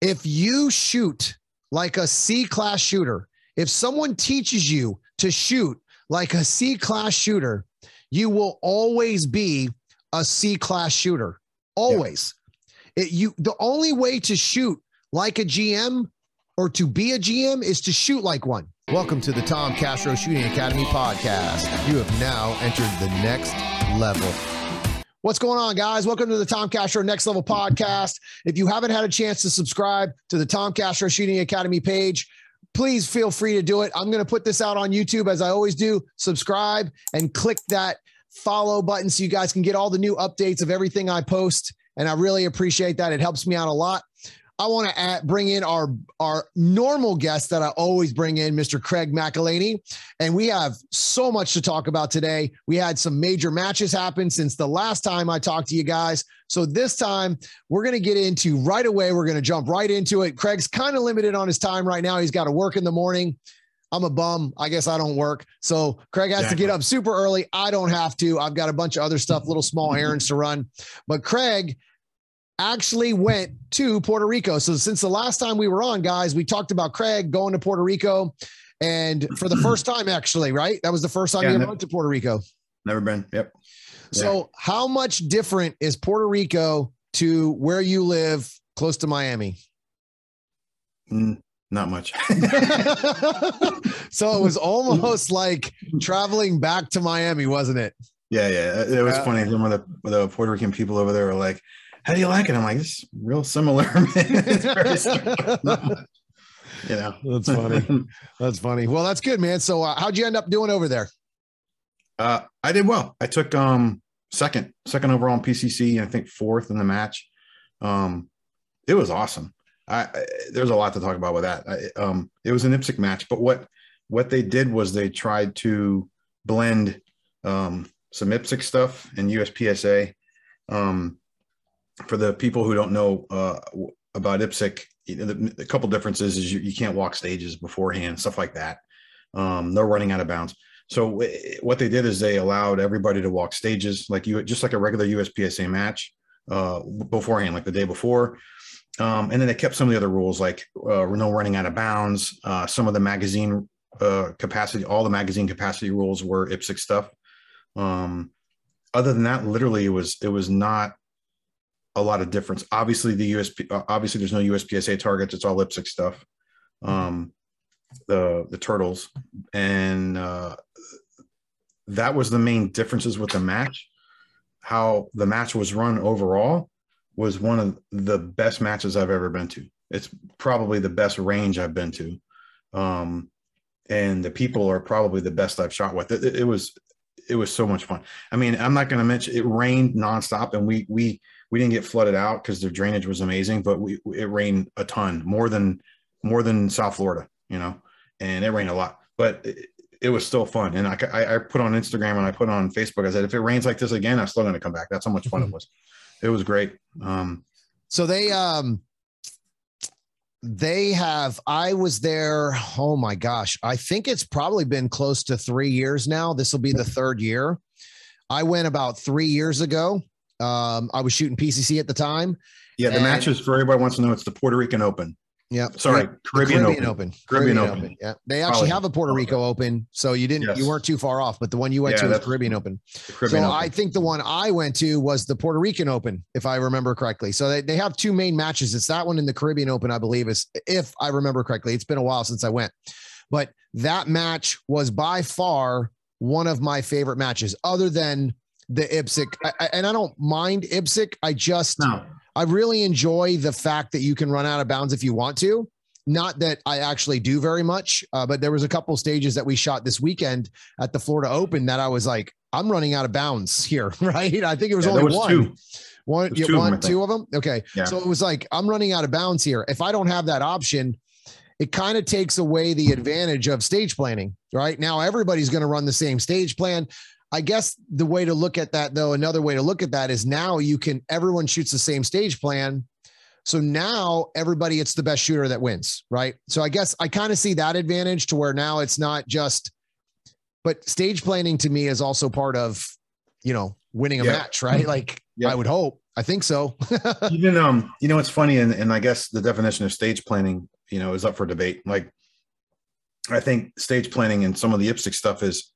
if you shoot like a C class shooter, if someone teaches you to shoot like a C class shooter, you will always be a C class shooter. Always. It, you the only way to shoot like a GM or to be a GM is to shoot like one. Welcome to the Tom Castro Shooting Academy podcast. You have now entered the next level. What's going on, guys? Welcome to the Tom Castro Next Level podcast. If you haven't had a chance to subscribe to the Tom Castro Shooting Academy page, please feel free to do it. I'm going to put this out on YouTube as I always do. Subscribe and click that follow button so you guys can get all the new updates of everything I post. And I really appreciate that. It helps me out a lot. I want to add, bring in our our normal guest that I always bring in, Mr. Craig McElhaney, and we have so much to talk about today. We had some major matches happen since the last time I talked to you guys, so this time we're going to get into right away. We're going to jump right into it. Craig's kind of limited on his time right now. He's got to work in the morning. I'm a bum. I guess I don't work. So Craig has exactly. to get up super early. I don't have to. I've got a bunch of other stuff, little small errands to run. But Craig actually went to Puerto Rico. So since the last time we were on, guys, we talked about Craig going to Puerto Rico. And for the first time, actually, right? That was the first time yeah, you never, went to Puerto Rico. Never been. Yep. So, yeah. how much different is Puerto Rico to where you live close to Miami? Mm, not much. so, it was almost like traveling back to Miami, wasn't it? Yeah, yeah. It was uh, funny. Some of the, the Puerto Rican people over there were like, how do you like it? I'm like, it's real similar. you know, that's funny. That's funny. Well, that's good, man. So, uh, how'd you end up doing over there? Uh, I did well. I took um second, second overall in PCC, and I think fourth in the match. Um, it was awesome. I, I there's a lot to talk about with that. I, um, it was an IPSC match, but what what they did was they tried to blend um some IPSC stuff and USPSA. Um, for the people who don't know uh, about IPSC, a couple differences is you, you, can't walk stages beforehand, stuff like that. Um, no running out of bounds. So what they did is they allowed everybody to walk stages like you, just like a regular USPSA match uh, beforehand, like the day before. Um, and then they kept some of the other rules, like uh, no running out of bounds. Uh, some of the magazine uh, capacity, all the magazine capacity rules were IPSC stuff. Um, other than that, literally, it was it was not a lot of difference. Obviously, the USP, uh, obviously, there's no USPSA targets. It's all IPSC stuff. Um, the the turtles, and uh, that was the main differences with the match. How the match was run overall was one of the best matches I've ever been to. It's probably the best range I've been to, um, and the people are probably the best I've shot with. It, it, it was it was so much fun. I mean, I'm not going to mention it rained nonstop, and we we we didn't get flooded out because the drainage was amazing, but we it rained a ton, more than more than South Florida, you know, and it rained a lot, but it, it was still fun. And I, I, I put on Instagram and I put on Facebook. I said, if it rains like this again, I'm still going to come back. That's how much fun it was. It was great. Um, so they um they have i was there oh my gosh i think it's probably been close to three years now this will be the third year i went about three years ago um, I was shooting PCC at the time. Yeah, the and, matches for everybody wants to know it's the Puerto Rican Open. Yeah, sorry, Caribbean, Caribbean, Open. Open. Caribbean, Caribbean Open. Open. Yeah, they actually Probably. have a Puerto Rico Open, so you didn't yes. you weren't too far off. But the one you went yeah, to was Caribbean Open. Caribbean so Open. I think the one I went to was the Puerto Rican Open, if I remember correctly. So they, they have two main matches. It's that one in the Caribbean Open, I believe, is if I remember correctly. It's been a while since I went, but that match was by far one of my favorite matches, other than the IPSC, I, and I don't mind IPSC. I just no. I really enjoy the fact that you can run out of bounds if you want to. Not that I actually do very much, uh, but there was a couple stages that we shot this weekend at the Florida Open that I was like, I'm running out of bounds here, right? I think it was yeah, only was one. Two. One, yeah, two one, of two of them. Okay. Yeah. So it was like, I'm running out of bounds here. If I don't have that option, it kind of takes away the advantage of stage planning, right? Now everybody's going to run the same stage plan. I guess the way to look at that, though, another way to look at that is now you can, everyone shoots the same stage plan. So now everybody, it's the best shooter that wins, right? So I guess I kind of see that advantage to where now it's not just, but stage planning to me is also part of, you know, winning a yeah. match, right? Like yeah. I would hope. I think so. Even um, you know, it's funny, and and I guess the definition of stage planning, you know, is up for debate. Like, I think stage planning and some of the IPSC stuff is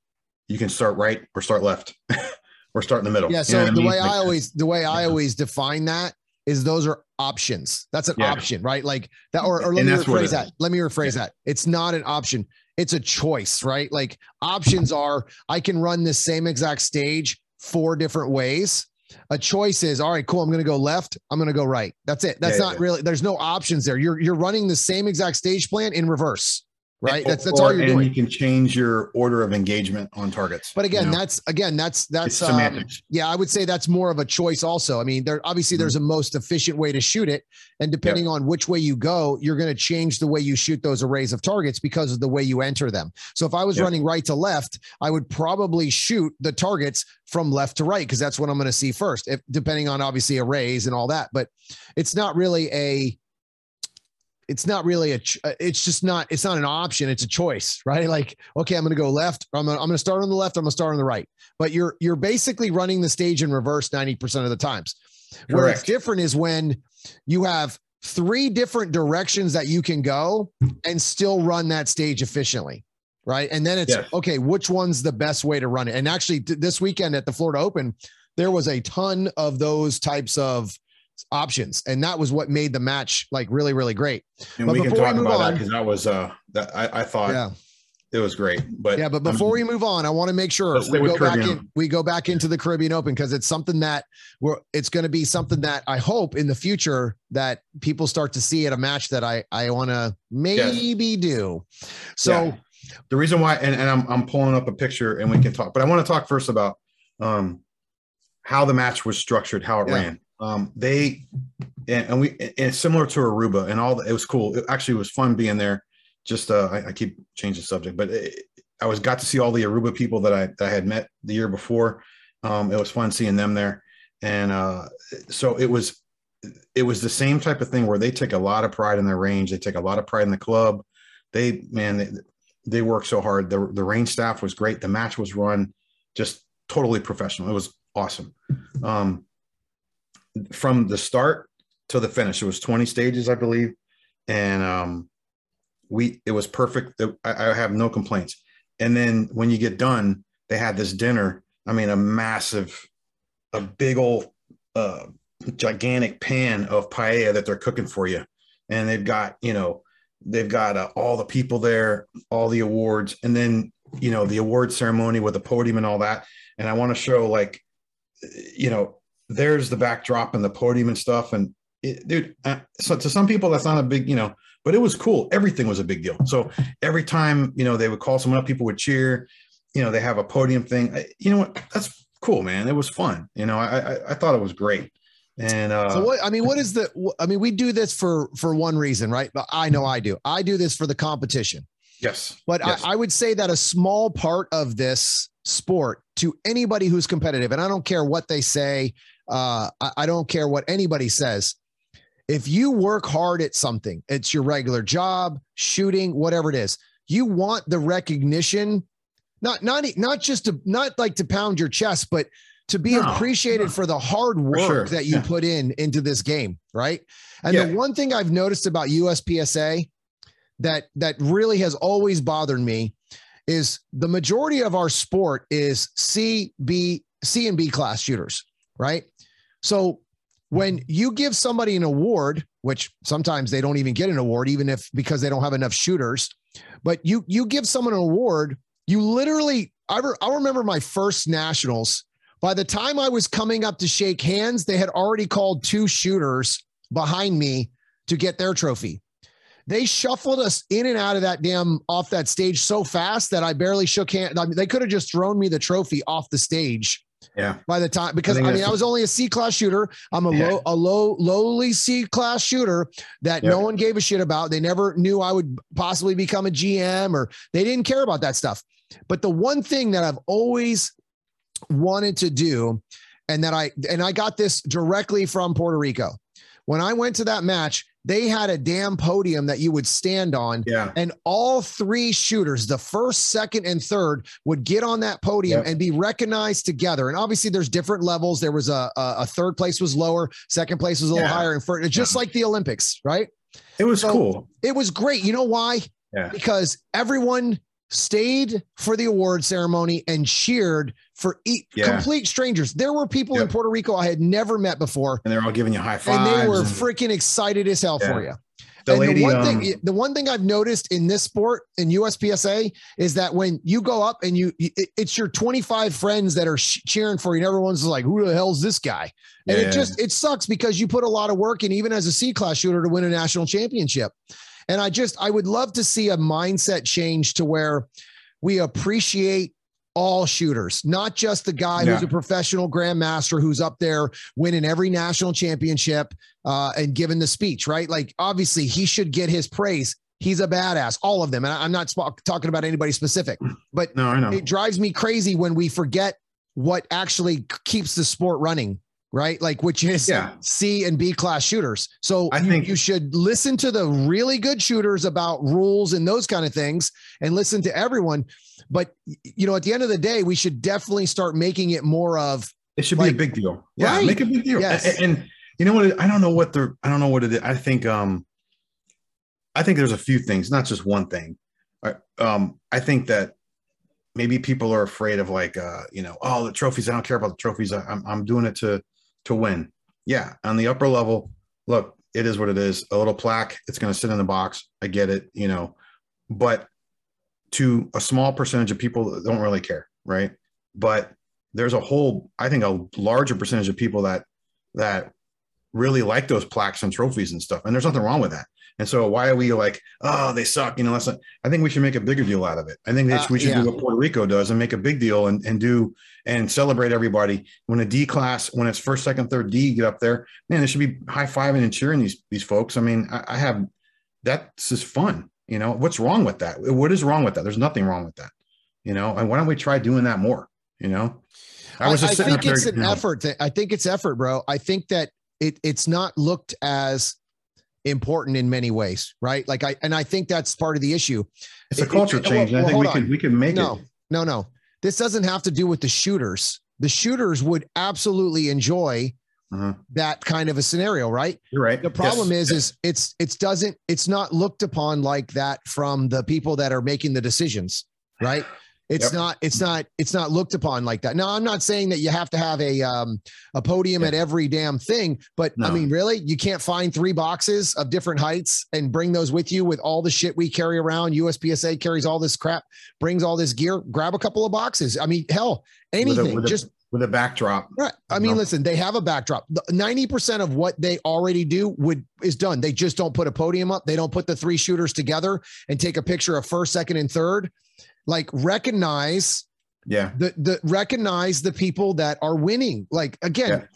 you can start right or start left or start in the middle. Yeah. So the I mean? way like, I always the way I always define that is those are options. That's an yeah. option, right? Like that, or, or let and me rephrase that. Let me rephrase yeah. that. It's not an option. It's a choice, right? Like options are I can run this same exact stage four different ways. A choice is all right, cool. I'm going to go left. I'm going to go right. That's it. That's not really. There's no options there. You're you're running the same exact stage plan in reverse right? That's that's or, all you're and doing. You can change your order of engagement on targets. But again, you know? that's again that's that's um, yeah, I would say that's more of a choice. Also, I mean, there obviously mm-hmm. there's a most efficient way to shoot it, and depending yep. on which way you go, you're going to change the way you shoot those arrays of targets because of the way you enter them. So if I was yep. running right to left, I would probably shoot the targets from left to right because that's what I'm going to see first. If depending on obviously arrays and all that, but it's not really a it's not really a uh, it's just not it's not an option it's a choice right? Like okay i'm going to go left i'm going to start on the left i'm going to start on the right. But you're you're basically running the stage in reverse 90% of the times. Correct. where it's different is when you have three different directions that you can go and still run that stage efficiently right? And then it's yes. okay which one's the best way to run it? And actually this weekend at the florida open there was a ton of those types of options, and that was what made the match like really, really great. And but we can talk we about on, that because that was uh that I, I thought yeah. it was great. But yeah, but before we move on, I want to make sure we go back in. We go back into the Caribbean Open because it's something that we're. It's going to be something that I hope in the future that people start to see at a match that I I want to maybe yes. do. So. Yeah. The reason why, and, and I'm, I'm pulling up a picture and we can talk, but I want to talk first about um, how the match was structured, how it yeah. ran. Um, they and, and, we and similar to Aruba and all. The, it was cool. It actually was fun being there. Just uh, I, I keep changing the subject, but it, I was got to see all the Aruba people that I that I had met the year before. Um, it was fun seeing them there, and uh, so it was it was the same type of thing where they take a lot of pride in their range. They take a lot of pride in the club. They man, they, they work so hard. The the range staff was great. The match was run just totally professional. It was awesome. Um, from the start to the finish. It was 20 stages, I believe. And um, we it was perfect. I, I have no complaints. And then when you get done, they had this dinner. I mean, a massive, a big old, uh, gigantic pan of paella that they're cooking for you. And they've got, you know, they've got uh, all the people there, all the awards, and then, you know, the award ceremony with the podium and all that. And I want to show like, you know, there's the backdrop and the podium and stuff. And it, dude, uh, so to some people, that's not a big, you know, but it was cool. Everything was a big deal. So every time, you know, they would call someone up, people would cheer, you know, they have a podium thing. I, you know what? That's cool, man. It was fun. You know, I, I, I thought it was great. And uh, so what, I mean, what is the, I mean, we do this for, for one reason, right? But I know I do, I do this for the competition. Yes. But yes. I, I would say that a small part of this sport to anybody who's competitive, and I don't care what they say, uh, I, I don't care what anybody says. If you work hard at something, it's your regular job, shooting, whatever it is, you want the recognition, not not not just to not like to pound your chest, but to be no, appreciated no. for the hard work sure. that you yeah. put in into this game, right? And yeah. the one thing I've noticed about USPSA that that really has always bothered me is the majority of our sport is C, B, C and B class shooters, right? So when you give somebody an award, which sometimes they don't even get an award, even if because they don't have enough shooters, but you you give someone an award, you literally I, re, I remember my first nationals. By the time I was coming up to shake hands, they had already called two shooters behind me to get their trophy. They shuffled us in and out of that damn off that stage so fast that I barely shook hands. I mean, they could have just thrown me the trophy off the stage yeah. By the time, because I, I mean, I was only a C class shooter. I'm a yeah. low, a low, lowly C class shooter that no one gave a shit about. They never knew I would possibly become a GM or they didn't care about that stuff. But the one thing that I've always wanted to do, and that I, and I got this directly from Puerto Rico. When I went to that match, they had a damn podium that you would stand on. Yeah. And all three shooters, the first, second, and third, would get on that podium Yep. and be recognized together. And obviously, there's different levels. There was a, a, a third place was lower, second place was a little Yeah. higher, and first, just Yeah. like the Olympics, right? It was So- cool. It was great. You know why? Yeah. Because everyone stayed for the award ceremony and cheered for Yeah. complete strangers. There were people in Puerto Rico I had never met before, And they're all giving you high and they were and freaking excited as hell for you. the and lady, the one um, thing, the one thing I've noticed in this sport in USPSA is that when you go up and you, it- it's your 25 friends that are cheering for you, and everyone's like, "Who the hell's this guy?" And Yeah. it just it sucks because you put a lot of work in, even as a C class shooter, to win a national championship. And I just I would love to see a mindset change to where we appreciate all shooters, not just the guy who's a professional grandmaster who's up there winning every national championship uh, and giving the speech, right? Like, obviously, he should get his praise. He's a badass, all of them. And I- I'm not sp- talking about anybody specific, but no, I know. it drives me crazy when we forget what actually keeps the sport running, right? Like, which is Yeah. C and B class shooters. So I you, think- you should listen to the really good shooters about rules and those kind of things and listen to everyone. But, you know, at the end of the day, we should definitely start making it more of, It should Like- be a big deal. Yeah, Right. make a big deal. Yes. And, and you know what? I don't know what the I don't know what it is. I think um I think there's a few things, not just one thing. I- Um, I think that maybe people are afraid of like uh, you know, oh the trophies. I don't care about the trophies. I, I'm I'm doing it to to win. Yeah, on the upper level, look, it is what it is. A little plaque. It's going to sit in the box. I get it. You know, but to a small percentage of people that don't really care, right? But there's a whole, I think, a larger percentage of people that that really like those plaques and trophies and stuff. And there's nothing wrong with that. And so why are we like, oh, they suck? You know, that's not, I think we should make a bigger deal out of it. I think Uh, we should yeah. do what Puerto Rico does and make a big deal and, and do and celebrate everybody. When a D class, when it's first, second, third D get up there, man, there should be high fiving and cheering these these folks. I mean, I, I have that's just fun. You know, what's wrong with that? What is wrong with that? There's nothing wrong with that. You know, and why don't we try doing that more? You know, I, was just I sitting think up there, it's an you know, effort. That, I think it's effort, bro. I think that it it's not looked as important in many ways, right? Like I and I think that's part of the issue. It's a it- culture it- change, and I well, think we on. we can make no, it. no, no. This doesn't have to do with the shooters. The shooters would absolutely enjoy Uh-huh. that kind of a scenario, right? You're right. The problem Yes. is, is it's it's doesn't it's not looked upon like that from the people that are making the decisions, right? It's Yep. not it's not it's not looked upon like that. Now, I'm not saying that you have to have a um a podium Yeah. at every damn thing, but I mean, really, you can't find three boxes of different heights and bring those with you with all the shit we carry around. USPSA carries all this crap, brings all this gear. Grab a couple of boxes. I mean, hell, with a, anything. with a, just with a backdrop. Right. I mean, No. listen, they have a backdrop. Ninety percent of what they already do would is done. They just don't put a podium up. They don't put the three shooters together and take a picture of first, second, and third. Like recognize Yeah. the the recognize the people that are winning. Like again,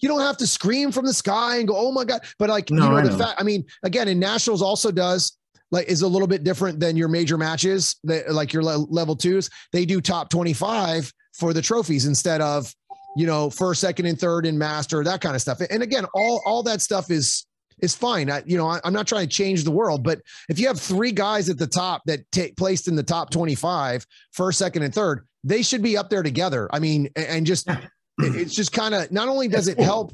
you don't have to scream from the sky and go, "Oh my god!" But like No, you know, I the know. fact. I mean, again, in nationals also does like is a little bit different than your major matches. That like your le- level twos, they do top twenty five for the trophies instead of you know first, second, and third in master that kind of stuff. And again, all all that stuff is is fine. I, you know, I, I'm not trying to change the world, but if you have three guys at the top that take placed in the top 25, first, second, and third, they should be up there together. I mean, a- and just it's just kind of not only does it help,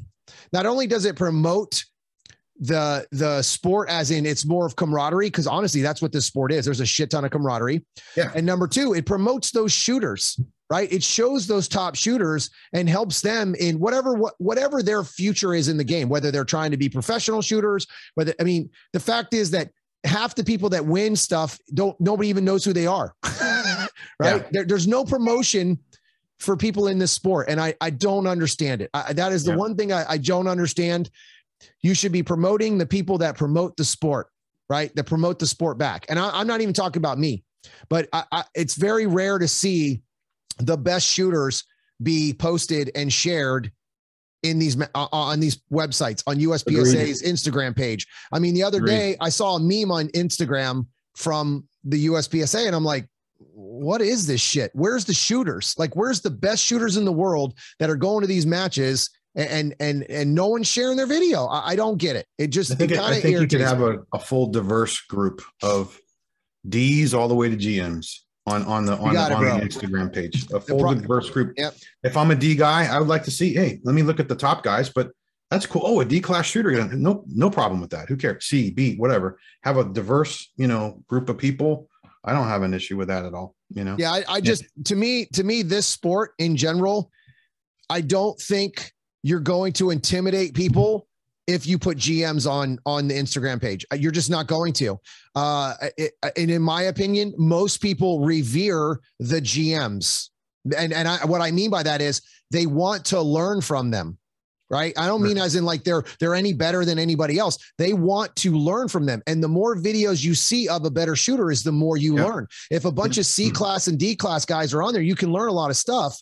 not only does it promote the the sport as in it's more of camaraderie because honestly that's what this sport is there's a shit ton of camaraderie Yeah. and number two it promotes those shooters right? It shows those top shooters and helps them in whatever what whatever their future is in the game whether they're trying to be professional shooters whether i mean the fact is that half the people that win stuff don't nobody even knows who they are right? Yeah. there, there's no promotion for people in this sport and i i don't understand it. I, that is the Yeah. one thing I, I don't understand. You should be promoting the people that promote the sport right? That promote the sport back. And I, i'm not even talking about me but I, I, it's very rare to see the best shooters be posted and shared in these uh, on these websites on USPSA's Instagram page. I mean, the other Agreed. day I saw a meme on Instagram from the USPSA, and I'm like, what is this shit? Where's the shooters? Like, where's the best shooters in the world that are going to these matches and and and no one's sharing their video. I, I don't get it. It just I think, it I think you could have a, a full diverse group of D's all the way to GMs on on the on, the, on the. Instagram page. A full diverse group. Yep. If I'm a D guy, I would like to see. Hey, let me look at the top guys. But that's cool. Oh, a D class shooter. No, no problem with that. Who cares? C, B, whatever. Have a diverse, you know, group of people. I don't have an issue with that at all. You know. Yeah, I, I just to me to me this sport in general, I don't think you're going to intimidate people if you put GMs on on the Instagram page. Uh, You're just not going to. Uh, it, and in my opinion, most people revere the GMs, and and I, what I mean by that is they want to learn from them. Right. I don't mean as in like they're they're any better than anybody else. They want to learn from them. And the more videos you see of a better shooter is the more you Yeah. learn. If a bunch of C class and D class guys are on there, you can learn a lot of stuff,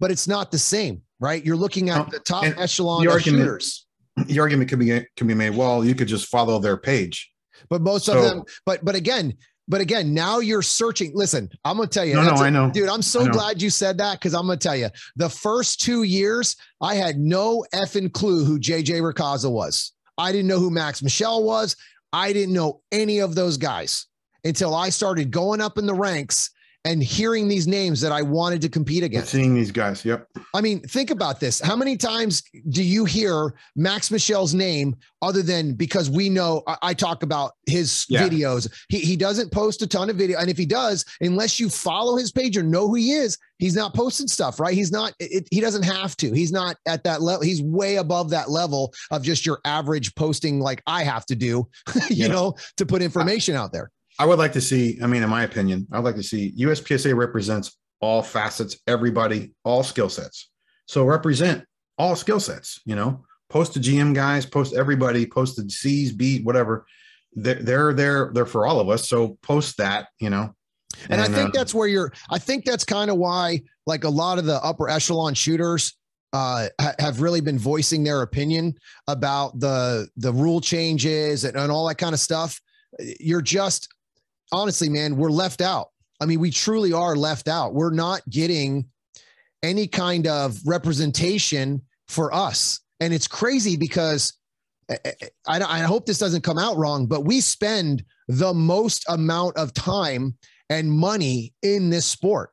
but it's not the same, right? You're looking at the top echelon the of argument- shooters. The argument can be can be made. Well, you could just follow their page. But most of So- them, but but again, but again, now you're searching. Listen, I'm gonna tell you, No, no, a- I know. dude. I'm so glad you said that because I'm gonna tell you, the first two years, I had no effing clue who JJ Racaza was. I didn't know who Max Michel was. I didn't know any of those guys until I started going up in the ranks and hearing these names that I wanted to compete against. seeing these guys. Yep. I mean, think about this. How many times do you hear Max Michel's name other than because we know I, I talk about his Yeah. videos? He, he doesn't post a ton of video. And if he does, unless you follow his page or know who he is, he's not posting stuff, right? He's not, it, he doesn't have to. He's not at that level. He's way above that level of just your average posting like I have to do, you Yeah. know, to put information out there. I would like to see, I mean, in my opinion, I'd like to see USPSA represents all facets, everybody, all skill sets. So represent all skill sets, you know, post the GM guys, post everybody, post the C's, B, whatever. They're, they're there, they're for all of us. So post that, you know. And, I think uh, that's where you're, I think that's kind of why, like a lot of the upper echelon shooters uh, ha- have really been voicing their opinion about the the rule changes and, and all that kind of stuff. You're just, honestly, man, we're left out. I mean, we truly are left out. We're not getting any kind of representation for us. And it's crazy because I, I, I hope this doesn't come out wrong, but we spend the most amount of time and money in this sport.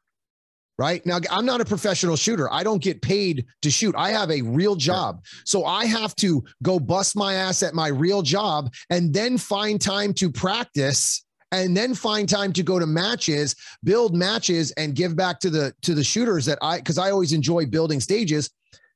Right now, I'm not a professional shooter. I don't get paid to shoot. I have a real job. So I have to go bust my ass at my real job and then find time to practice and then find time to go to matches, build matches and give back to the to the shooters that I cuz I always enjoy building stages.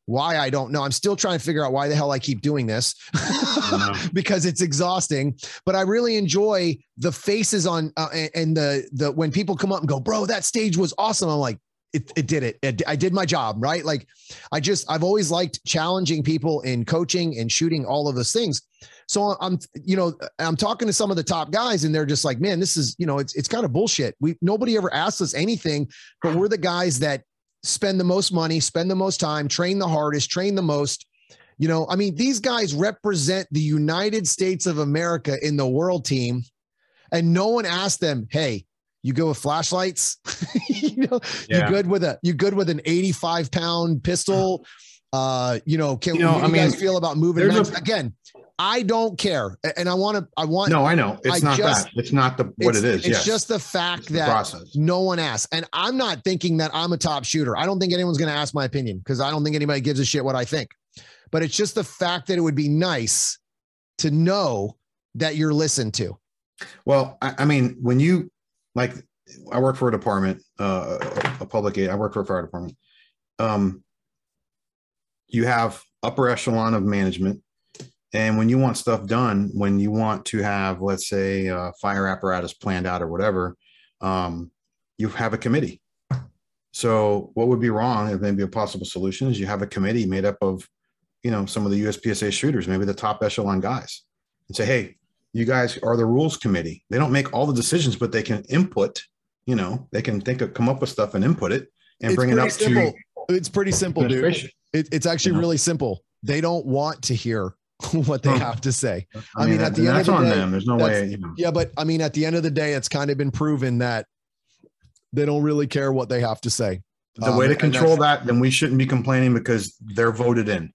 Why I don't know. I'm still trying to figure out why the hell I keep doing this because it's exhausting. But I really enjoy the faces on uh, and- and the the when people come up and go, bro, that stage was awesome. I'm like, it, it did it. it. I did my job, right? Like, I just I've always liked challenging people in coaching and shooting all of those things. So I'm, you know, I'm talking to some of the top guys, and they're just like, man, this is, you know, it's it's kind of bullshit. We nobody ever asks us anything, but we're the guys that spend the most money, spend the most time, train the hardest, train the most. You know, I mean, these guys represent the United States of America in the world team, and no one asked them, "Hey, you go with flashlights? you know, Yeah. you good with a You're good with an 85 pound pistol? Uh, you know, can You know, do I you guys mean, feel about moving a- again? I don't care, and I want to. I want. No, I know. It's I not just- that. It's not the what it is. It's yes. just the fact the that process. no one asks. And I'm not thinking that I'm a top shooter. I don't think anyone's going to ask my opinion because I don't think anybody gives a shit what I think. But it's just the fact that it would be nice to know that you're listened to. Well, I, I mean, when you like, I work for a department, uh, a public aid. I work for a fire department. Um, you have upper echelon of management, and when you want stuff done, when you want to have, let's say, fire apparatus planned out or whatever, um, you have a committee. So, what would be wrong? If maybe a possible solution is you have a committee made up of, you know, some of the USPSA shooters, maybe the top echelon guys, and say, hey, you guys are the rules committee. They don't make all the decisions, but they can input. You know, they can think of come up with stuff and input it and It's bring it up simple. to It's pretty simple, dude. It, it's actually really simple. They don't want to hear what they have to say. I, I mean, mean, at the end of the on day, them. There's no way. You know, Yeah, but I mean, at the end of the day, it's kind of been proven that they don't really care what they have to say. the Um, way to control that, then we shouldn't be complaining because they're voted in.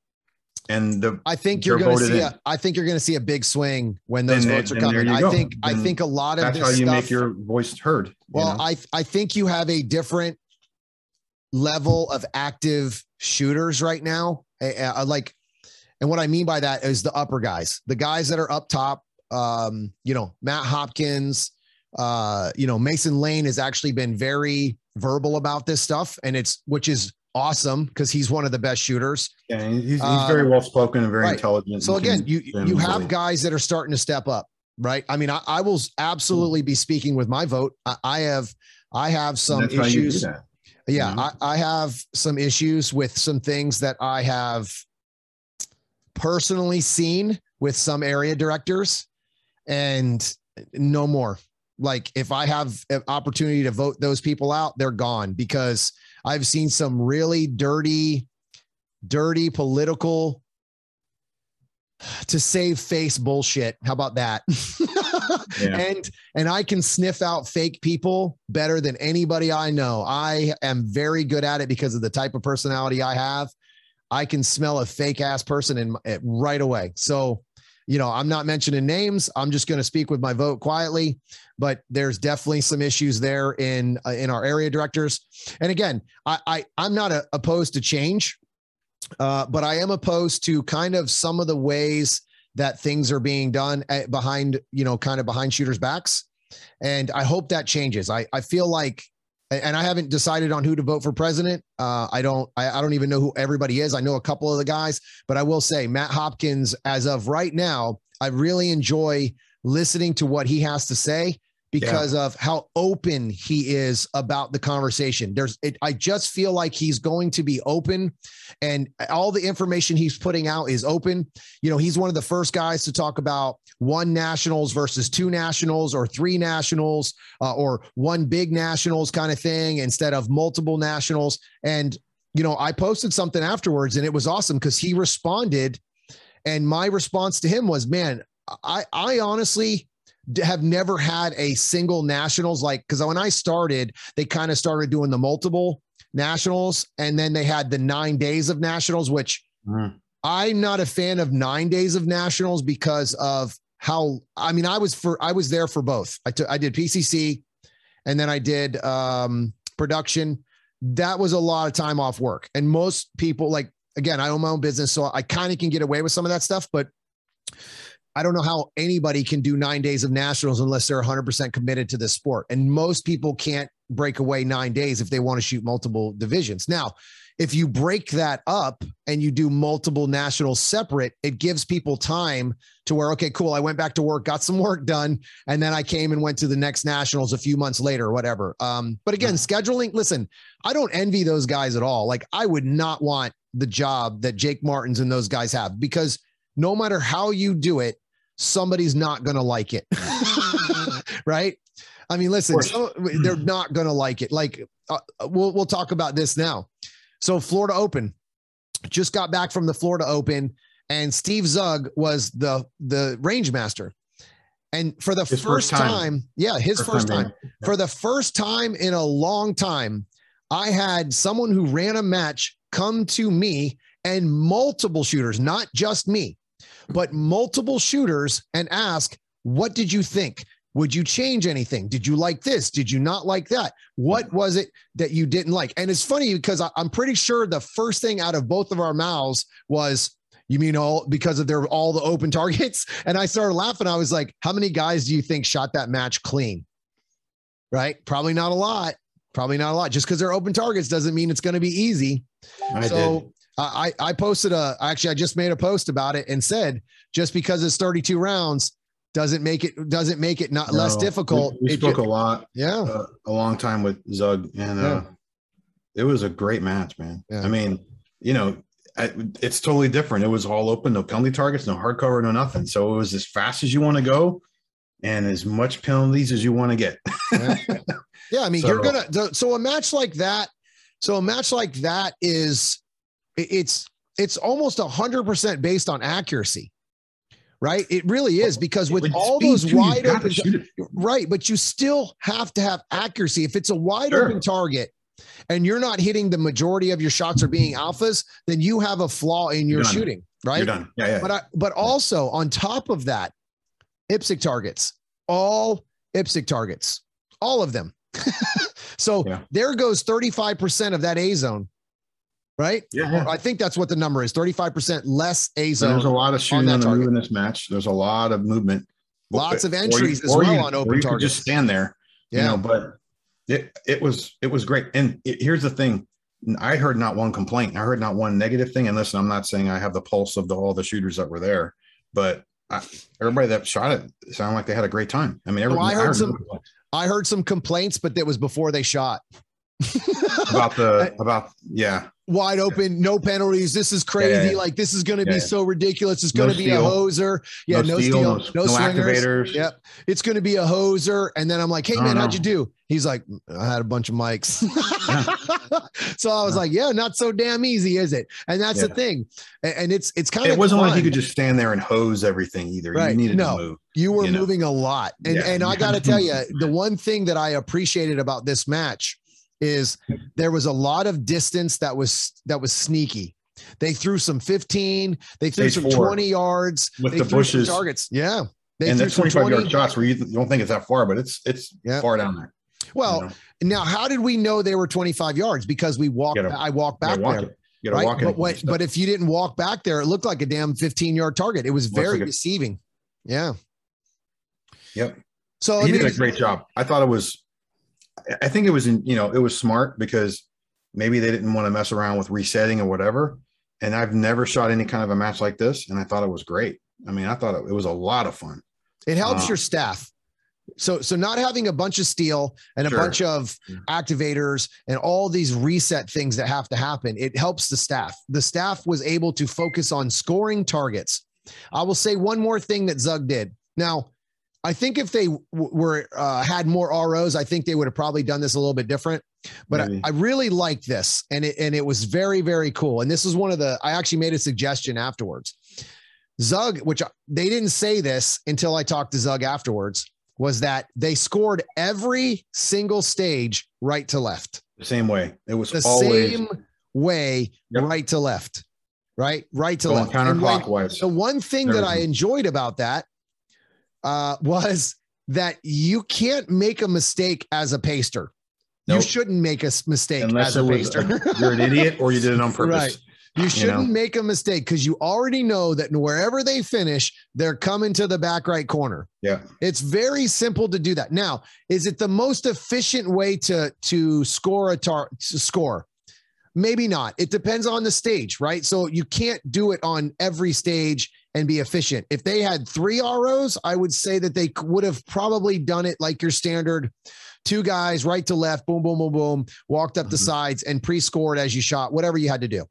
And the I think you're going to see. in. A, I think you're going to see a big swing when those Then- votes are then coming. I go. think. I think a lot of that's how you stuff, make your voice heard. you Well, know? I I think you have a different level of active shooters right now. Uh, like, and what I mean by that is the upper guys, the guys that are up top. Um, you know, Matt Hopkins. Uh, you know, Mason Lane has actually been very verbal about this stuff, and it's which is awesome because he's one of the best shooters. yeah, he's, he's uh, very well spoken and very right. intelligent. So again, you you have really- guys that are starting to step up, right? I mean, I, I will absolutely be speaking with my vote. I, I have I have some that's how you do issues. Yeah, know? I, I have some issues with some things that I have personally seen with some area directors, and no more. Like if I have an opportunity to vote those people out, they're gone because I've seen some really dirty, dirty political to save face bullshit. How about that? Yeah. And and I can sniff out fake people better than anybody I know. I am very good at it because of the type of personality I have. I can smell a fake ass person in my, eh, right away. So, you know, I'm not mentioning names. I'm just going to speak with my vote quietly, but there's definitely some issues there in uh, in our area directors. And again, I, I I'm not a, opposed to change, uh, but I am opposed to kind of some of the ways that things are being done at, behind, you know, kind of behind shooters' backs. And I hope that changes. I, I feel like, and I haven't decided on who to vote for president. Uh, I don't, I, I don't even know who everybody is. I know a couple of the guys, but I will say Matt Hopkins, as of right now, I really enjoy listening to what he has to say because of how open he is about the conversation. There's, it, I just feel like he's going to be open and all the information he's putting out is open. You know, he's one of the first guys to talk about one nationals versus two nationals or three nationals uh, or one big nationals kind of thing instead of multiple nationals. And, you know, I posted something afterwards and it was awesome because he responded. And my response to him was, man, I, I honestly have never had a single nationals like because when I started, they kind of started doing the multiple nationals and then they had the nine days of nationals, which Mhm. I'm not a fan of nine days of nationals because of how I mean I was for I was there for both. I took I did PCC and then I did um production. That was a lot of time off work. And most people like again, I own my own business so I kind of can get away with some of that stuff, but I don't know how anybody can do 9 days of nationals unless they're 100% committed to this sport. And most people can't break away 9 days if they want to shoot multiple divisions. Now, if you break that up and you do multiple nationals separate, it gives people time to where, okay, cool, I went back to work, got some work done, and then I came and went to the next nationals a few months later, or whatever. Um, but again, scheduling, listen, I don't envy those guys at all. Like, I would not want the job that Jake Martens and those guys have because no matter how you do it, somebody's not going to like it. right? I mean, listen, so, they're not going to like it. Like, uh, we'll, we'll talk about this now. So Florida Open just got back from the Florida Open, and Steve Zug was the the range master. And for the first first time. time, yeah, his first, time, being- for the first time in a long time, I had someone who ran a match come to me and multiple shooters, not just me, but multiple shooters and ask, What did you think? Would you change anything? Did you like this? Did you not like that? What was it that you didn't like? And it's funny because I, I'm pretty sure the first thing out of both of our mouths was, you mean all because of their all the open targets? And I started laughing. I was like, how many guys do you think shot that match clean? Right? Probably not a lot. Probably not a lot. Just because they're open targets doesn't mean it's going to be easy. I did. So I I posted a actually I just made a post about it and said just because it's 32 rounds doesn't make it doesn't make it not less difficult. We, we spoke a lot, yeah. uh, a long time with Zug, and uh, it was a great match, man. Yeah. I mean, you know, I, it's totally different. It was all open, no penalty targets, no hard cover, no nothing. So it was as fast as you want to go, and as much penalties as you want to get. Yeah. Yeah, I mean, you're gonna so- so a match like that. So a match like that is it's it's almost a hundred percent based on accuracy, right? It really is because with With all those too, wide open, right? But you still have to have accuracy. If it's a wide Sure. open target and you're not hitting the majority of your shots or being alphas, then you have a flaw in your shooting. right? You're done. Yeah, yeah. But I, but also on top of that, IPSC targets, all IPSC targets, all of them. so Yeah. there goes 35% of that A zone, right? yeah. I think that's what the number is 35% less A So there's a lot of shooting on the move in this match. There's a lot of movement. Lots of Or you- entries as well you- on open you targets. Just stand there, you Yeah. know. But it it was it was great. And it, here's the thing: I heard not one complaint. I heard not one negative thing. And listen, I'm not saying I have the pulse of the, all the shooters that were there, but I, everybody that shot it sounded like they had a great time. I mean, Oh, everybody I heard some- I heard some complaints, but that was before they shot. About the about yeah Wide open, no penalties. This is crazy. Yeah, yeah, yeah. Like this is going to be so ridiculous. It's going to be a hoser. Yeah, no, steel, steel, no, no, no activators. Yep. It's going to be a hoser. And then I'm like, hey, man, no. how'd you do? He's like, I had a bunch of mikes. so I was like, yeah, not so damn easy, is it? And that's the thing. And it's it's kind of It wasn't like fun. you could just stand there and hose everything either. Right. You needed No. to move. You were you know. moving a lot. And and I got to tell you, the one thing that I appreciated about this match is there was a lot of distance that was that was sneaky. They threw some 15, they threw Stage some four. 20 yards, With they the threw some bushes. targets. Yeah. They and threw that's some 25 yard shots where you you don't think it's that far, but it's it's Yeah. far down there. you Well, know? now how did we know they were 25 yards? Because we walked Gotta- I walked back walk there. it. You gotta Right? walk. But, what, but if you didn't walk back there, it looked like a damn 15 yard target. It was very like a- deceiving. Yeah. Yep. So I he mean, did a great job. I thought it was, I think it was, in, you know, it was smart because maybe they didn't want to mess around with resetting or whatever. And I've never shot any kind of a match like this, and I thought it was great. I mean, I thought it, it was a lot of fun. It helps Uh, your staff. So so not having a bunch of steel and a Sure. bunch of activators and all these reset things that have to happen, it helps the staff. The staff was able to focus on scoring targets. I will say one more thing that Zug did. Now, I think if they w- were uh, had more ROs, I think they would have probably done this a little bit different. But I, I really liked this, and it and it was very very cool. And this is one of the I actually made a suggestion afterwards. Zug, which I- they didn't say this until I talked to Zug afterwards, was that they scored every single stage right to left, The same way. It was the always same way, Yep. right to left, right, right to going left. And when- counterclockwise. the one thing that I enjoyed about that uh, was that you can't make a mistake as a paster. You shouldn't make a mistake Unless as a paster. you're an idiot or you did it on purpose. Right. You shouldn't know? make a mistake because you already know that wherever they finish, they're coming to the back right corner. Yeah. It's very simple to do that. Now, is it the most efficient way to to score a tar to score? Maybe not. It depends on the stage, right? So you can't do it on every stage and be efficient. If they had three ROs, I would say that they would have probably done it like your standard two guys right to left, boom, boom, boom, boom, walked up the Mhm. sides and pre-scored as you shot, whatever you had to do.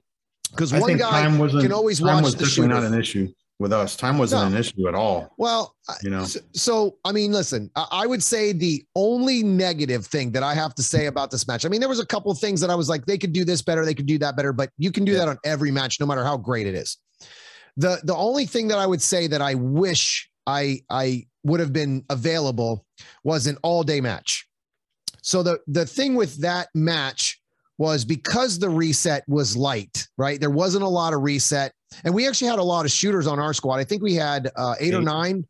Because one guy time wasn't, can always time watch was the definitely not an issue with us. Time wasn't No. an issue at all. Well, You know, so, so, I mean, listen, I, would say the only negative thing that I have to say about this match. I mean, there was a couple of things that I was like, they could do this better, they could do that better, but you can do Yeah. that on every match, no matter how great it is. The the only thing that I would say that I wish I I would have been available was an all day match. So the the thing with that match was because the reset was light, right? There wasn't a lot of reset, and we actually had a lot of shooters on our squad. I think we had uh, eight or nine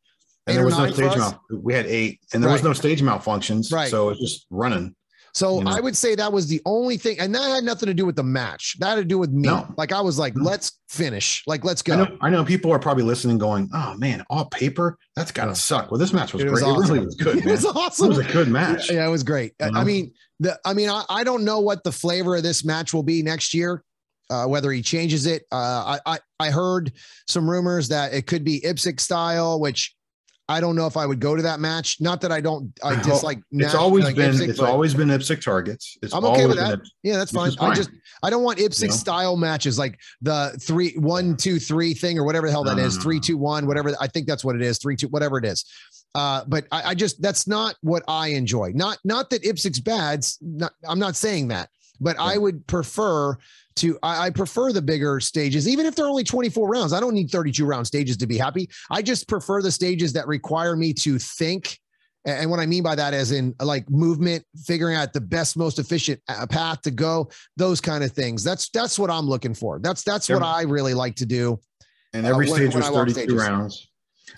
and there was no stage mal. We had eight, and there was no stage malfunctions. Right. So it's just running. So You know? I would say that was the only thing, and that had nothing to do with the match. That had to do with me. No. Like I was like, No. let's finish. Like let's I go. know, I know people are probably listening, going, "Oh man, all paper, that's gotta suck." Well, this match was It great. was It really was good, it man. was awesome. It was a good match. Yeah, it was great. I- You I mean, the I mean, I, I don't know what the flavor of this match will be next year. Uh, whether he changes it, uh, I, I I heard some rumors that it could be IPSC style, which I don't know if I would go to that match. Not that I don't, I Well, dislike. It's always like been IPSC, it's always been IPSC targets. It's I'm okay with that. been Yeah, that's which fine. I just I don't want IPSC You know? style matches like the three one two three thing or whatever the hell that No, is no, three no. two one whatever I think that's what it is three two whatever it is. Uh, but I, I just that's not what I enjoy. Not not that IPSC's bad. Not, I'm not saying that, but I would prefer to I, I prefer the bigger stages, even if they're only 24 rounds. I don't need 32 round stages to be happy. I just prefer the stages that require me to think. And what I mean by that is in like movement, figuring out the best, most efficient uh, path to go, those kind of things. That's that's what I'm looking for. That's that's what I really like to do. and every Uh, when- stage was 32 stages. rounds.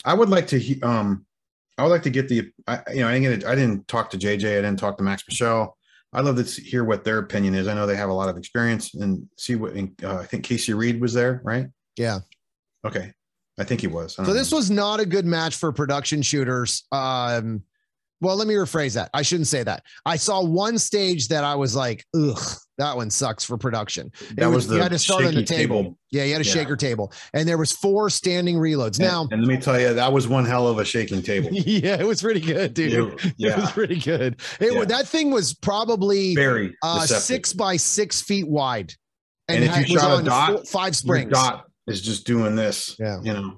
I would like to, um, I would like to get the, I, you know, I didn't, get, I didn't talk to JJ, I didn't talk to Max Michel. I'd love to hear what their opinion is. I know they have a lot of experience and see what, uh, I think Casey Reed was there, right? Yeah. Okay. I think he was. So don't this know. was not a good match for production shooters. Um, well, let me rephrase that. I shouldn't say that. I saw one stage that I was like, ugh, that one sucks for production. that was- was the you had to start on the shaky table. Yeah, you had a Yeah. shaker table, and there was four standing reloads. And- Now, and let me tell you, that was one hell of a shaking table. yeah, it was pretty good, dude. It- It was pretty good. It Yeah. that thing was probably very uh, six by six feet wide, And if you had- was shot a dot, four- five springs. dot is just doing this. Yeah. You know.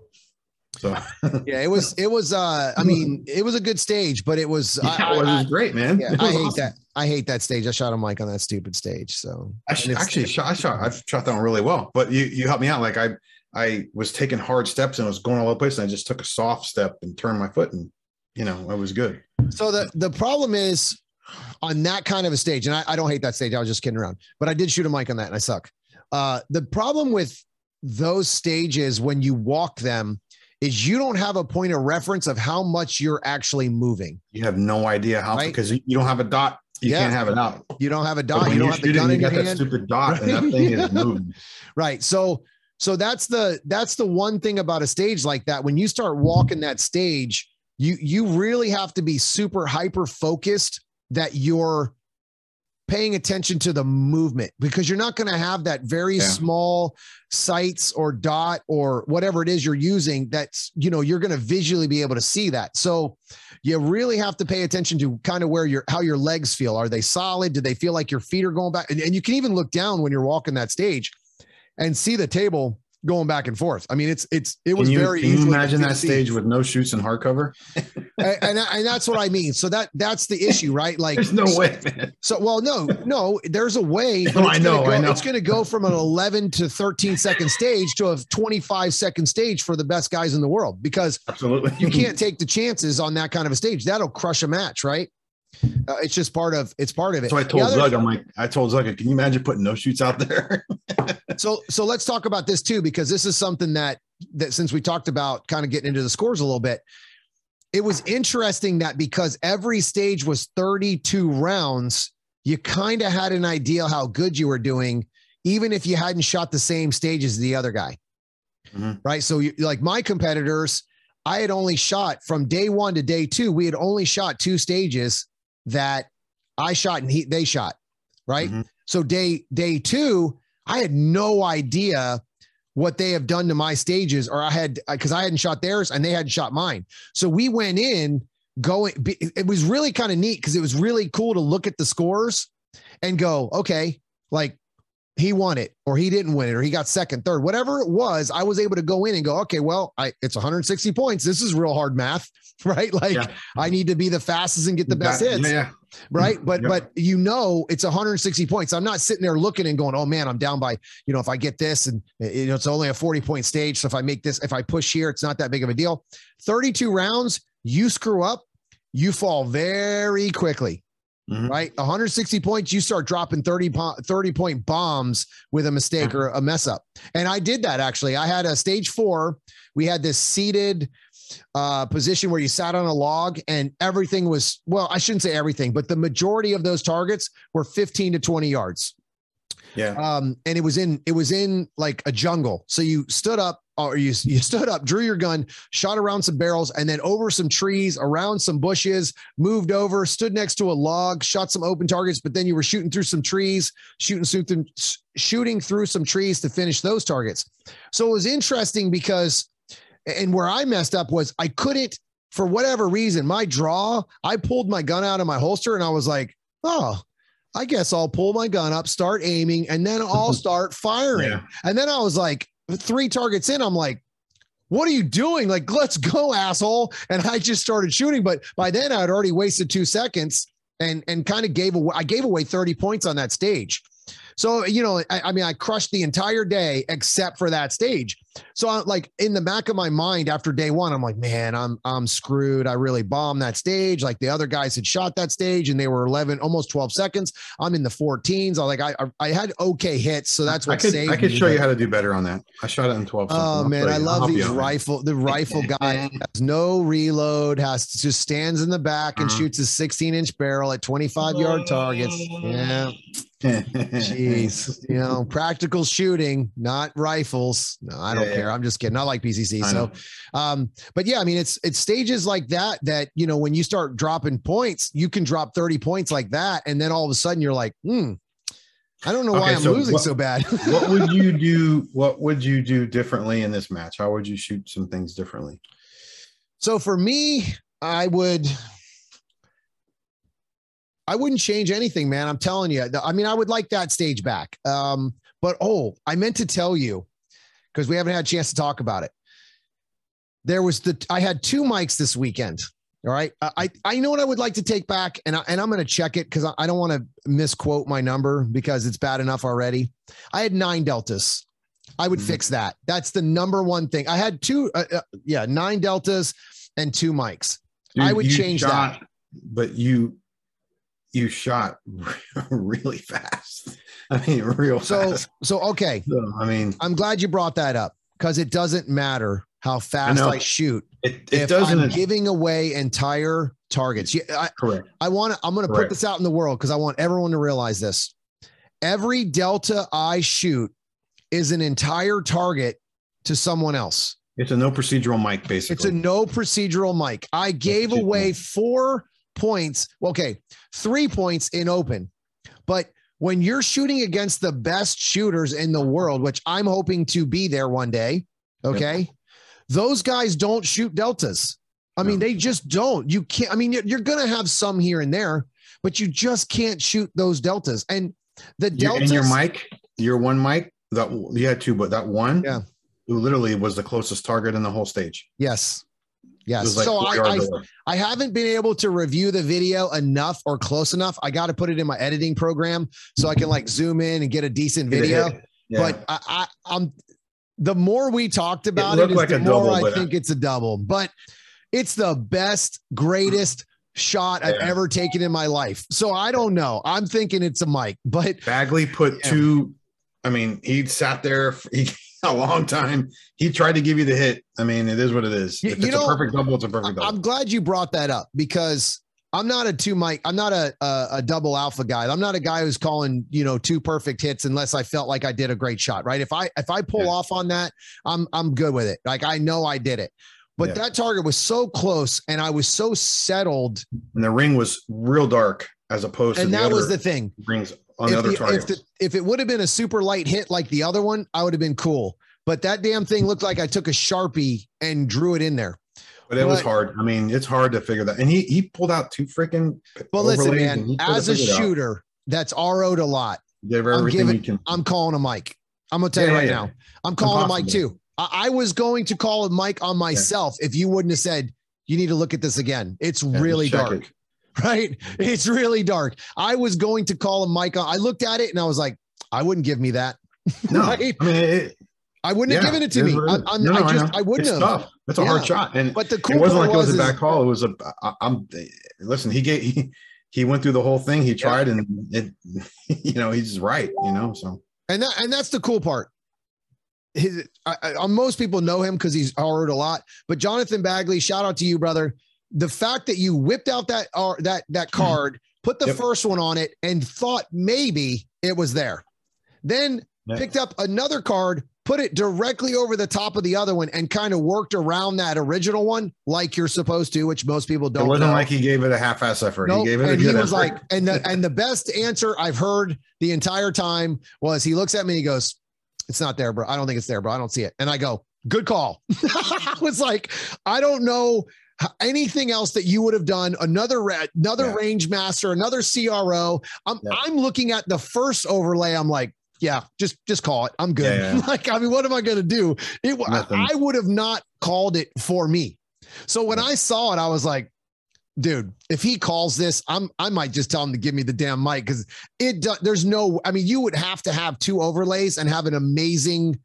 So Yeah, it was. It was. Uh, I mean, it was a good stage, but it was. I- yeah, I, it I- was great, man. yeah, I hate awesome. that. I hate that stage. I shot a mic on that stupid stage. So I sh- actually shot, I shot, I've shot that one really well, but you, you helped me out. Like I, I was taking hard steps and I was going all over the place and I just took a soft step and turned my foot and, you know, it was good. So the the problem is on that kind of a stage, and I, I don't hate that stage. I was just kidding around, but I did shoot a mic on that, and I suck. Uh, the problem with those stages when you walk them is you don't have a point of reference of how much you're actually moving. You have no idea how, Right. because you you don't have a dot. You Yeah. can't have it out. You don't have a dot. You don't have the gun you in your got that hand. stupid dot and that thing is moving. Right. So so that's the that's the one thing about a stage like that. When you start walking that stage, you you really have to be super hyper focused that you're paying attention to the movement because you're not going to have that very Yeah. small sights or dot or whatever it is you're using that's you know you're going to visually be able to see that so you really have to pay attention to kind of where your how your legs feel are they solid do they feel like your feet are going back and, and you can even look down when you're walking that stage and see the table going back and forth. I mean, it's it's it was Can you, very can you imagine that stage with no shoots and hardcover? and, and and that's what I mean. So that that's the issue, right? Like, There's no way, man. so well, no, no, there's a way. No, I know, go, I know. It's going to go from an 11 to 13 second stage to a 25 second stage for the best guys in the world because Absolutely. you can't take the chances on that kind of a stage. That'll crush a match, right? Uh, it's just part of it's part of it. So I told other- Zug, I'm like, I told Zug, can you imagine putting no shoots out there? so so let's talk about this too because this is something that that since we talked about kind of getting into the scores a little bit it was interesting that because every stage was 32 rounds you kind of had an idea how good you were doing even if you hadn't shot the same stage as the other guy Mhm. right so you like my competitors i had only shot from day one to day two we had only shot two stages that i shot and he they shot right Mhm. so day day two I had no idea what they have done to my stages, or I had uh, because I hadn't shot theirs and they hadn't shot mine. So we went in going. It was really kind of neat because it was really cool to look at the scores and go, okay, like he won it or he didn't win it or he got second, third, whatever it was. I was able to go in and go, okay, well, I it's 160 points. This is real hard math, right? Like Yeah. I need to be the fastest and get the best That- hits Yeah, yeah. Right? But Yep. but you know it's 160 points. I'm not sitting there looking and going, oh man, I'm down by you know if I get this and uh, you know it's only a 40 point stage. So if I make this, if I push here, it's not that big of a deal. 32 rounds, you screw up, you fall very quickly. Mhm. Right, 160 points, you start dropping 30 po- 30 point bombs with a mistake or a mess up. And I did that actually. I had a stage four. We had this seated uh, position where you sat on a log and everything was, well, I shouldn't say everything, but the majority of those targets were 15 to 20 yards. Yeah. Um, and it was in, it was in like a jungle. So you stood up or you, you stood up, drew your gun, shot around some barrels and then over some trees, around some bushes, moved over, stood next to a log, shot some open targets, but then you were shooting through some trees, shooting, shooting, shooting through some trees to finish those targets. So it was interesting because and where I messed up was I couldn't, for whatever reason, my draw, I pulled my gun out of my holster and I was like, oh, I guess I'll pull my gun up, start aiming, and then I'll start firing. Yeah. And then I was like, three targets in, I'm like, what are you doing? Like, let's go, asshole. And I just started shooting. But by then I had already wasted two seconds and and kind of gave away I gave away 30 points on that stage. So, you know, I, I mean, I crushed the entire day except for that stage. So I like in the back of my mind after day one, I'm like, man, I'm I'm screwed. I really bombed that stage. Like the other guys had shot that stage and they were 11, almost 12 seconds. I'm in the 14s. I like I I had okay hits, so that's what I could, saved I could me, show but- you how to do better on that. I shot it in 12. Oh. Man, I love these rifle. The rifle guy has no reload, has just stands in the back and Uh-huh. shoots a 16 inch barrel at 25 yard targets. Yeah, jeez, you know, practical shooting, not rifles. No, I don't Yeah, yeah. care. I'm just kidding. I like PCC. I So, know. um, but yeah, I mean, it's it's stages like that that you know when you start dropping points, you can drop 30 points like that, and then all of a sudden you're like, hmm. I don't know why Okay, I'm so losing what- so bad. what would you do? What would you do differently in this match? How would you shoot some things differently? So for me, I would I wouldn't change anything, man. I'm telling you. I mean, I would like that stage back. Um, but oh, I meant to tell you because we haven't had a chance to talk about it. There was the I had two mics this weekend. All right. I I know what I would like to take back, and I, and I'm going to check it because I, I don't want to misquote my number because it's bad enough already. I had nine deltas. I would Mhm. fix that. That's the number one thing. I had two, uh, uh, yeah, nine deltas and two mics. I would change that. But you you shot really fast. I mean, real So fast. so okay. So, I mean, I'm glad you brought that up because it doesn't matter how fast know. I, shoot it, it doesn't. I'm giving away entire targets. Yeah, I, correct. I want to. I'm going to put this out in the world because I want everyone to realize this. Every delta I shoot is an entire target to someone else. It's a no procedural mic, basically. It's a no procedural mic. I gave away four points. Okay, three points in open. But when you're shooting against the best shooters in the world, which I'm hoping to be there one day, okay, those guys don't shoot deltas. I mean, No. they just don't. You can't, I mean, you're, you're going to have some here and there, but you just can't shoot those deltas. And the Your- deltas. and your mic, your one mic, that you had two, but that one, Yeah. who literally was the closest target in the whole stage. Yes. It Yes. like so I, I. I haven't been able to review the video enough or close enough. I got to put it in my editing program so I can like zoom in and get a decent video. Yeah. But I, I, I'm the more we talked about it, looked is like the more double, I but- uh, think it's a double. But it's the best, greatest shot I've ever taken in my life. So I don't know. I'm thinking it's a mic, but Bagley put Yeah. two. I mean, he sat there for a long time. He tried to give you the hit. I mean, it is what it is. You- if you it's know, a perfect double, it's a perfect double. I'm glad you brought that up because I'm not a two mic. I'm not a, a a double alpha guy. I'm not a guy who's calling you know two perfect hits unless I felt like I did a great shot. Right? If I if I pull Yeah. off on that, I'm I'm good with it. Like I know I did it. But Yeah. that target was so close, and I was so settled, and the ring was real dark as opposed and to the that was the thing. rings on If other the, if, the, if it would have been a super light hit like the other one, I would have been cool. But that damn thing looked like I took a sharpie and drew it in there. but it was hard. I mean, it's hard to figure that. And he he pulled out two freaking. But listen, man. and he could've As a out. shooter, that's RO'd a lot. Did I'm giving- you can. I'm calling a mic. I'm gonna tell you right yeah. now. I'm calling a mic too. I, I was going to call a mic on myself if you wouldn't have said you need to look at this again. It's Yeah, really dark, it. right? It's really dark. I was going to call a mic on. I looked at it and I was like, I wouldn't give me that. No, Right? I mean, it, I wouldn't have given it to me. I. I'm, No, I just know. I wouldn't It's have. tough. It's a Yeah. hard shot, and But the cool it wasn't like it was, was a is- bad call. It was a. I, I'm. Listen, he gave. He, he went through the whole thing. He tried, and it. You know, he's right. You know, so and that and that's the cool part. His, I, I, most people know him because he's RO'd a lot. But Jonathan Bagley, shout out to you, brother. The fact that you whipped out that R that that hmm. card, put the Yep. first one on it, and thought maybe it was there, then picked up another card, put it directly over the top of the other one, and kind of worked around that original one like you're supposed to, which most people don't. It wasn't know. like he gave it a half-ass effort. Nope. He gave it a and he was effort. like, and the and the best answer I've heard the entire time was he looks at me and he goes, It's not there, bro. I don't think it's there, bro. I don't see it. And I go, Good call. I was like, I don't know anything else that you would have done. Another another Yeah. range master, another CRO. I'm Yeah. I'm looking at the first overlay. I'm like, yeah, just just call it. I'm good. Yeah, like, I mean, what am I gonna do? It wa- I would have not called it for me. So when I saw it, I was like, dude, if he calls this, I'm I might just tell him to give me the damn mic because it do, there's no. I mean, you would have to have two overlays and have an amazing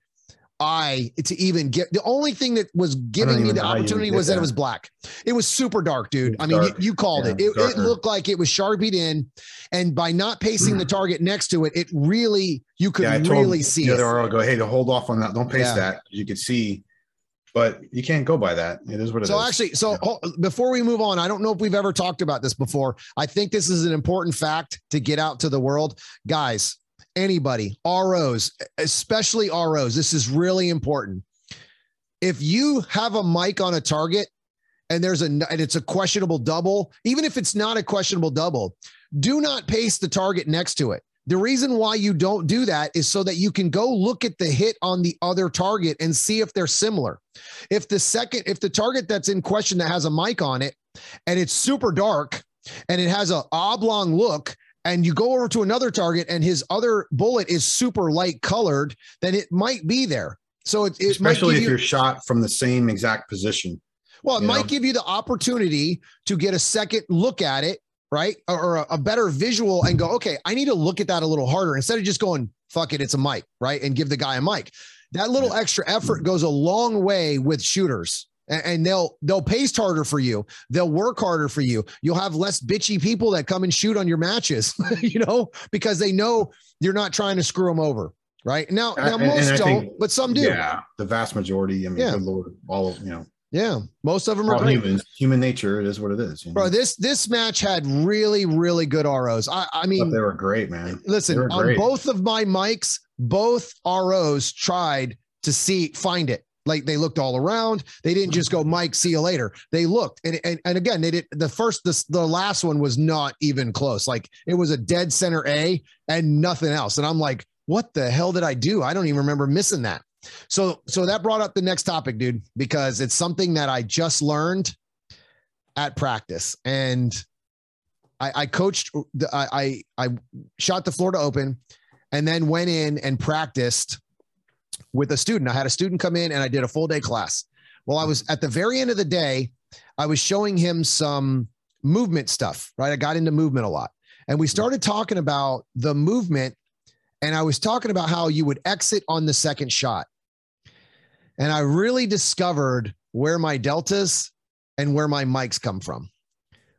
eye to even get. The only thing that was giving me the know how you opportunity was get that it was black. It was super dark, dude. I mean, you, you called Yeah, it. It, it looked like it was sharpied in, and by not pasting the target next to it, it really you could yeah, really see the other RO, go, hey, to hold off on that. Don't paste Yeah. that. You could see, but you can't go by that. It is what it is. So actually, so before we move on, I don't know if we've ever talked about this before. I think this is an important fact to get out to the world, guys. Anybody, ROs, especially ROs, this is really important. If you have a mic on a target and there's a and it's a questionable double, even if it's not a questionable double, do not paste the target next to it. The reason why you don't do that is so that you can go look at the hit on the other target and see if they're similar. If the second, if the target that's in question that has a mic on it and it's super dark and it has a oblong look, and you go over to another target and his other bullet is super light colored, then it might be there. So it, it might especially give if you, you're shot from the same exact position. well, it might know? give you the opportunity to get a second look at it, right? Or, or a, a better visual and go, okay, I need to look at that a little harder instead of just going, fuck it, it's a mic, right? And give the guy a mic. That little extra effort mm-hmm. goes a long way with shooters. And, they'll they'll pace harder for you. They'll work harder for you. You'll have less bitchy people that come and shoot on your matches, you know, because they know you're not trying to screw them over, right? Now, Uh, now and- most don't, think- but some do. Yeah, the vast majority. I mean, Yeah. good lord, all of you know, Yeah, most of them are humans, human nature. It is what it is. You know? Bro, this this match had really really good ROs. I I But mean, they were great, man. listen, were on both of my mics, both ROs tried to see find it. Like they looked all around. They didn't just go, Mike, see you later. They looked. And and, and again, they did the first this the last one was not even close. Like it was a dead center A and nothing else. And I'm like, what the hell did I do? I don't even remember missing that. So so that brought up the next topic, dude, because it's something that I just learned at practice. And I, I coached the- I, I I shot the Florida Open and then went in and practiced with a student. I had a student come in and I did a full day class. Well, I was at the very end of the day, I was showing him some movement stuff, right? I got into movement a lot. And we started talking about the movement and I was talking about how you would exit on the second shot. And I really discovered where my deltas and where my mics come from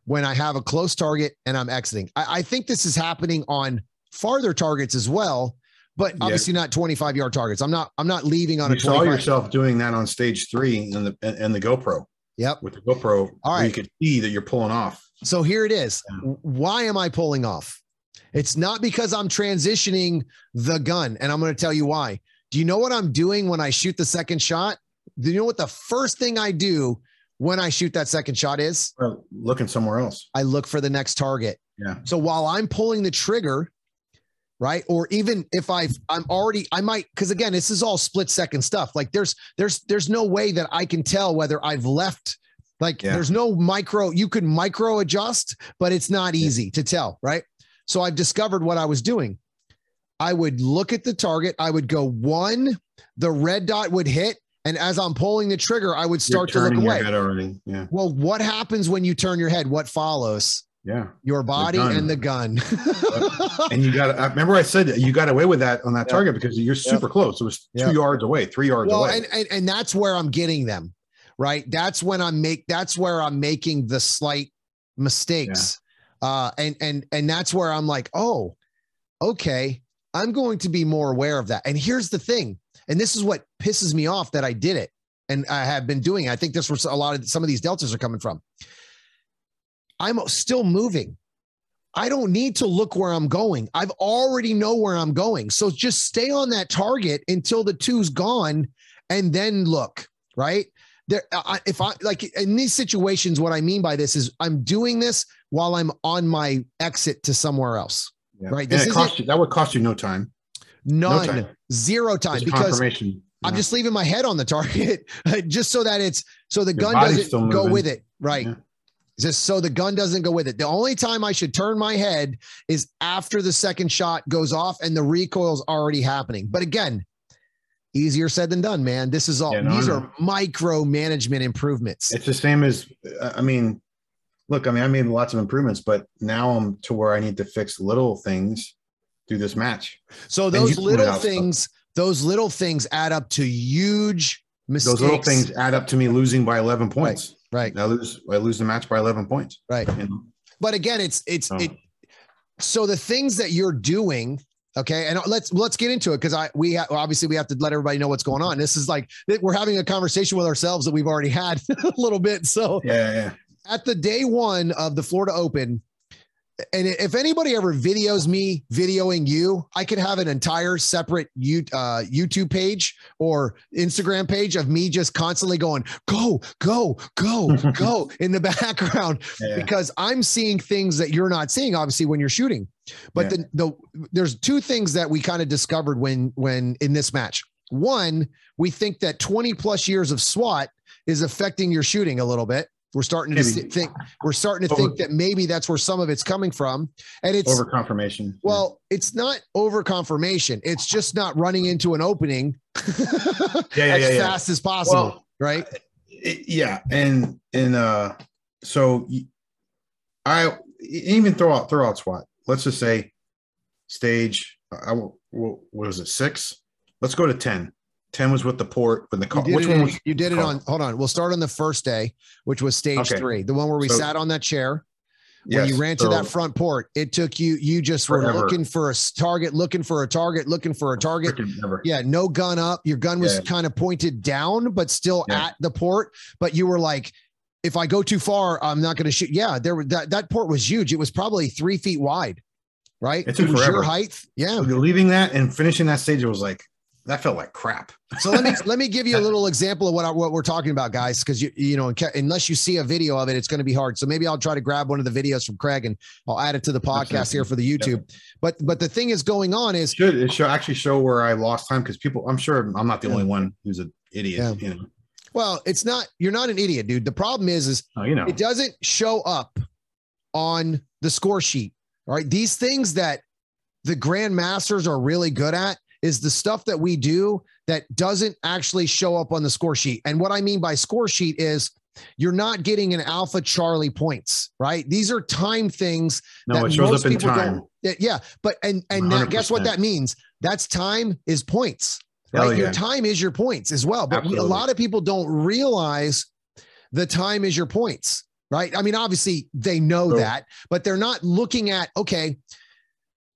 when I have a close target and I'm exiting. I, I think this is happening on farther targets as well, but Yeah. obviously not 25 yard targets. I'm not, I'm not leaving on you a saw 25. yourself doing that on stage three in the and the GoPro Yep. with the GoPro. All where you right. could see that you're pulling off. So here it is. Yeah. Why am I pulling off? It's not because I'm transitioning the gun. And I'm going to tell you why. Do you know what I'm doing when I shoot the second shot? Do you know what the first thing I do when I shoot that second shot is? Looking somewhere else. I look for the next target. Yeah. So while I'm pulling the trigger, right? Or even if I've I'm already I might because again, this is all split second stuff. Like there's there's there's no way that I can tell whether I've left. Like Yeah. there's no micro, you can micro adjust, but it's not easy to tell, right? So I've discovered what I was doing. I would look at the target, I would go one, the red dot would hit, and as I'm pulling the trigger, I would start to look away. Yeah. Well, what happens when you turn your head? What follows? Yeah. Your body gun. and the gun. And you got I remember I said you got away with that on that Yeah. target because you're super close. It was two Yeah. yards away, three yards well, away. and, and and that's where I'm getting them, right? That's when I'm make that's where I'm making the slight mistakes. Uh and and and that's where I'm like, oh, okay, I'm going to be more aware of that. And here's the thing, and this is what pisses me off that I did it and I have been doing. I think this was a lot of some of these deltas are coming from. I'm still moving. I don't need to look where I'm going. I've already know where I'm going. So just stay on that target until the two's gone and then look, right? There, I, if I like in these situations, what I mean by this is I'm doing this while I'm on my exit to somewhere else. Yeah. right, this it isn't- cost you that would cost you no time. None, time. zero time, Just because confirmation. I'm Yeah. just leaving my head on the target just so that it's so the Your gun doesn't go with it. Right. Yeah. Just so the gun doesn't go with it. The only time I should turn my head is after the second shot goes off and the recoil's already happening. But again, easier said than done, man. This is all Yeah, no, these are micro management improvements. It's the same as I mean, look, I mean, I made lots of improvements, but now I'm to where I need to fix little things through this match. So those little out stuff. things, those little things add up to huge mistakes. Those little things add up to me losing by 11 points. right? I lose, I lose the match by 11 points. Right. You know? But again, it's it's Oh. it. So the things that you're doing, okay, and let's let's get into it because I we ha- obviously we have to let everybody know what's going on. This is like we're having a conversation with ourselves that we've already had a little bit. So Yeah, yeah. at the day one of the Florida Open, and if anybody ever videos me videoing you, I could have an entire separate you, uh, YouTube page or Instagram page of me just constantly going, go, go, go, go in the background yeah. because I'm seeing things that you're not seeing, obviously, when you're shooting. But Yeah. the, the there's two things that we kind of discovered when when in this match. One, we think that 20 plus years of SWAT is affecting your shooting a little bit. We're starting to Maybe. think we're starting to Over- think that maybe that's where some of it's coming from. And it's Over confirmation. well, it's not over confirmation. It's just not running into an opening yeah, yeah, as yeah, yeah. fast as possible. Well, right. it- yeah, and and uh, so I even throw out throw out SWAT. Let's just say stage. I will- what was it six? Let's go to ten. Ten was with the port with the You car. did, Which it, one was? you did it on, hold on. We'll start on the first day, which was stage Okay. three, the one where we So- sat on that chair. When Yes, you ran to so- that front port, it took you, you just were Forever. looking for a target, looking for a target, looking for a target. Yeah, no gun up. Your gun was Yeah. kind of pointed down, but still Yeah. at the port. But you were like, if I go too far, I'm not going to shoot. Yeah, there were that that port was huge. It was probably three feet wide, right? It took was your forever. height. Yeah. Leaving that and finishing that stage, it was like that felt like crap. So let me let me give you a little example of what I, what we're talking about, guys, because you you know unless you see a video of it, it's going to be hard. So maybe I'll try to grab one of the videos from Craig and I'll add it to the podcast here for the YouTube. But but the thing is going on is Should it should actually show where I lost time because people. I'm sure I'm not the Yeah. only one who's an idiot. Yeah. You know. well, it's not you're not an idiot, dude. The problem is is Oh, you know. it doesn't show up on the score sheet. All right. These things that the grandmasters are really good at is the stuff that we do that doesn't actually show up on the score sheet. And what I mean by score sheet is you're not getting an alpha Charlie points, right? These are time things. No, that it shows most up in people time. don't- Yeah, Yeah. But, and, and that, guess what that means? That's time is points, right? Your time is your points as well. But we- a lot of people don't realize the time is your points, right? I mean, obviously they know So- that, but they're not looking at, okay,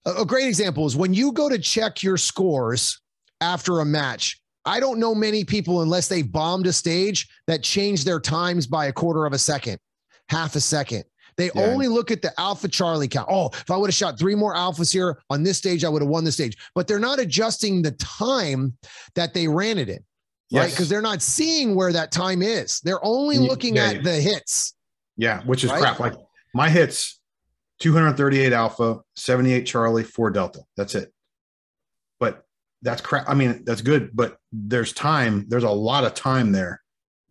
a, great example is when you go to check your scores after a match. I don't know many people, unless they bombed a stage, that change their times by a quarter of a second, half a second. They Yeah. only look at the alpha Charlie count. Oh, if I would have shot three more alphas here on this stage, I would have won the stage. But they're not adjusting the time that they ran it in, right? Because they're not seeing where that time is. They're only looking yeah, at yeah. the hits. Yeah, which is Right? crap. Like my hits 238 alpha, 78 Charlie, 4 Delta. That's it. But that's crap. I mean, that's good, but there's time. There's a lot of time there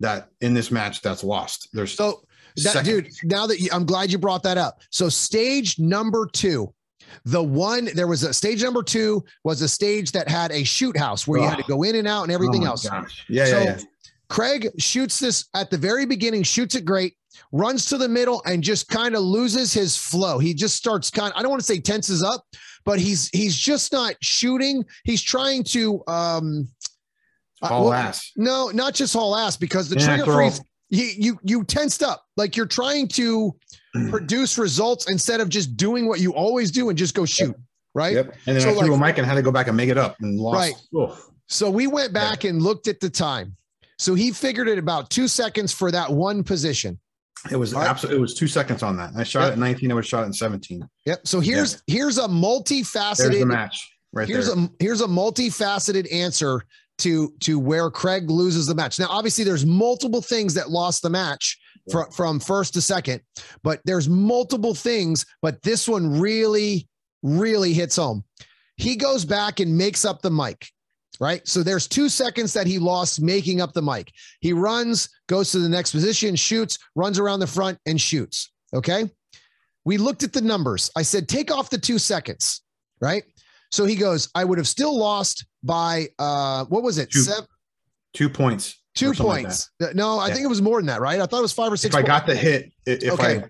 that in this match that's lost. There's So, that, dude, now that you, I'm glad you brought that up. So, stage number two, the one there was a stage number two was a stage that had a shoot house where you had to go in and out and everything Oh else. gosh. Yeah, So, yeah, yeah. Craig shoots this at the very beginning, shoots it great, runs to the middle, and just kind of loses his flow. He just starts kind. I don't want to say tenses up, but he's he's just not shooting. He's trying to um, uh, All well, ass. No, not just haul ass because the Yeah, trigger throw- freeze. You, you you tensed up like you're trying to produce results instead of just doing what you always do and just go shoot right. Yep. And then So, I threw like- a mic and had to go back and make it up and lost. Right. Oof. So we went back and looked at the time. So he figured it about two seconds for that one position. It was right. absolutely it was two seconds on that. I shot Yep. it at 19, I was shot in 17. Yep. So here's here's a There's the multifaceted match right here's there. a here's a multifaceted answer to to where Craig loses the match. Now, obviously, there's multiple things that lost the match from from first to second, but there's multiple things. But this one really, really hits home. He goes back and makes up the mic. Right. So there's two seconds that he lost making up the mic. He runs, goes to the next position, shoots, runs around the front and shoots. Okay. We looked at the numbers. I said, take off the two seconds. Right. So he goes, I would have still lost by uh what was it? Two Seven, two points. two like points. Uh, no, I Yeah. think it was more than that, right? I thought it was five or six. If I got the hit, if Okay. I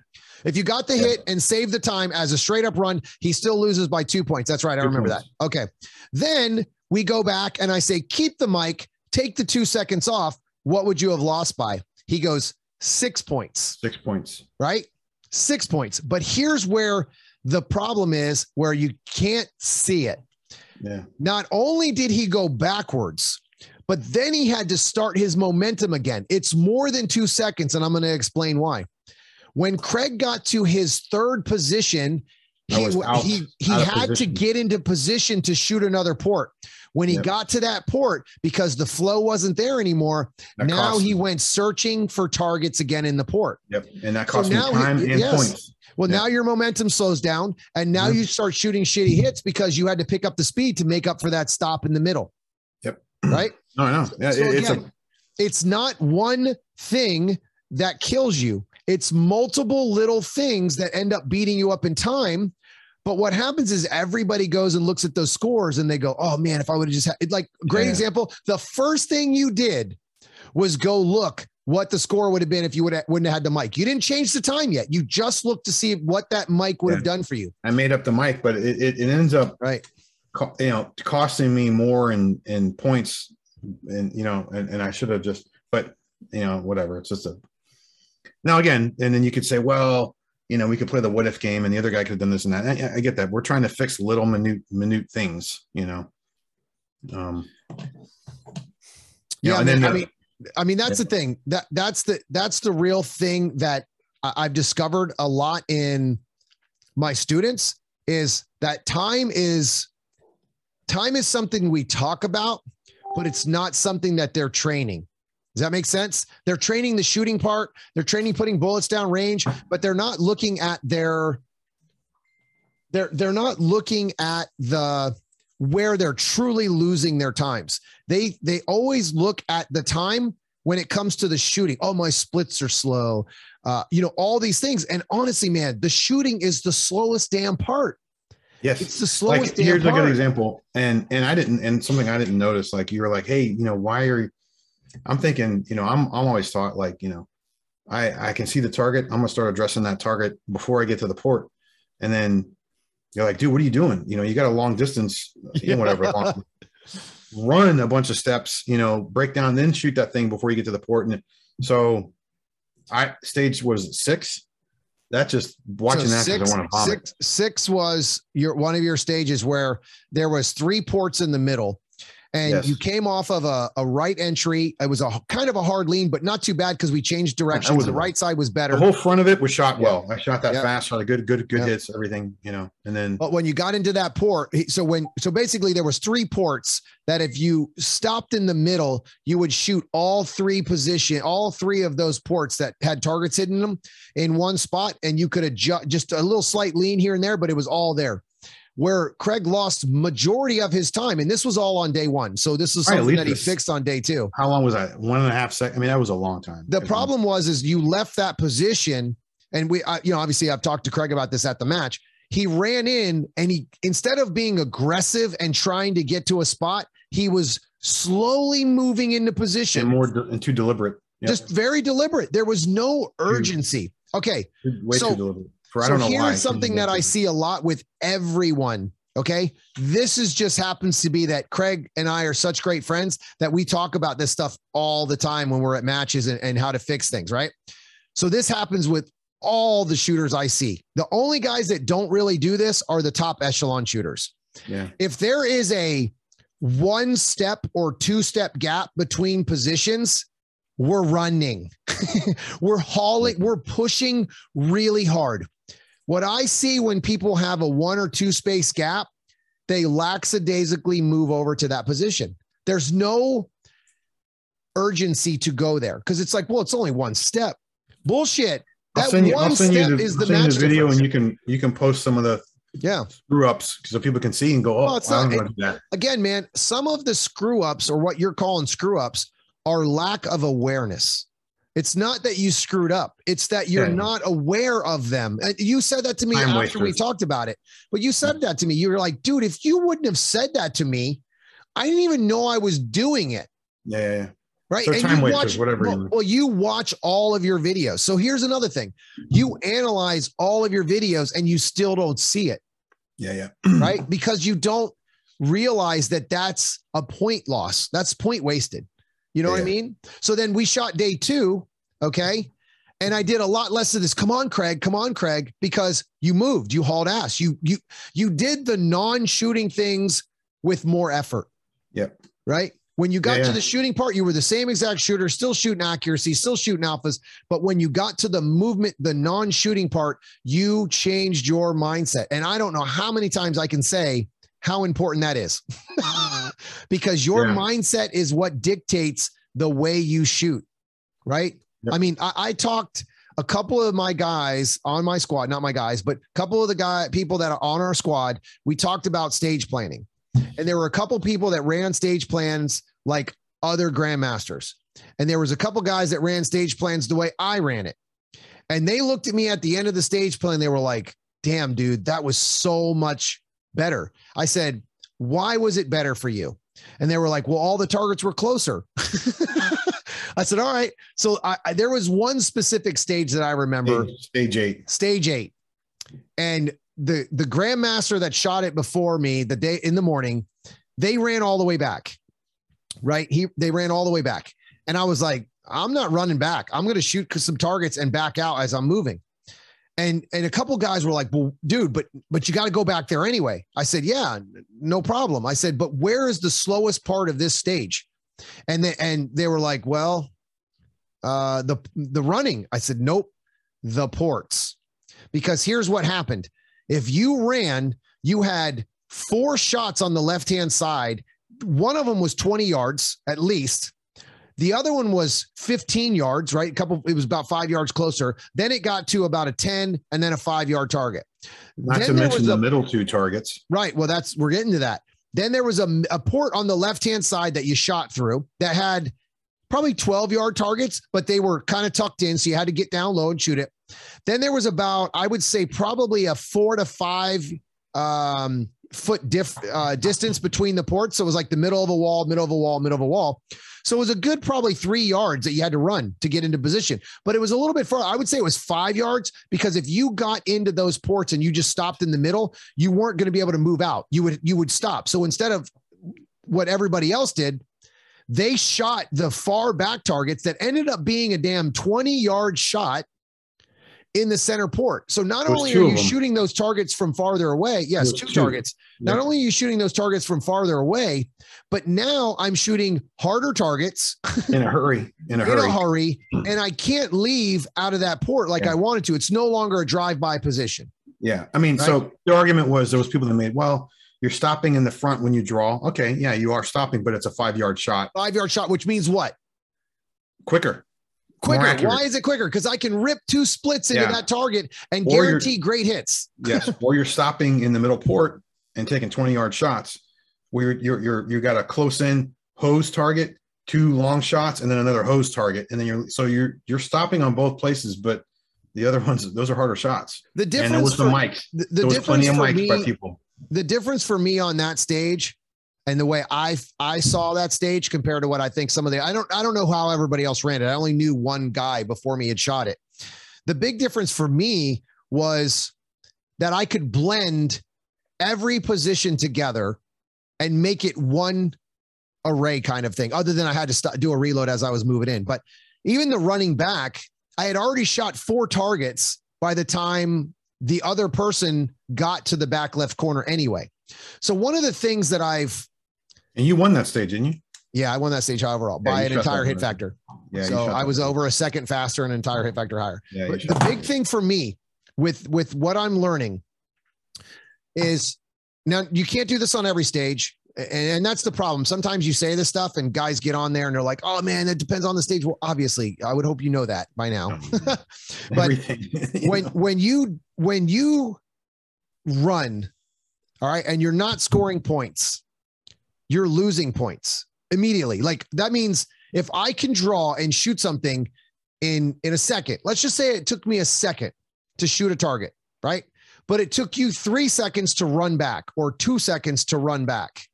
If you got the Yeah. hit and saved the time as a straight up run, he still loses by two points. That's right. I Two remember points. that. Okay. Then we go back and I say, keep the mic, take the two seconds off. What would you have lost by? He goes, six points, Six points. right? Six points. But here's where the problem is where you can't see it. Yeah. Not only did he go backwards, but then he had to start his momentum again. It's more than two seconds, and I'm going to explain why. When Craig got to his third position, he out- he he had to get into position to shoot another port. When he Yep. got to that port, because the flow wasn't there anymore, That now he him. went searching for targets again in the port. Yep. And that So cost me now he- time and yes. points. Well, Yeah. now your momentum slows down, and now Mhm. you start shooting shitty hits because you had to pick up the speed to make up for that stop in the middle. Yep. Right. No, I know. Yeah, So it- it's a it's not one thing that kills you. It's multiple little things that end up beating you up in time. But what happens is everybody goes and looks at those scores and they go, "Oh man, if I would have just had like great Yeah. example, the first thing you did was go look what the score would have been if you would have, wouldn't have had the mic. You didn't change the time yet. You just looked to see what that mic would have done for you. I made up the mic, but it, it, it ends up Right. co- you know costing me more in in points and you know and, and i should have just but you know whatever it's just a now again and then you could say well you know we could play the what if game and the other guy could have done this and that. I, I get that. We're trying to fix little minute minute things you know? Um know, Yeah, and then man, I the- mean, I mean that's the thing. That that's the that's the real thing that I've discovered a lot in my students is that time is time is something we talk about, but it's not something that they're training. Does that make sense? They're training the shooting part, they're training putting bullets down range, but they're not looking at their they're they're not looking at the where they're truly losing their times. They they always look at the time when it comes to the shooting. Oh, my splits are slow. Uh, you know, all these things. And honestly, man, the shooting is the slowest damn part. yes It's the slowest like damn here's a good example and and i didn't and something i didn't notice like you were like hey you know why are you i'm thinking you know i'm i'm always taught like you know i i can see the target. I'm gonna start addressing that target before i get to the port. And then you're like dude what are you doing? You know you got a long distance you know, whatever long- run a bunch of steps you know break down then shoot that thing before you get to the port. And so i stage was six. That just watching So that six, i want to vomit. six, six was your one of your stages where there was three ports in the middle and Yes. you came off of a, a right entry. It was a kind of a hard lean, but not too bad because we changed direction. The right side was better. The whole front of it was shot Yeah. well. I shot that Yeah. fast, shot a good, good, good Yeah. hits, everything, you know. And then But when you got into that port, so when so basically there was three ports that if you stopped in the middle, you would shoot all three position, all three of those ports that had targets hidden in them in one spot, and you could adjust just a little slight lean here and there, but it was all there. Where Craig lost majority of his time, and this was all on day one. So this is Right, something least that he fixed on day two. how long was that? One and a half seconds. I mean, that was a long time. The problem was is you left that position, and we, I, you know, obviously I've talked to Craig about this at the match. He ran in, and he instead of being aggressive and trying to get to a spot, he was slowly moving into position and more de- and too deliberate. Yep. just very deliberate. There was no urgency. Okay, way so- too deliberate. For I so don't know here's something that I see a lot with everyone. Okay. This is just happens to be that Craig and I are such great friends that we talk about this stuff all the time when we're at matches and, and how to fix things. Right. So this happens with all the shooters I see. The only guys that don't really do this are the top echelon shooters. Yeah. If there is a one step or two step gap between positions, we're running. we're hauling, we're pushing really hard. What I see when people have a one or two space gap, they lackadaisically move over to that position. There's no urgency to go there because it's like, well, it's only one step. Bullshit. I'll That send you, one I'll send you step the, is I'll the send you video difference. and you can you can post some of the Yeah. screw ups so people can see and go, oh, Well, it's not-. Again, man, some of the screw ups or what you're calling screw ups are lack of awareness. It's not that you screwed up. It's that you're Yeah. not aware of them. And you said that to me Time after we talked about it. But you said that to me. You were like, dude, if you wouldn't have said that to me, I didn't even know I was doing it. Yeah, yeah, yeah. right? So And time you wasters, watch, whatever Well, mean. well, you watch all of your videos. So here's another thing: you analyze all of your videos, and you still don't see it, Yeah, yeah. right? because you don't realize that that's a point loss. That's point wasted. You know what I mean? So then we shot day two, okay. And I did a lot less of this. Come on, Craig. Come on, Craig, because you moved, you hauled ass. You you you did the non-shooting things with more effort. Yep. Right. When you got Yeah, to yeah. the shooting part, you were the same exact shooter, still shooting accuracy, still shooting alphas. But when you got to the movement, the non-shooting part, you changed your mindset. And I don't know how many times I can say how important that is. because your Yeah. mindset is what dictates the way you shoot. Right. Yep. I mean, I, I talked a couple of my guys on my squad, not my guys, but a couple of the guy people that are on our squad. We talked about stage planning, and there were a couple people that ran stage plans like other grandmasters, and there was a couple guys that ran stage plans the way I ran it, and they looked at me at the end of the stage plan. They were like, "Damn, dude, that was so much better." I said, "Why was it better for you?" And they were like, "Well, all the targets were closer." I said, "All right." So I, I, there was one specific stage that I remember Stage, stage eight. stage eight. And the the grandmaster that shot it before me the day in the morning, they ran all the way back. Right. He they ran all the way back. And I was like, I'm not running back. I'm gonna shoot some targets and back out as I'm moving. And and a couple guys were like, well, dude, but but you got to go back there anyway. I said, yeah, no problem. I said, but where is the slowest part of this stage? And they and they were like, well, uh, the the running. I said, nope, the ports. Because here's what happened: if you ran, you had four shots on the left hand side. One of them was 20 yards at least. The other one was 15 yards, right? A couple, it was about five yards closer. Then it got to about a 10 and then a five yard target. Not Then to there mention was the a- middle two targets. Right. Well, that's we're getting to that. Then there was a, a port on the left hand side that you shot through that had probably 12 yard targets, but they were kind of tucked in. So you had to get down low and shoot it. Then there was about, I would say, probably a four to five um, foot diff, uh, distance between the ports. So it was like the middle of a wall, middle of a wall, middle of a wall. So it was a good probably three yards that you had to run to get into position. But it was a little bit far. I would say it was five yards because if you got into those ports and you just stopped in the middle, you weren't going to be able to move out. You would you would stop. So instead of what everybody else did, they shot the far back targets that ended up being a damn 20 yard shot in the center port. So not only are you shooting those targets from farther away, yes, two, two. targets. Not only are you shooting those targets from farther away, but now I'm shooting harder targets in a hurry. In a hurry. in a hurry, and I can't leave out of that port like Yeah. I wanted to. It's no longer a drive-by position. Yeah. I mean, so the argument was there was people that made, well, you're stopping in the front when you draw. Okay. Yeah, you are stopping, but it's a five yard shot. Five-yard shot, which means what? Quicker. Quicker. Why is it quicker? Because I can rip two splits into Yeah. that target and Or guarantee great hits. Yes. or you're stopping in the middle port and taking 20 yard shots where you're you're you got a close in hose target, two long shots, and then another hose target. And then you're so you're you're stopping on both places, but the other ones, those are harder shots. The and there difference was for, the mics. the, the There was difference plenty of for mics by people. the difference for me on that stage and the way I I saw that stage compared to what I think some of the I don't I don't know how everybody else ran it. I only knew one guy before me had shot it. The big difference for me was that I could blend every position together and make it one array kind of thing. Other than I had to st- do a reload as I was moving in, but even the running back, I had already shot four targets by the time the other person got to the back left corner anyway. So one of the things that I've And you won that stage, didn't you? yeah, I won that stage high overall Yeah, by an entire hit factor. Yeah. so I was over a second faster and an entire hit factor higher. Yeah, But the big thing for me with with what I'm learning is now you can't do this on every stage. And, and that's the problem. Sometimes you say this stuff and guys get on there and they're like, oh man, it depends on the stage. Well, obviously, I would hope you know that by now. Oh, but when know? when you when you run all right and you're not scoring points you're losing points immediately. Like that means if i can draw and shoot something in in a second let's just say it took me a second to shoot a target right? But it took you 3 seconds to run back or 2 seconds to run back.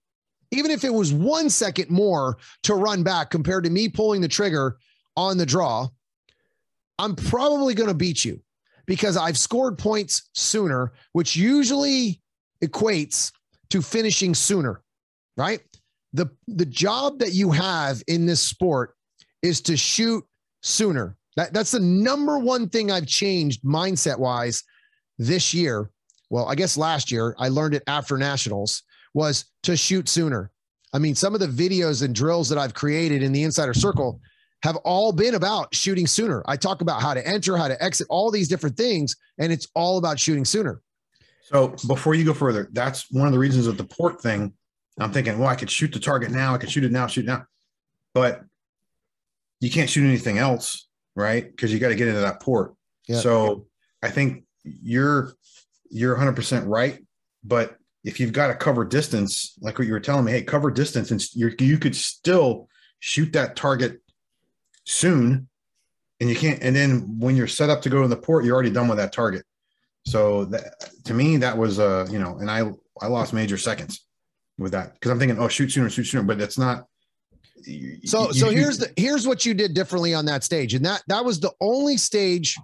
Even if it was one second more to run back compared to me pulling the trigger on the draw, I'm probably going to beat you because I've scored points sooner, which usually equates to finishing sooner, right? The, the job that you have in this sport is to shoot sooner. That, that's the number one thing I've changed mindset wise this year. Well, I guess last year I learned it after nationals was to shoot sooner. I mean, some of the videos and drills that I've created in the insider circle have all been about shooting sooner. I talk about how to enter, how to exit, all these different things, and it's all about shooting sooner. So before you go further, that's one of the reasons of the port thing. I'm thinking, well, I could shoot the target now. I could shoot it now, shoot it now. But you can't shoot anything else, right? Because you got to get into that port. Yeah. So I think you're you're 100% right. But if you've got to cover distance, like what you were telling me, hey, cover distance, and you you could still shoot that target soon, and you can't. And then when you're set up to go in the port, you're already done with that target. So that, to me, that was uh, you know, and I I lost major seconds with that because I'm thinking, oh, shoot sooner, shoot sooner, but it's not. so you, so you, here's the here's what you did differently on that stage, and that that was the only stage.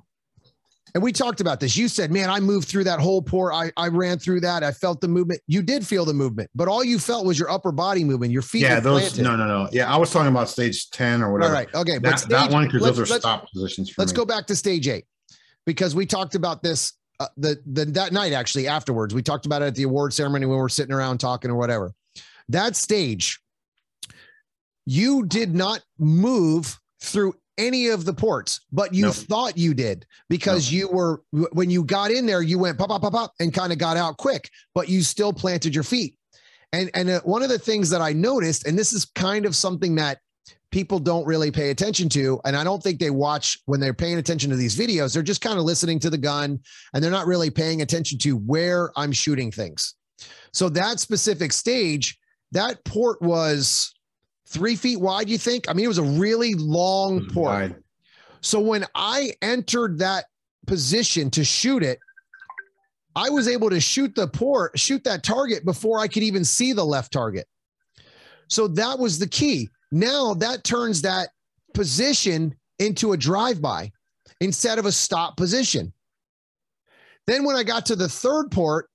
And we talked about this. You said, "Man, I moved through that whole port. I I ran through that. I felt the movement. You did feel the movement, but all you felt was your upper body movement. Your feet. Yeah, those. Planted. No, no, no. Yeah, I was talking about stage ten or whatever. All right. Okay, that, but stage, that one because those are stop positions. let's me. go back to stage eight because we talked about this uh, the, the that night actually afterwards. We talked about it at the award ceremony when we are sitting around talking or whatever. That stage, you did not move through any of the ports, but you thought you did because you were when you got in there, you went pop pop pop pop and kind of got out quick, but you still planted your feet. And and uh, one of the things that I noticed, and this is kind of something that people don't really pay attention to. And I don't think they watch when they're paying attention to these videos. They're just kind of listening to the gun and they're not really paying attention to where I'm shooting things. So that specific stage, that port was three feet wide, you think? I mean, it was a really long port. Wide. So when I entered that position to shoot it, I was able to shoot the port, shoot that target before I could even see the left target. So that was the key. Now that turns that position into a drive by instead of a stop position. Then when I got to the third port,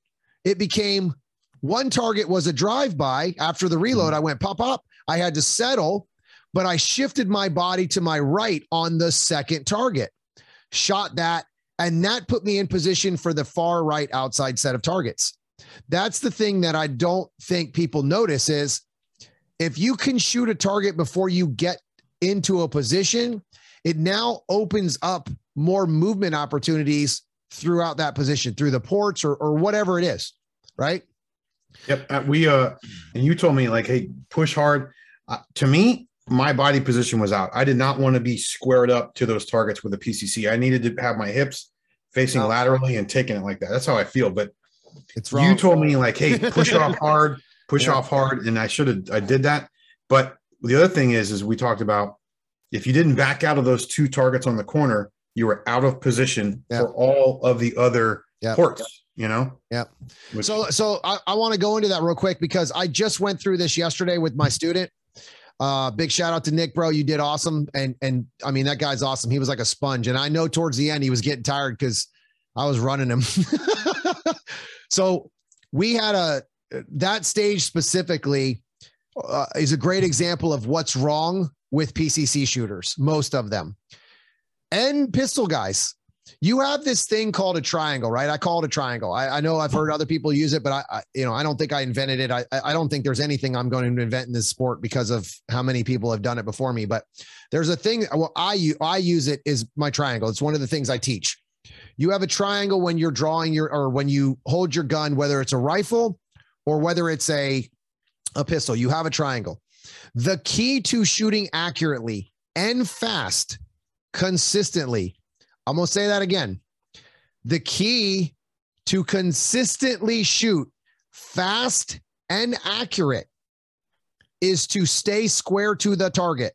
it became one target was a drive by. After the reload, I went pop up. I had to settle, but I shifted my body to my right on the second target, shot that, and that put me in position for the far right outside set of targets. That's the thing that I don't think people notice is if you can shoot a target before you get into a position, it now opens up more movement opportunities throughout that position through the ports or, or whatever it is. Right. Yep. Uh, we, uh, and you told me like, Hey, push hard. Uh, to me, my body position was out. I did not want to be squared up to those targets with a PCC. I needed to have my hips facing no. laterally and taking it like that. That's how I feel. But it's wrong. You told me like, Hey, push off hard push yeah. off hard, and I should have I did that. But the other thing is, is we talked about if you didn't back out of those two targets on the corner, you were out of position yeah. for all of the other yeah. ports. You know. Yeah. So so I, I want to go into that real quick because I just went through this yesterday with my student. Uh, big shout out to Nick, bro. You did awesome. And and I mean that guy's awesome. He was like a sponge. And I know towards the end he was getting tired because I was running him. so we had a that stage specifically uh, is a great example of what's wrong with PCC shooters, most of them, and pistol guys. You have this thing called a triangle, right? I call it a triangle. I, I know I've heard other people use it, but I, I, you know, I don't think I invented it. I, I don't think there's anything I'm going to invent in this sport because of how many people have done it before me. But there's a thing. Well, I I use it is my triangle. It's one of the things I teach. You have a triangle when you're drawing your or when you hold your gun, whether it's a rifle or whether it's a, a pistol, you have a triangle. The key to shooting accurately and fast consistently, I'm going to say that again. The key to consistently shoot fast and accurate is to stay square to the target.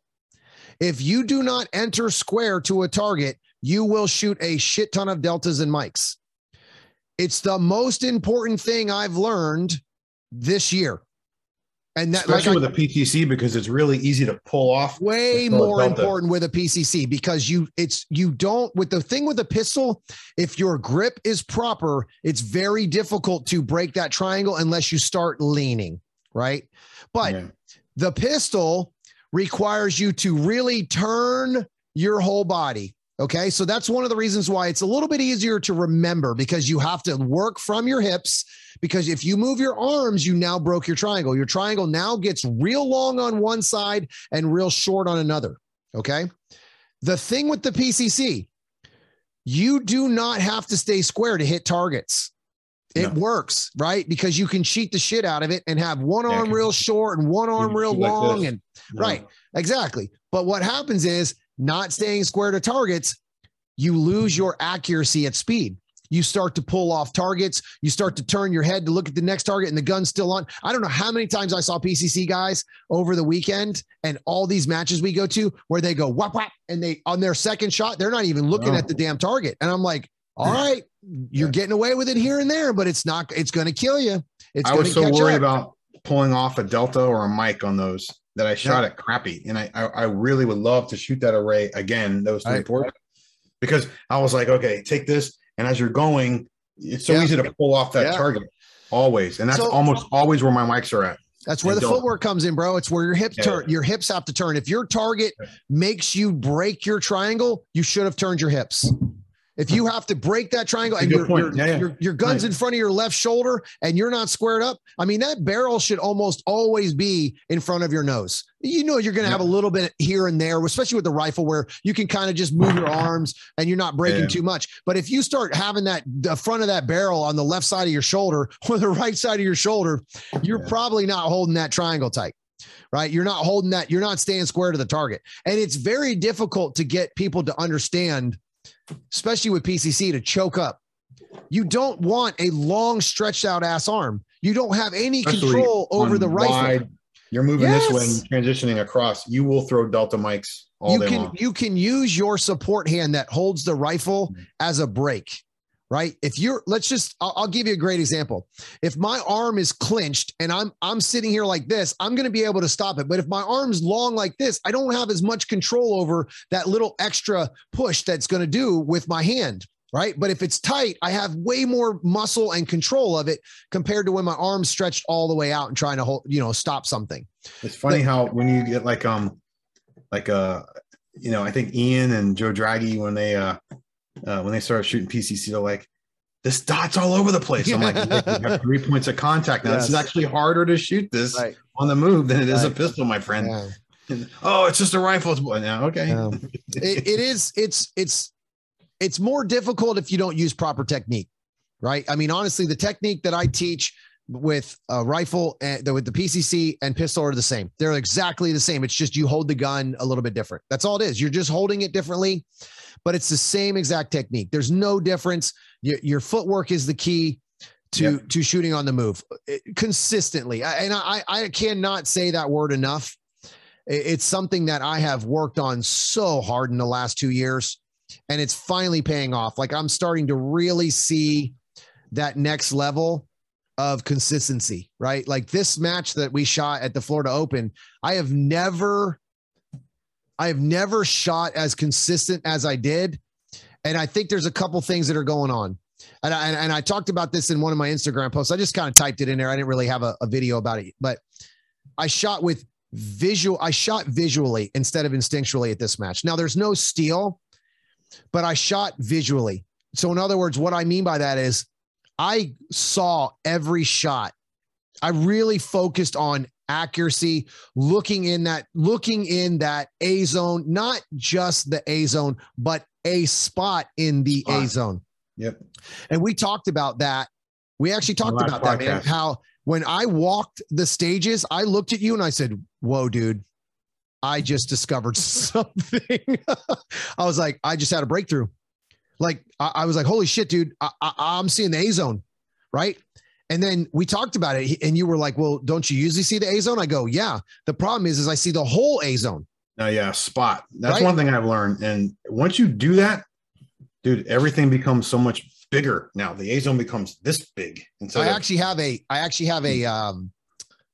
If you do not enter square to a target, you will shoot a shit ton of deltas and mikes. It's the most important thing I've learned this year. And that, especially like I- with a PCC, because it's really easy to pull off. way more important with a PCC because you it's you don't with the thing with a pistol if your grip is proper it's very difficult to break that triangle unless you start leaning right but Yeah. the pistol requires you to really turn your whole body okay so that's one of the reasons why it's a little bit easier to remember because you have to work from your hips because if you move your arms you now broke your triangle your triangle now gets real long on one side and real short on another okay the thing with the pcc you do not have to stay square to hit targets it No. works right because you can cheat the shit out of it and have one Yeah, arm real short and one arm real shoot like long and. Right. Exactly. But what happens is not staying square to targets, you lose your accuracy at speed. You start to pull off targets. You start to turn your head to look at the next target and the gun's still on. I don't know how many times I saw PCC guys over the weekend and all these matches we go to where they go whap whap and they on their second shot, they're not even looking at the damn target. And I'm like, all right, you're Yeah. getting away with it here and there, but it's not, it's going to kill you. It's I going was to so worried up. about pulling off a Delta or a mike on those that I shot it crappy. And I, I, I really would love to shoot that array again, those three Right. ports, because I was like, okay, take this. And as you're going, it's so Yeah. easy to pull off that Yeah. target always. And that's So- almost always where my mikes are at. That's where the don't- footwork comes in, bro. It's where your hips Yeah. turn. Your hips have to turn. If your target makes you break your triangle, you should have turned your hips. If you have to break that triangle and your, your, Yeah, yeah. your, your gun's Right. in front of your left shoulder and you're not squared up, I mean, that barrel should almost always be in front of your nose. You know, you're going to have a little bit here and there, especially with the rifle where you can kind of just move your arms and you're not breaking Yeah. too much. But if you start having that, the front of that barrel on the left side of your shoulder or the right side of your shoulder, you're Yeah. probably not holding that triangle tight right? You're not holding that, you're not staying square to the target. And it's very difficult to get people to understand, especially with PCC, to choke up. You don't want a long, stretched out ass arm. You don't have any Especially control over the rifle. wide, you're moving this way and transitioning across. You will throw Delta mikes all you day can long. you can use your support hand that holds the rifle as a brake right? If you're let's just I'll, I'll give you a great example. If my arm is clinched and i'm i'm sitting here like this i'm going to be able to stop it. But if my arm's long like this i don't have as much control over that little extra push that's going to do with my hand right? But if it's tight i have way more muscle and control of it compared to when my arm's stretched all the way out and trying to hold you know stop something. It's funny how when you get like um like uh you know I think Ian and Joe Draghi when they uh, uh when they started shooting PCC they're like this dot's all over the place. I'm like you have three points of contact now. This is actually harder to shoot this right on the move than it is a pistol, my friend. yeah. Oh, it's just a rifle. It's now okay. Yeah. it, it is it's it's it's more difficult if you don't use proper technique right i mean honestly the technique that i teach with a rifle and with the pcc and pistol are the same they're exactly the same it's just you hold the gun a little bit different that's all it is you're just holding it differently but it's the same exact technique there's no difference your, your footwork is the key to Yep. to shooting on the move eh, consistently I- and i i cannot say that word enough it's something that I have worked on so hard in the last two years, and it's finally paying off. Like I'm starting to really see that next level of consistency, right? Like this match that we shot at the Florida Open, I have never, I have never shot as consistent as I did. And I think there's a couple things that are going on. And I, and I talked about this in one of my Instagram posts. I just kind of typed it in there. I didn't really have a, a video about it, but I shot with visual i shot visually instead of instinctually at this match now there's no steel but i shot visually so in other words what i mean by that is i saw every shot i really focused on accuracy looking in that looking in that a zone not just the a zone but a spot in the a zone Yep. and we talked about that we actually talked about that man how when I walked the stages, I looked at you and I said, Whoa, dude, I just discovered something. I was like, I just had a breakthrough. Like, I, I was like, Holy shit, dude, I, I, I'm seeing the A zone. Right. And then we talked about it and you were like, Well, don't you usually see the A zone? I go, Yeah. The problem is, is I see the whole A zone. No, yeah, spot. That's Right? one thing I've learned. And once you do that, dude, everything becomes so much bigger now. The A zone becomes this big. And so I actually have a, I actually have a, um,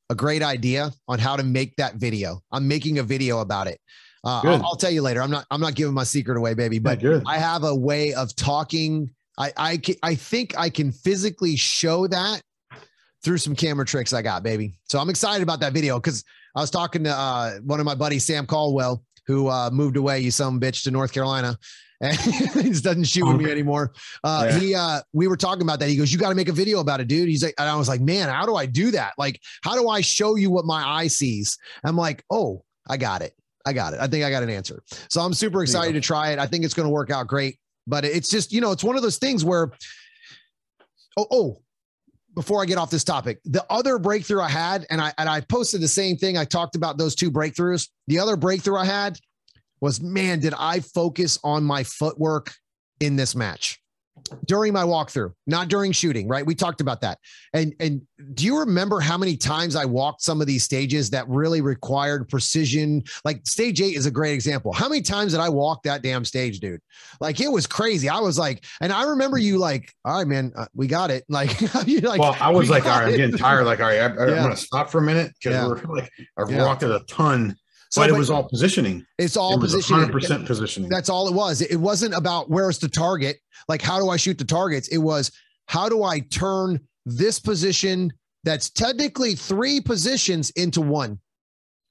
a great idea on how to make that video. I'm making a video about it. Uh, I'll, I'll, tell you later. I'm not. I'm not giving my secret away, baby. But yeah, I have a way of talking. I I I think I can physically show that through some camera tricks I got, baby. So I'm excited about that video because I was talking to uh, one of my buddies, Sam Caldwell, who uh, moved away, you some bitch, to North Carolina. And he just doesn't shoot with me anymore. Uh, yeah. He, uh, we were talking about that. He goes, "You got to make a video about it, dude." He's like, and I was like, "Man, how do I do that? Like, how do I show you what my eye sees?" I'm like, "Oh, I got it. I got it. I think I got an answer." So I'm super excited to try it. I think it's going to work out great. But it's just, you know, it's one of those things where, oh, oh, before I get off this topic, the other breakthrough I had, and I and I posted the same thing. I talked about those two breakthroughs. The other breakthrough I had was, man, did I focus on my footwork in this match? During my walkthrough, not during shooting, right? We talked about that. And and do you remember how many times I walked some of these stages that really required precision? Like stage 8 is a great example. How many times did I walk that damn stage, dude? Like it was crazy. I was like, and I remember you like, all right, man, uh, we got it. Like, you like Well, I was like, all right, it. I'm getting tired. Like, all right, I, am yeah. going to stop for a minute because yeah. we're like I've yeah. walked it a ton so, but, but, it was all positioning. It's all it positioning. 100% positioning. That's all it was. It wasn't about where's the target. Like, how do I shoot the targets? It was how do I turn this position that's technically three positions into one,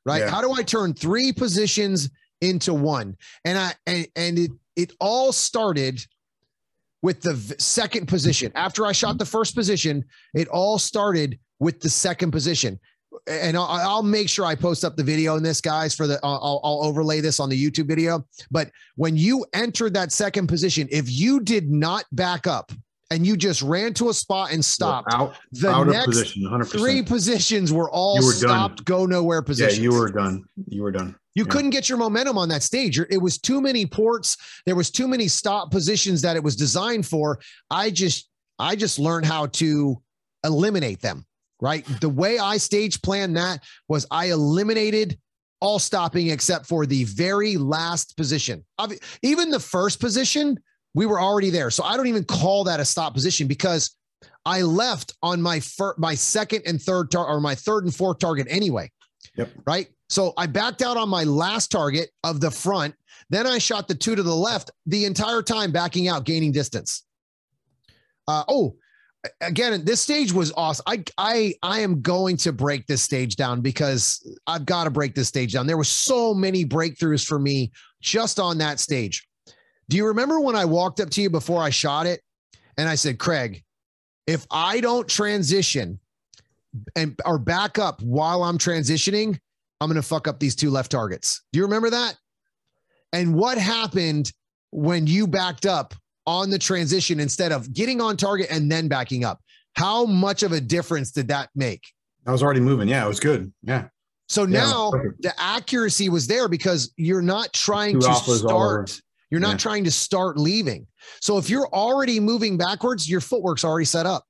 right? Yeah. How do I turn three positions into one? And I, and, and it, it all started with the second position. After I shot the first position, it all started with the second position and I'll, I'll, make sure I post up the video in this, guys, for the I'll, I'll, overlay this on the YouTube video. But when you entered that second position, if you did not back up and you just ran to a spot and stopped, out, the out next position, three positions were all were stopped, done. go nowhere positions. Yeah, you were done. You were done. You yeah. couldn't get your momentum on that stage. It was too many ports. There was too many stop positions that it was designed for. I just, I just learned how to eliminate them right? The way I stage planned that was I eliminated all stopping except for the very last position. Even the first position, we were already there. So I don't even call that a stop position because I left on my fir- my second and third tar- or my third and fourth target anyway. Yep. Right. So I backed out on my last target of the front. Then I shot the two to the left the entire time, backing out, gaining distance. Uh, oh, again, this stage was awesome. I I I am going to break this stage down because I've got to break this stage down. There were so many breakthroughs for me just on that stage. Do you remember when I walked up to you before I shot it and I said, Craig, if I don't transition and or back up while I'm transitioning, I'm going to fuck up these two left targets. Do you remember that? And what happened when you backed up on the transition instead of getting on target and then backing up. How much of a difference did that make? I was already moving. Yeah, it was good. Yeah. So yeah, now the accuracy was there because you're not trying to start. You're not yeah. trying to start leaving. So if you're already moving backwards, your footwork's already set up.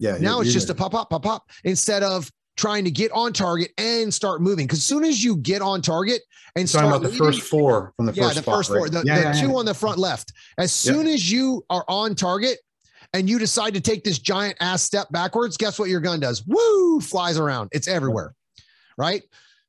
Yeah. Now it's just a pop, pop, pop, pop instead of trying to get on target and start moving. Because as soon as you get on target and start about the leading, first four from the yeah, first the spot, first four, the, yeah, the yeah, two on the front left. As soon as you are on target and you decide to take this giant ass step backwards, guess what your gun does? Woo, flies around. It's everywhere, right?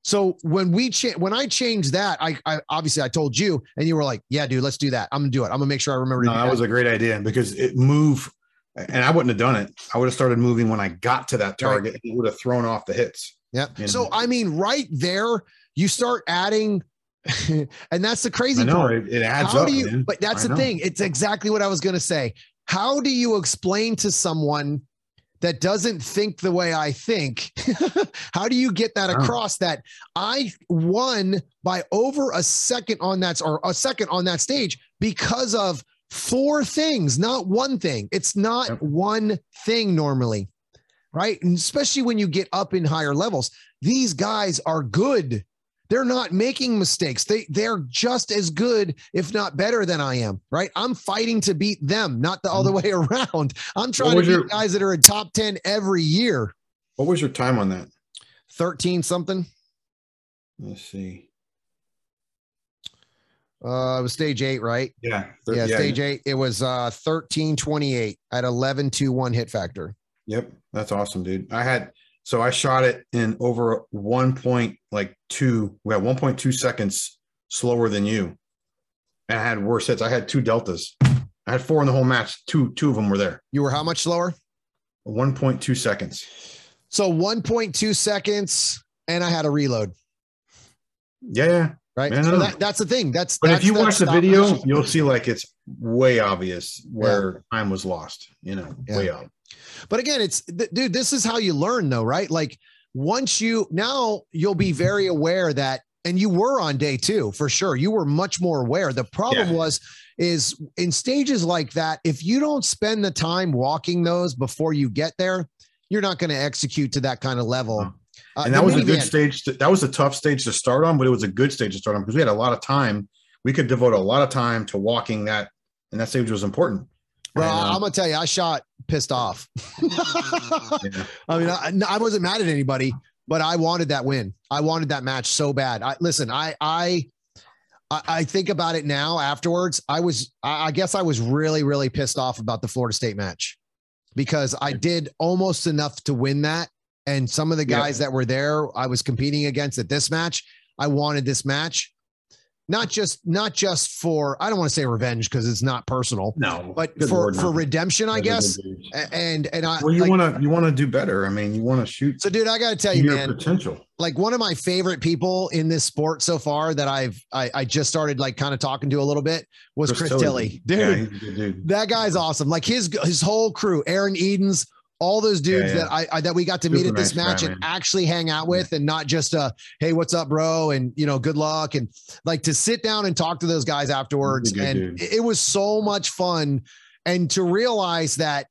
So when we cha- when I changed that, I, I, obviously I told you, and you were like, "Yeah, dude, let's do that. I'm gonna do it. I'm gonna make sure I remember." No, that, that was a great idea because it move and I wouldn't have done it. I would have started moving when I got to that target. Right. It would have thrown off the hits. Yeah. So I mean, right there, you start adding, and that's the crazy I know, part. It, it adds How up. Do you, man. but that's I the know. thing. It's exactly what I was going to say. How do you explain to someone that doesn't think the way I think? How do you get that across that I won by over a second on that or a second on that stage because of four things, not one thing. It's not yep. one thing normally, right? And especially when you get up in higher levels, these guys are good. They're not making mistakes. They they're just as good, if not better than I am, right? I'm fighting to beat them, not the other mm-hmm. way around. I'm trying to beat your, guys that are in top 10 every year. What was your time on that? 13 something. Let's see. Uh, it was stage eight, right? Yeah. Thir- yeah, stage yeah. eight. It was uh 1328 at 11 to 1 hit factor. Yep. That's awesome, dude. I had So I shot it in over one point like two. We had 1.2 seconds slower than you. And I had worse hits. I had two deltas. I had four in the whole match. Two two of them were there. You were how much slower? 1.2 seconds. So 1.2 seconds, and I had a reload. Yeah, yeah. Right. Man, so that, that's the thing. That's But that's if you watch the video, you'll see like it's way obvious where time was lost. You know, Yeah. way up. But again, it's th- dude, this is how you learn though, right? Like once you now you'll be very aware that and you were on day 2 for sure. You were much more aware. The problem Yeah. was is in stages like that if you don't spend the time walking those before you get there, you're not going to execute to that kind of level. Uh, and that was a good stage. To, that was a tough stage to start on, but it was a good stage to start on because we had a lot of time. We could devote a lot of time to walking that, and that stage was important. Well, And, uh, I'm gonna tell you, I shot pissed off. yeah. I mean, I, I wasn't mad at anybody, but I wanted that win. I wanted that match so bad. I listen. I I I think about it now. Afterwards, I was. I guess I was really really pissed off about the Florida State match because I did almost enough to win that, and some of the Yeah. guys that were there, I was competing against at this match. I wanted this match, not just not just for. I don't want to say revenge because it's not personal, No, but for Lord, for no. redemption, I Those guess. good dudes. A- And and I Well, you like- want to you want to do better. I mean, you want to shoot so, dude, I got to tell you, your man. potential. like one of my favorite people in this sport so far that I've I, I just started like kind of talking to a little bit was Chris, Tilley. Dude, Yeah, he's a good dude. that guy's awesome. Like his his whole crew, Aaron Edens, all those dudes Yeah, yeah. that I, I that we got to meet at this nice guy, match and man. actually hang out with and not just uh hey what's up bro and you know good luck and like to sit down and talk to those guys afterwards He's a good and dude. it was so much fun and to realize that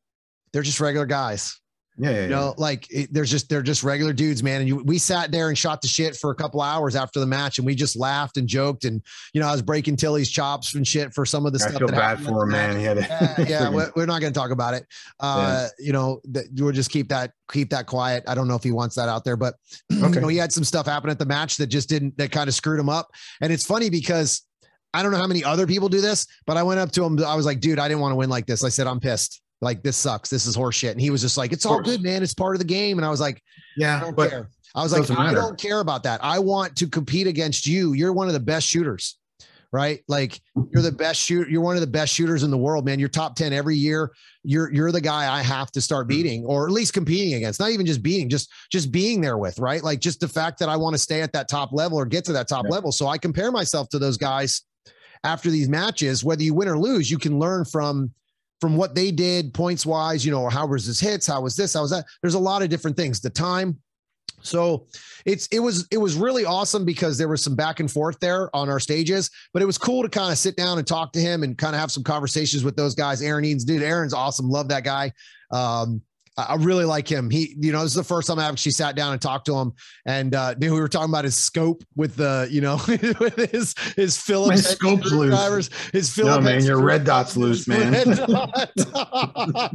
they're just regular guys Yeah, yeah, you yeah. know, like it, there's just they're just regular dudes, man. And you, we sat there and shot the shit for a couple hours after the match, and we just laughed and joked. And you know, I was breaking Tilley's chops and shit for some of the I stuff. feel that bad for him, man. He had Yeah, yeah, we're, we're not going to talk about it. Uh, You know, that we'll just keep that keep that quiet. I don't know if he wants that out there, but you know, he had some stuff happen at the match that just didn't that kind of screwed him up. And it's funny because I don't know how many other people do this, but I went up to him. I was like, dude, I didn't want to win like this. I said, I'm pissed. Like this sucks. This is horseshit. And he was just like, it's all good, man. It's part of the game. And I was like, I yeah, don't but care. I was like, doesn't I don't care about that. I want to compete against you. You're one of the best shooters, right? Like you're the best shooter. You're one of the best shooters in the world, man. You're top 10 every year. You're you're the guy I have to start Mm-hmm. beating or at least competing against. Not even just beating, just just being there with, right? Like just the fact that I want to stay at that top level or get to that top Yeah. level. So I compare myself to those guys after these matches, whether you win or lose, you can learn from from what they did points wise, you know, how was this hits? How was this? How was that? There's a lot of different things. The time. So it's it was it was really awesome because there was some back and forth there on our stages, but it was cool to kind of sit down and talk to him and kind of have some conversations with those guys. Aaron Edens, dude, Aaron's awesome. Love that guy. Um, I really like him. He, you know, this is the first time I actually sat down and talked to him. And uh, dude, we were talking about his scope with the, you know, with his his Phillips My scope's loose. screwdrivers. His No, Phillips man, your red dot's loose, man. dot.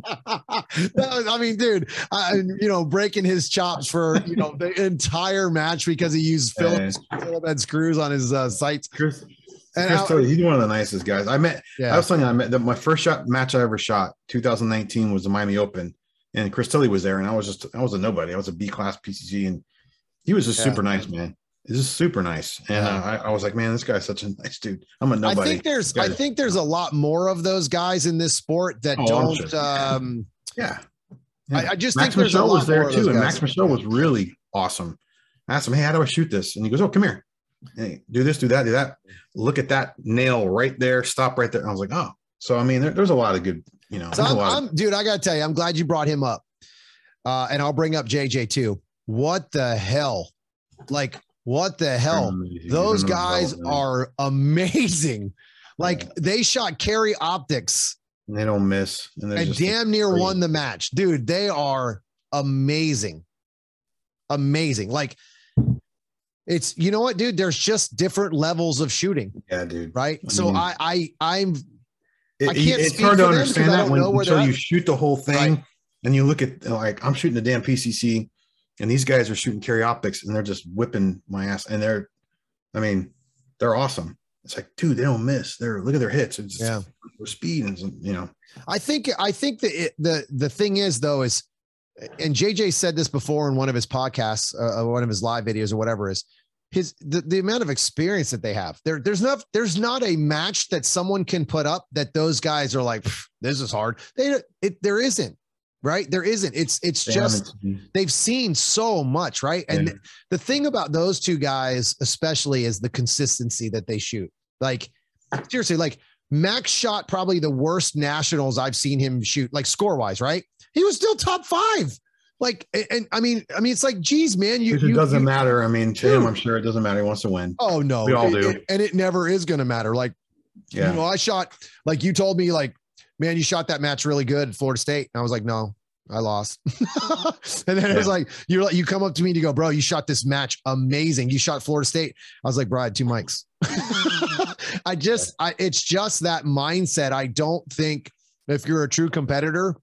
Was- I mean, dude, I, you know, breaking his chops for you know the entire match because he used. Phillips Phillips head screws on his uh, sights. Chris, And Chris I- Tilley, he's one of the nicest guys. I met. yeah, I was telling you, I met the, my first shot match I ever shot, 2019, was the Miami Open, and Chris Tilley was there, and I was just I was a nobody. I was a B class PCC, and he was just Yeah. super nice, man. He's just super nice, and Yeah. uh, I, I was like, man, this guy's such a nice dude. I'm a nobody. I think there's I think there's a lot more of those guys in this sport that Oh, don't. Um, yeah. I, I just Max think there's a Michel lot was there more too, and. Max Michel was really awesome. I asked him, "Hey, how do I shoot this?" And he goes, "Oh, come here. Hey, do this, do that, do that. Look at that nail right there. Stop right there." And I was like, "Oh." So I mean, there, there's a lot of good, you know, So I'm. I'm- dude, I gotta tell you, I'm glad you brought him up. Uh, and I'll bring up JJ too. What the hell? Like, what the hell? Those I don't know guys about are amazing. Like they shot carry optics And they don't miss, and, they're and damn near crazy. won the match. Dude, they are amazing. Amazing. Like it's you know what, dude? There's just different levels of shooting, Yeah, dude. right? I so mean- I I I'm It- I can't it's speak hard to understand that when until you at. shoot the whole thing Right. and you look at like I'm shooting the damn PCC, and these guys are shooting carry optics, and they're just whipping my ass, and they're, I mean, they're awesome. It's like, dude, they don't miss. They're look at their hits. It's Yeah. their speed and you know, I think I think the it- the the thing is though is and JJ said this before in one of his podcasts, uh, one of his live videos or whatever is his the, the amount of experience that they have. There, there's not there's not a match that someone can put up that those guys are like, this is hard. They it there isn't right? There isn't. It's it's they just they've seen so much right? And yeah. the thing about those two guys especially is the consistency that they shoot. Like seriously like max shot probably the worst nationals i've seen him shoot like score wise right? He was still top five like, and, I mean, I mean, it's like, geez, man, you. It you, doesn't you, matter. I mean, to him, I'm sure it doesn't matter. He wants to win. Oh no, we all do, it, and it never is going to matter. Like, yeah. you know, I shot like you told me, like, man, you shot that match really good at Florida State. And I was like, no, I lost. and then yeah. it was like, you're like, you come up to me and you go, bro, you shot this match amazing. You shot Florida State. I was like, bro, I had two mikes. I just, I, it's just that mindset. I don't think if you're a true competitor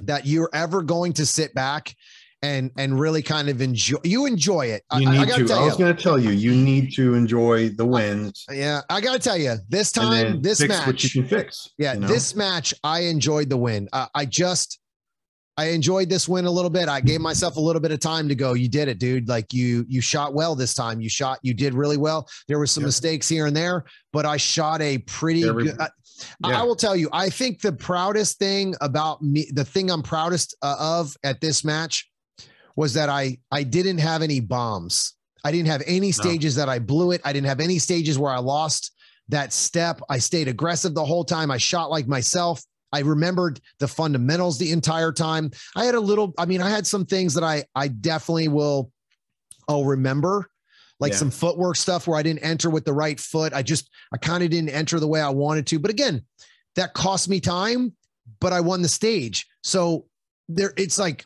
that you're ever going to sit back and and really kind of enjoy you enjoy it. You need I, I to. I was going to tell you, you need to enjoy the wins. Yeah, I got to tell you, this time, this match, what you can fix. Yeah, you know? this match, I enjoyed the win. Uh, I just. I enjoyed this win a little bit. I gave myself a little bit of time to go. You did it, dude. Like you, you shot well this time. You shot, you did really well. There were some yep. mistakes here and there, but I shot a pretty Every, good. Uh, yeah. I will tell you, I think the proudest thing about me, the thing I'm proudest uh, of at this match was that I I didn't have any bombs. I didn't have any stages no. that I blew it. I didn't have any stages where I lost that step. I stayed aggressive the whole time. I shot like myself. I remembered the fundamentals the entire time. I had a little, I mean, I had some things that I I definitely will I'll remember like yeah. some footwork stuff where I didn't enter with the right foot. I just, I kind of didn't enter the way I wanted to. But again, that cost me time, but I won the stage. So there, it's like,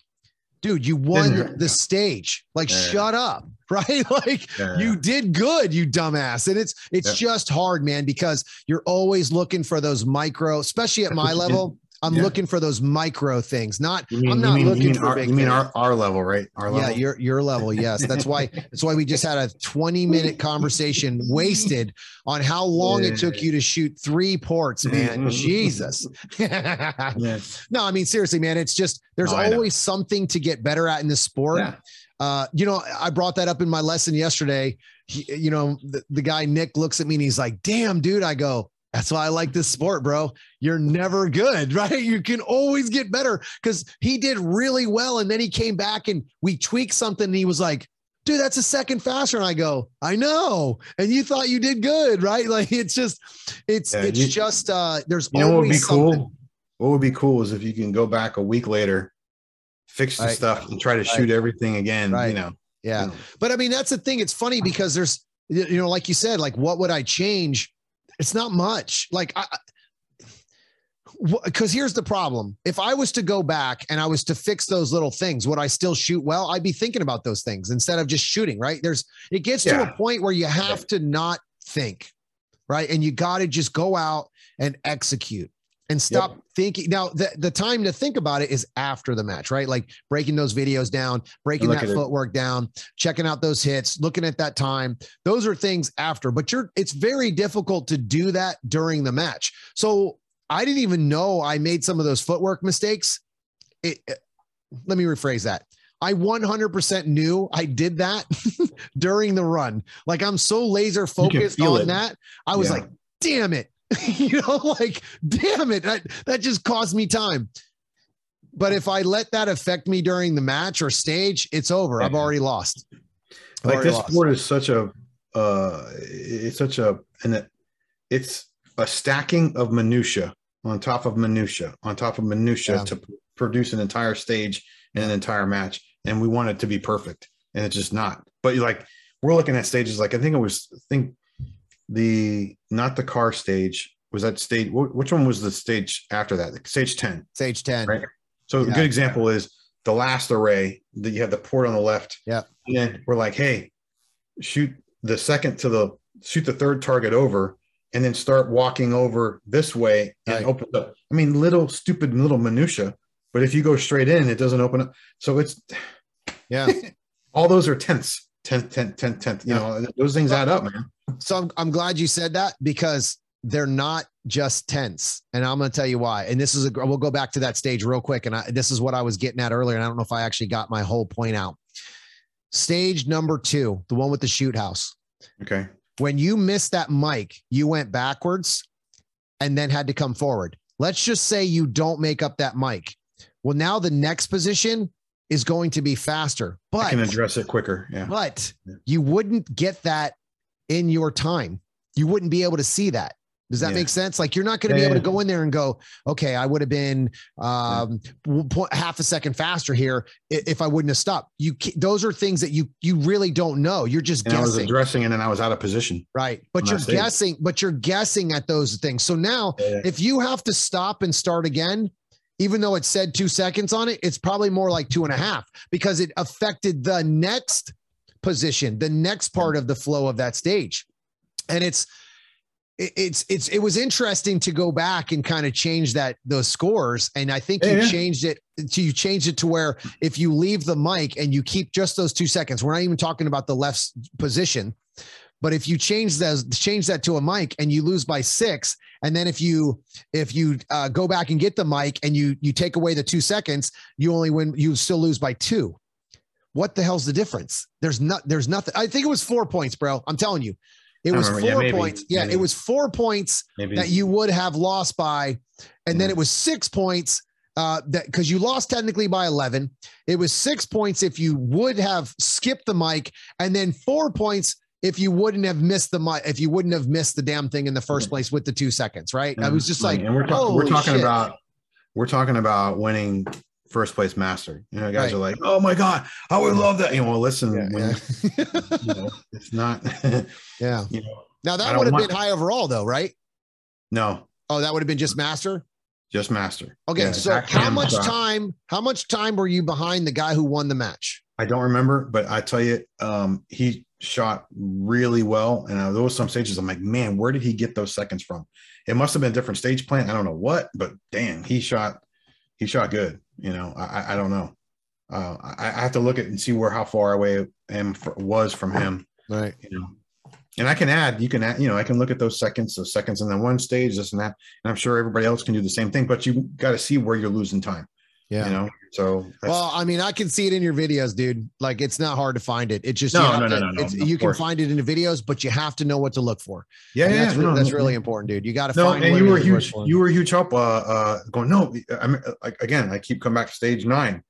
dude, you won the stage. Like, yeah. shut up. Right. Like yeah. you did good, you dumbass. And it's, it's just hard, man, because you're always looking for those micro, especially at my level. I'm yeah. looking for those micro things. Not mean, I'm not mean, looking for our, big. You mean our, our level, right? Our level. Yeah, your your level. Yes, that's why that's why we just had a 20 minute conversation wasted on how long yeah. it took you to shoot three ports, man. Jesus. No, I mean seriously, man. It's just there's always something to get better at in this sport. Uh, you know, I brought that up in my lesson yesterday. He, you know, the, the guy Nick looks at me and he's like, "Damn, dude." I go, that's why I like this sport, bro. You're never good, right? You can always get better because he did really well. And then he came back and we tweaked something. And he was like, dude, that's a second faster. And I go, I know. And you thought you did good, right? Like it's just, it's, yeah, it's you, just, uh, there's you know what would be something. cool? What would be cool is if you can go back a week later, fix the right. stuff and try to shoot everything again, right. you know? Yeah. You know. But I mean, that's the thing. It's funny because there's, you know, like you said, like what would I change? It's not much. Like I because here's the problem. If I was to go back and I was to fix those little things, would I still shoot well? I'd be thinking about those things instead of just shooting, right? There's it gets yeah. to a point where you have to not think, right? And you got to just go out and execute and stop yep. thinking. Now, the, the time to think about it is after the match, right? Like breaking those videos down, breaking that footwork it. down, checking out those hits, looking at that time. Those are things after, but you're it's very difficult to do that during the match. So I didn't even know I made some of those footwork mistakes. It, it, let me rephrase that. I 100% knew I did that during the run. Like I'm so laser focused on it. that. I was yeah. like, damn it. you know, like, damn it, that, that just cost me time. But if I let that affect me during the match or stage, it's over. I've already lost. I've like already this lost. sport is such a, uh, it's such a, and it's a stacking of minutia on top of minutia on top of minutia yeah. to p- produce an entire stage and an entire match. And we want it to be perfect, and it's just not. But like we're looking at stages like I think it was I think the not the car stage was that stage which one was the stage after that? Stage 10 stage 10 right? So yeah. a good example is the last array that you have the port on the left. Yeah. And then we're like hey shoot the second to the shoot the third target over and then start walking over this way and right. open up. I mean little stupid little minutia but if you go straight in it doesn't open up. So it's yeah. all those are tenths 10th 10th 10th 10th you yeah. know those things add up man so I'm, I'm glad you said that because they're not just tense. And I'm going to tell you why. And this is a, we'll go back to that stage real quick. And I, this is what I was getting at earlier. And I don't know if I actually got my whole point out. Stage number two, the one with the shoot house. Okay. When you missed that mike, you went backwards and then had to come forward. Let's just say you don't make up that mike. Well, now the next position is going to be faster, but I can address it quicker. Yeah. But you wouldn't get that in your time. You wouldn't be able to see that. Does that yeah. make sense? Like you're not going to yeah, be able to go in there and go, okay, I would have been um, half a second faster here if I wouldn't have stopped. You those are things that you you really don't know. You're just and guessing. I was addressing and then I was out of position. Right, but you're guessing. But you're guessing at those things. So now, if you have to stop and start again, even though it said two seconds on it, it's probably more like two and a half because it affected the next position, the next part of the flow of that stage, and it's it's it's it was interesting to go back and kind of change that those scores. And i think you yeah. changed it to you changed it to where if you leave the mike and you keep just those two seconds we're not even talking about the left position but if you change that change that to a mike and you lose by six and then if you if you uh, go back and get the mike and you you take away the two seconds you only win you still lose by two what the hell's the difference there's not there's nothing i think it was four points bro i'm telling you it was four yeah, maybe, points. Yeah, maybe. it was four points maybe. that you would have lost by, and then it was six points uh, that because you lost technically by 11. It was six points if you would have skipped the mike, and then four points if you wouldn't have missed the mike, if you wouldn't have missed the damn thing in the first place with the two seconds, right? I was just like, and we're, talk- we're talking shit. about we're talking about winning first place master. You know, guys right. are like, "Oh my god, I would love that." You know, listen, yeah, when, yeah. you know, it's not. yeah. You know, now that would have been high overall, though, right? No. Oh, that would have been just master. Just master. Okay, yeah, so how much time? How much time were you behind the guy who won the match? I don't remember, but I tell you, um, he shot really well. And uh, there was some stages I'm like, man, where did he get those seconds from? It must have been a different stage plan. I don't know what, but damn, he shot he shot good. You know, I, I don't know. Uh, I, I, have to look at and see where how far away am was from him. Right. You know, and I can add, you can add, you know, I can look at those seconds, those seconds and then one stage, this and that, and I'm sure everybody else can do the same thing. But you got to see where you're losing time. Yeah. You know, so well, I mean, I can see it in your videos, dude. Like it's not hard to find it. It's just no, no, no, no, no, You can find it in the videos, but you have to know what to look for. Yeah, and yeah, that's, no, that's really important, dude. You got to no, find. And you were huge. You were huge help. Uh, uh, going no. I mean, like again, I keep coming back to stage nine.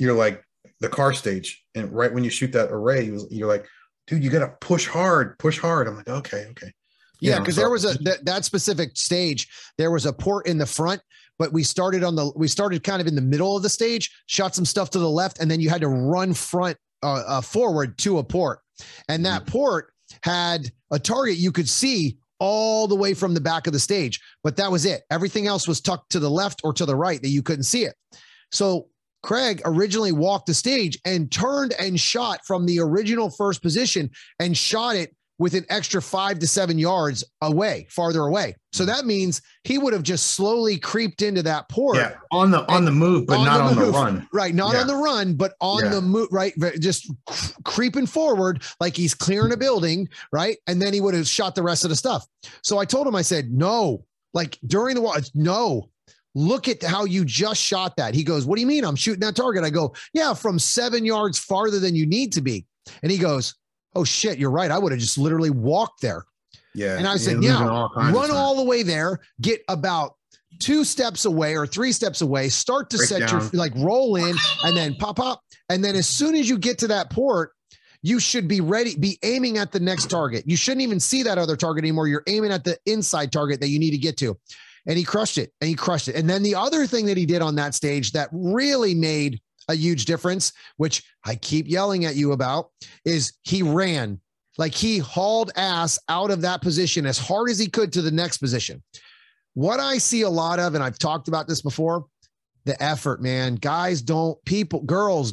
You're like the car stage, and right when you shoot that array, you're like, dude, you got to push hard, push hard. I'm like, okay, okay. Yeah, because so, there was a that, that specific stage. There was a port in the front but we started on the we started kind of in the middle of the stage, shot some stuff to the left, and then you had to run front uh, uh, forward to a port, and that mm-hmm. port had a target you could see all the way from the back of the stage, but that was it. Everything else was tucked to the left or to the right that you couldn't see it. So Craig originally walked the stage and turned and shot from the original first position and shot it with an extra five to seven yards away, farther away. So mm. that means he would have just slowly creeped into that port. Yeah, on the on the move, but on not the on the run. Right, not yeah. on the run, but on yeah. the move. Right, just creeping forward like he's clearing a building. Right, and then he would have shot the rest of the stuff. So I told him, I said, no, like during the war, no. Look at how you just shot that. He goes, What do you mean? I'm shooting that target. I go, Yeah, from seven yards farther than you need to be. And he goes, oh shit, you're right. I would have just literally walked there. Yeah. And I said, yeah, all run all the way there, get about two steps away or three steps away, start to Break set down. your like roll in and then pop up. And then as soon as you get to that port, you should be ready, be aiming at the next target. You shouldn't even see that other target anymore. You're aiming at the inside target that you need to get to. And he crushed it and he crushed it. And then the other thing that he did on that stage that really made a huge difference, which I keep yelling at you about, is he ran like he hauled ass out of that position as hard as he could to the next position. What I see a lot of, and I've talked about this before, the effort, man. Guys don't, people, girls,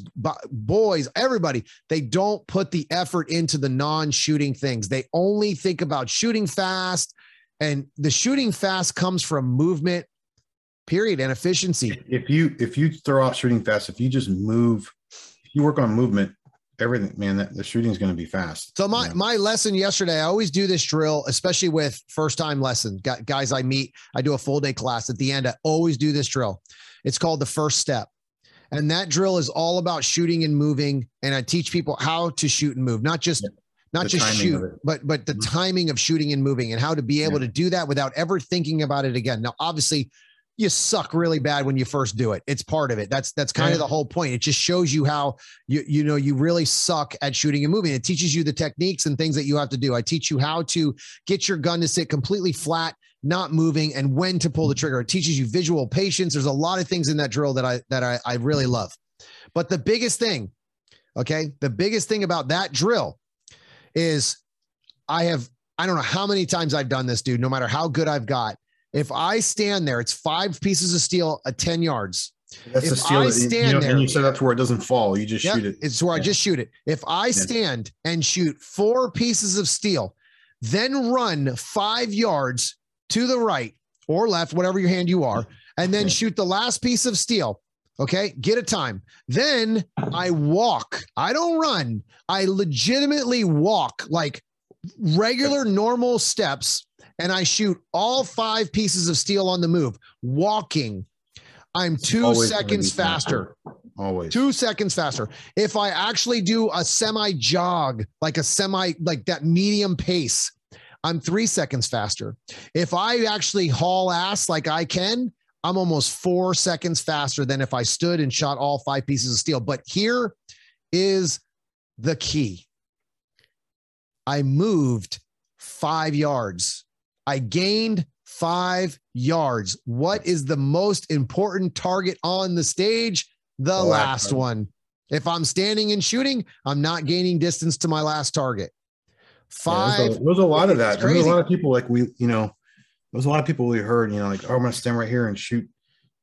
boys, everybody, they don't put the effort into the non shooting things. They only think about shooting fast. And the shooting fast comes from movement period and efficiency if you if you throw off shooting fast if you just move if you work on movement everything, man. That the shooting is going to be fast. So my Yeah. my lesson yesterday, I always do this drill, especially with first time lesson gu- guys I meet. I do a full day class at the end. I always do this drill. It's called the first step, and that drill is all about shooting and moving. And I teach people how to shoot and move, not just Yeah. not The just shoot, but but the Mhm. timing of shooting and moving, and how to be able Yeah. to do that without ever thinking about it again. Now, obviously. You suck really bad when you first do it. It's part of it. That's that's kind of the whole point. It just shows you how you you know you really suck at shooting and moving. It teaches you the techniques and things that you have to do. I teach you how to get your gun to sit completely flat, not moving, and when to pull the trigger. It teaches you visual patience. There's a lot of things in that drill that I that I, I really love. But the biggest thing, okay, the biggest thing about that drill is I have I don't know how many times I've done this, dude. No matter how good I've got, if I stand there, it's five pieces of steel at 10 yards. That's if the steal. I that you- stand know, there- and you up to where it doesn't fall. You just Yep, shoot it. It's where I just shoot it. If I stand and shoot four pieces of steel, then run five yards to the right or left, whatever your hand you are, and then Yeah. shoot the last piece of steel. Okay, get a time. Then I walk. I don't run. I legitimately walk like regular, normal steps, and I shoot all five pieces of steel on the move, walking. I'm two Always seconds be faster Always. two seconds faster. If I actually do a semi jog, like a semi, like that medium pace, I'm three seconds faster. If I actually haul ass like I can, I'm almost four seconds faster than if I stood and shot all five pieces of steel. But here is the key I moved five yards, I gained five yards. What is the most important target on the stage? The last one. If I'm standing and shooting, I'm not gaining distance to my last target. Yeah, Five. there's, a, there's a lot of that. There's a lot of people like we, you know, there's a lot of people we heard, you know, like, oh, I'm gonna stand right here and shoot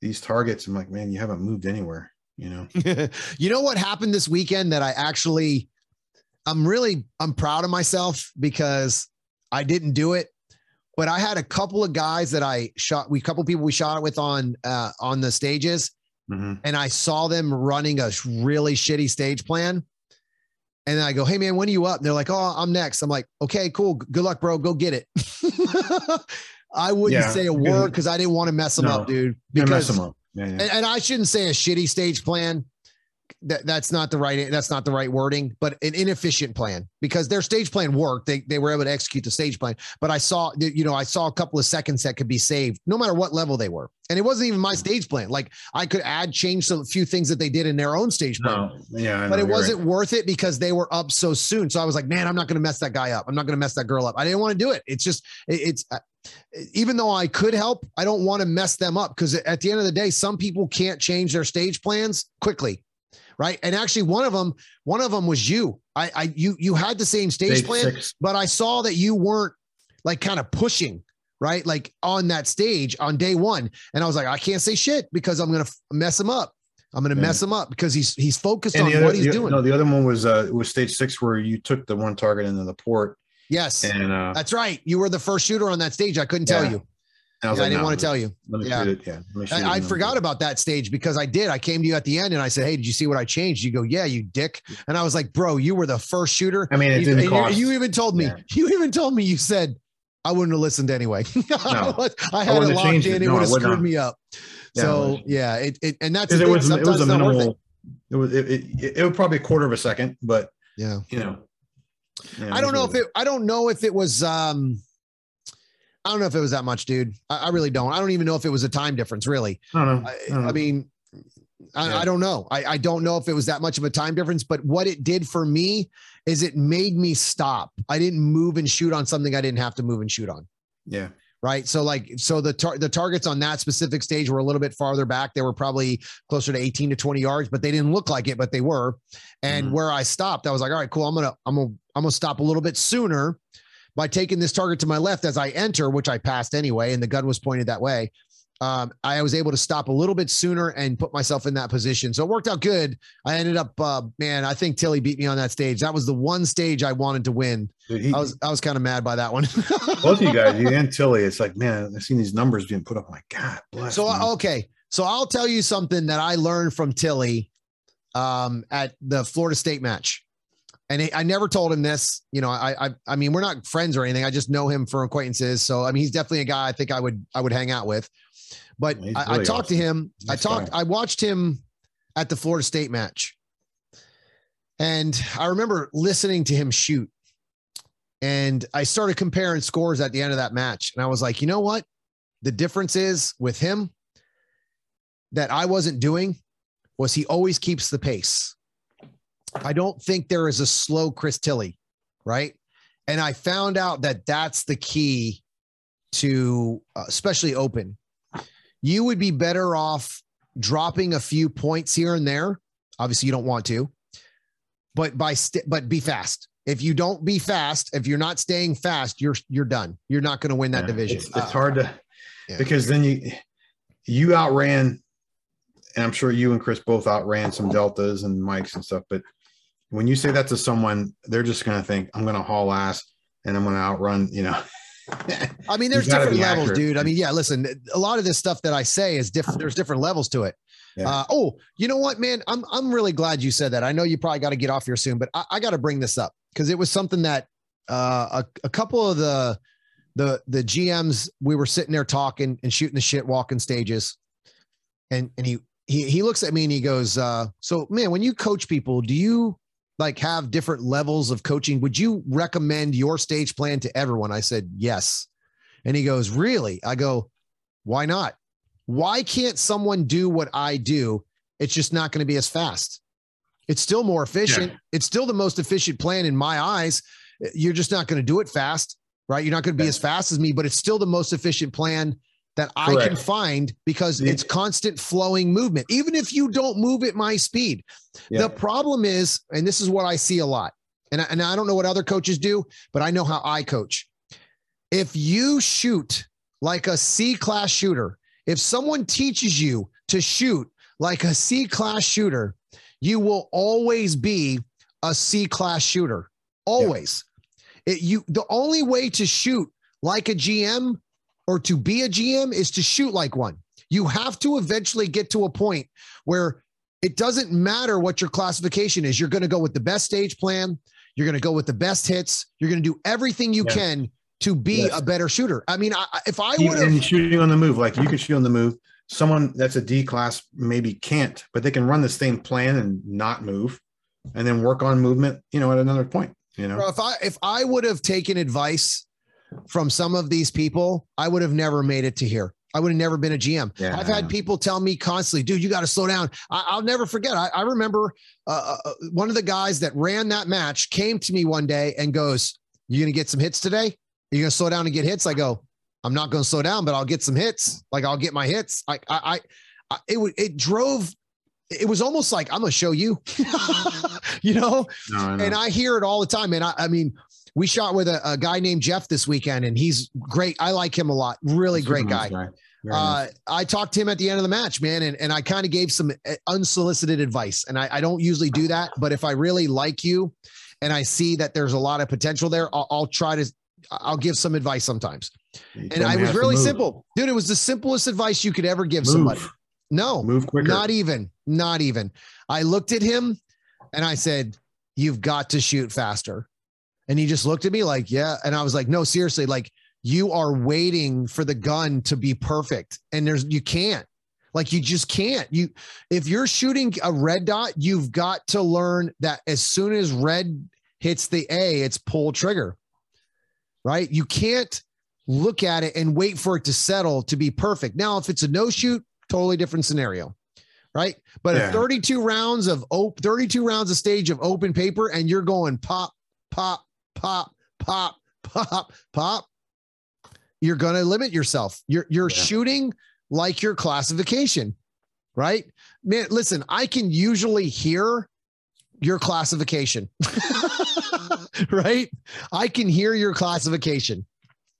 these targets. I'm like, man, you haven't moved anywhere, you know. you know what happened this weekend that I actually I'm really I'm proud of myself because I didn't do it, but I had a couple of guys that I shot we couple people we shot it with on uh on the stages hmm and I saw them running a really shitty stage plan. And then I go, hey man, when are you up? And they're like, oh, I'm next. I'm like, okay, cool. Good luck, bro. Go get it. I wouldn't Yeah, say a word because I didn't want to mess them No, up, dude. You mess Because them up. Yeah, yeah. and, and I shouldn't say a shitty stage plan. That that's not the right that's not the right wording, but an inefficient plan because their stage plan worked. They they were able to execute the stage plan. But I saw you know I saw a couple of seconds that could be saved no matter what level they were, and it wasn't even my stage plan. Like I could add change some few things that they did in their own stage plan. no, yeah, But it wasn't right. worth it because they were up so soon. So I was like, man, I'm not going to mess that guy up. I'm not going to mess that girl up. I didn't want to do it. It's just, it- it's, uh, even though I could help, I don't want to mess them up because at the end of the day, some people can't change their stage plans quickly. Right. And actually one of them, one of them was you. I, I, you, you had the same stage plan, six. but I saw that you weren't like kind of pushing, right? Like on that stage on day one. And I was like, I can't say shit because I'm going to mess him up. I'm going to Yeah. mess him up because he's, he's focused And on other, what he's the- doing. No, the other one was uh was stage six where you took the one target into the port yes. and uh That's right. You were the first shooter on that stage. I couldn't tell you. I, Yeah, I didn't no, want to tell you. Let me Yeah. shoot it. Yeah. let me shoot it I, I forgot about that stage because I did. I came to you at the end and I said, Hey, did you see what I changed? You go, Yeah, you dick. And I was like, Bro, you were the first shooter. I mean, it You, didn't and you- cost. you even told me, Yeah. you even told me, you said, I wouldn't have listened anyway. I was- I had it wouldn't locked in. it. It No, would have screwed not. me up. Yeah, so yeah, it, it and that's it was it was a it's not worth minimal. It was it, it, it was probably a quarter of a second, but Yeah. you know. yeah, I don't know if it. I don't know if it was. um I don't know if it was that much, dude. I, I really don't. I don't even know if it was a time difference. Really, I don't know. I, I don't I mean, I, Yeah. I don't know. I, I don't know if it was that much of a time difference, but what it did for me is it made me stop. I didn't move and shoot on something I didn't have to move and shoot on. yeah. Right. So like, so the tar- the targets on that specific stage were a little bit farther back. They were probably closer to 18 to 20 yards, but they didn't look like it, but they were. And Mhm. where I stopped, I was like, all right, cool. I'm gonna, I'm gonna, I'm gonna stop a little bit sooner by taking this target to my left as I enter, which I passed anyway, and the gun was pointed that way. Um, I was able to stop a little bit sooner and put myself in that position. So it worked out good. I ended up, uh, man, I think Tilley beat me on that stage. That was the one stage I wanted to win. Dude, he, I was, I was kind of mad by that one. both of you guys, you and Tilley, it's like, man, I've seen these numbers being put up. I'm like, God bless. So man. okay, so I'll tell you something that I learned from Tilley um, at the Florida State match. And I never told him this. You know, I, I, I mean, we're not friends or anything. I just know him for acquaintances. So I mean, he's definitely a guy I think I would, I would hang out with. But I, really I, talked awesome. to him. Nice I talked. Guy. I watched him at the Florida State match, and I remember listening to him shoot. And I started comparing scores at the end of that match, and I was like, you know what? The difference is with him that I wasn't doing was he always keeps the pace. I don't think there is a slow Chris Tilley, right? And I found out that that's the key to uh, especially open. You would be better off dropping a few points here and there. Obviously, you don't want to, but by st- but be fast. If you don't be fast, if you're not staying fast, you're you're done. You're not going to win that yeah, division. It's, it's uh, hard to yeah. because then you you outran, and I'm sure you and Chris both outran some deltas and mikes and stuff. But when you say that to someone, they're just going to think, I'm going to haul ass and I'm going to outrun, you know. I mean, there's different levels, accurate. dude. I mean, yeah, listen, a lot of this stuff that I say is different. There's different levels to it. Yeah. Uh, oh, you know what, man? I'm, I'm really glad you said that. I know you probably got to get off here soon, but I, I got to bring this up because it was something that uh, a, a couple of the, the, the GMs, we were sitting there talking and shooting the shit, walking stages. And, and he, he, he looks at me and he goes, uh, so man, when you coach people, do you, like have different levels of coaching. Would you recommend your stage plan to everyone? I said, yes. And he goes, really? I go, why not? Why can't someone do what I do? It's just not going to be as fast. It's still more efficient. Yeah. It's still the most efficient plan in my eyes. You're just not going to do it fast, right? You're not going to be as fast as me, but it's still the most efficient plan that I can find because it's constant flowing movement, even if you don't move at my speed. Yeah. The problem is, and this is what I see a lot, and I, and I don't know what other coaches do, but I know how I coach. If you shoot like a C class shooter, if someone teaches you to shoot like a C class shooter, you will always be a C class shooter. Always. Yeah. It, you the only way to shoot like a GM or to be a GM is to shoot like one. You have to eventually get to a point where it doesn't matter what your classification is. You're going to go with the best stage plan. You're going to go with the best hits. You're going to do everything you can to be yes. a better shooter. I mean, I, if I would have shooting on the move, like you can shoot on the move. Someone that's a D class maybe can't, but they can run the same plan and not move, and then work on movement. You know, at another point. You know, if I if I would have taken advice from some of these people, I would have never made it to here. I would have never been a GM. Yeah. I've had people tell me constantly, dude, you got to slow down. I, will never forget. I, I remember uh, uh, uh, one of the guys that ran that match came to me one day and goes, "You're going to get some hits today? Are you going to slow down and get hits? I go, I'm not going to slow down, but I'll get some hits. Like I'll get my hits. Like I, I, I it would, it drove, it was almost like I'm going to show you, you know? No, I know? and I hear it all the time. And I, I mean, we shot with a, a, guy named Jeff this weekend, and he's great. I like him a lot. Really great guy. guy. Uh, nice. I talked to him at the end of the match, man, and, and I kind of gave some uh, unsolicited advice. And I, I, don't usually do that, but if I really like you and I see that there's a lot of potential there, I'll, I'll try to, I'll give some advice sometimes. You and I was really simple, dude. It was the simplest advice you could ever give move. somebody. No, move quicker. Not even, not even. I looked at him and I said, You've got to shoot faster. And he just looked at me like, yeah. And I was like, no, seriously, like you are waiting for the gun to be perfect. And there's, you can't. Like you just can't. You if you're shooting a red dot, you've got to learn that as soon as red hits the A, it's pull trigger. Right? You can't look at it and wait for it to settle to be perfect. Now, if it's a no shoot, totally different scenario. Right? But yeah. 32 rounds of op- 32 rounds of stage of open paper and you're going pop, pop, pop, pop, pop, pop, you're going to limit yourself. You're you're yeah. shooting like your classification, right? Man, listen, I can usually hear your classification. right? I can hear your classification.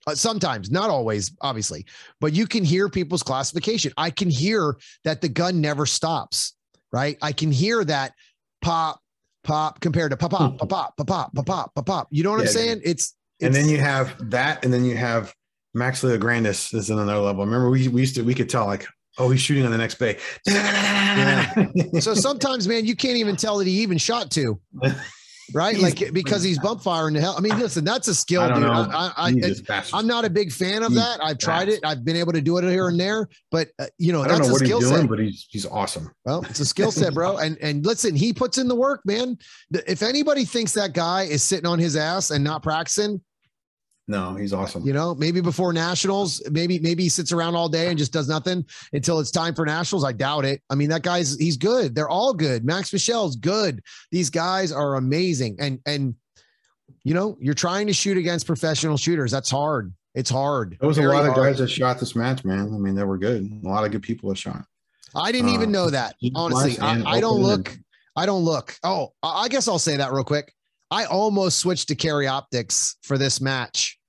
Uh, sometimes, not always, obviously, but you can hear people's classification. I can hear that the gun never stops, right? I can hear that pop, pop compared to pop pop pop pop pop pop pop pop pop pop. You know what yeah, I'm saying? It's, it's, and then you have that, and then you have Max Leograndis is in another level. Remember, we we used to we could tell like, oh, he's shooting on the next bay. Yeah. so sometimes, man, you can't even tell that he even shot two. right? He's- like because he's bump firing the hell. I mean, listen, that's a skill, I dude. I, I, I, I'm not a big fan of He's that. I've tried fast. it. I've been able to do it here and there, but uh, you know, I don't that's know a what he's skill doing, set. but he's he's awesome. Well, it's a skill set, bro. And and listen, he puts in the work, man. If anybody thinks that guy is sitting on his ass and not practicing, No, he's awesome. you know, maybe before nationals, maybe maybe he sits around all day and just does nothing until it's time for nationals. I doubt it. I mean, that guy's he's good. They're all good. Max Michel's good. These guys are amazing. And and you know, you're trying to shoot against professional shooters. That's hard. It's hard. There was a lot of hard. guys that shot this match, man. I mean, they were good. A lot of good people that shot. I didn't even Uh, know that. Honestly, I, I don't look. and- I don't look. Oh, I guess I'll say that real quick. I almost switched to carry optics for this match.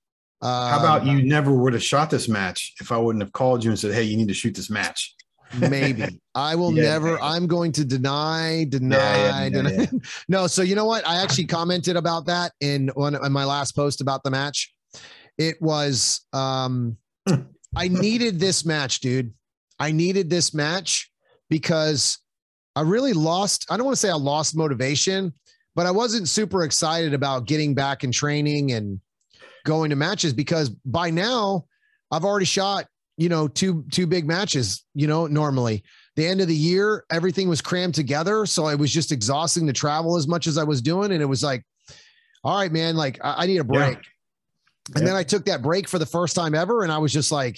Uh, How about you never would have shot this match if I wouldn't have called you and said, "Hey, you need to shoot this match." maybe I will Yeah, never. maybe. I'm going to deny, deny, yeah, deny. yeah. no. So you know what? I actually commented about that in one in my last post about the match. It was um. I needed this match, dude. I needed this match because I really lost. I don't want to say I lost motivation, but I wasn't super excited about getting back in training and going to matches because by now I've already shot, you know, two two big matches, you know, normally. The end of the year, everything was crammed together. So it was just exhausting to travel as much as I was doing. And it was like, all right, man, like I, I need a Yeah. break. And then I took that break for the first time ever. And I was just like,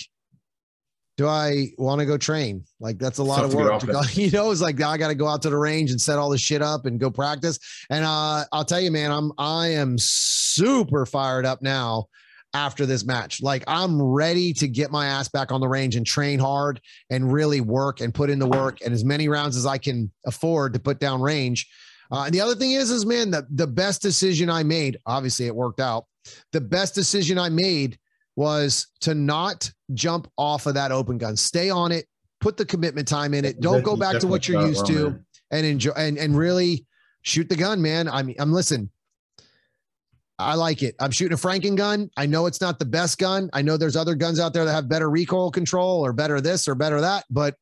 do I want to go train? Like that's a lot Tough of work. to go- you know, it's like I got to go out to the range and set all this shit up and go practice. And uh, I'll tell you, man, I'm I am super fired up now after this match. Like I'm ready to get my ass back on the range and train hard and really work and put in the work and as many rounds as I can afford to put down range. Uh, and the other thing is, is man, the, the best decision I made, obviously it worked out. The best decision I made was to not jump off of that open gun. Stay on it, put the commitment time in it. Don't go back to what you're used to and enjoy and, and really shoot the gun, man. I mean, I'm listen. I like it. I'm shooting a Franken gun. I know it's not the best gun. I know there's other guns out there that have better recoil control or better this or better that, but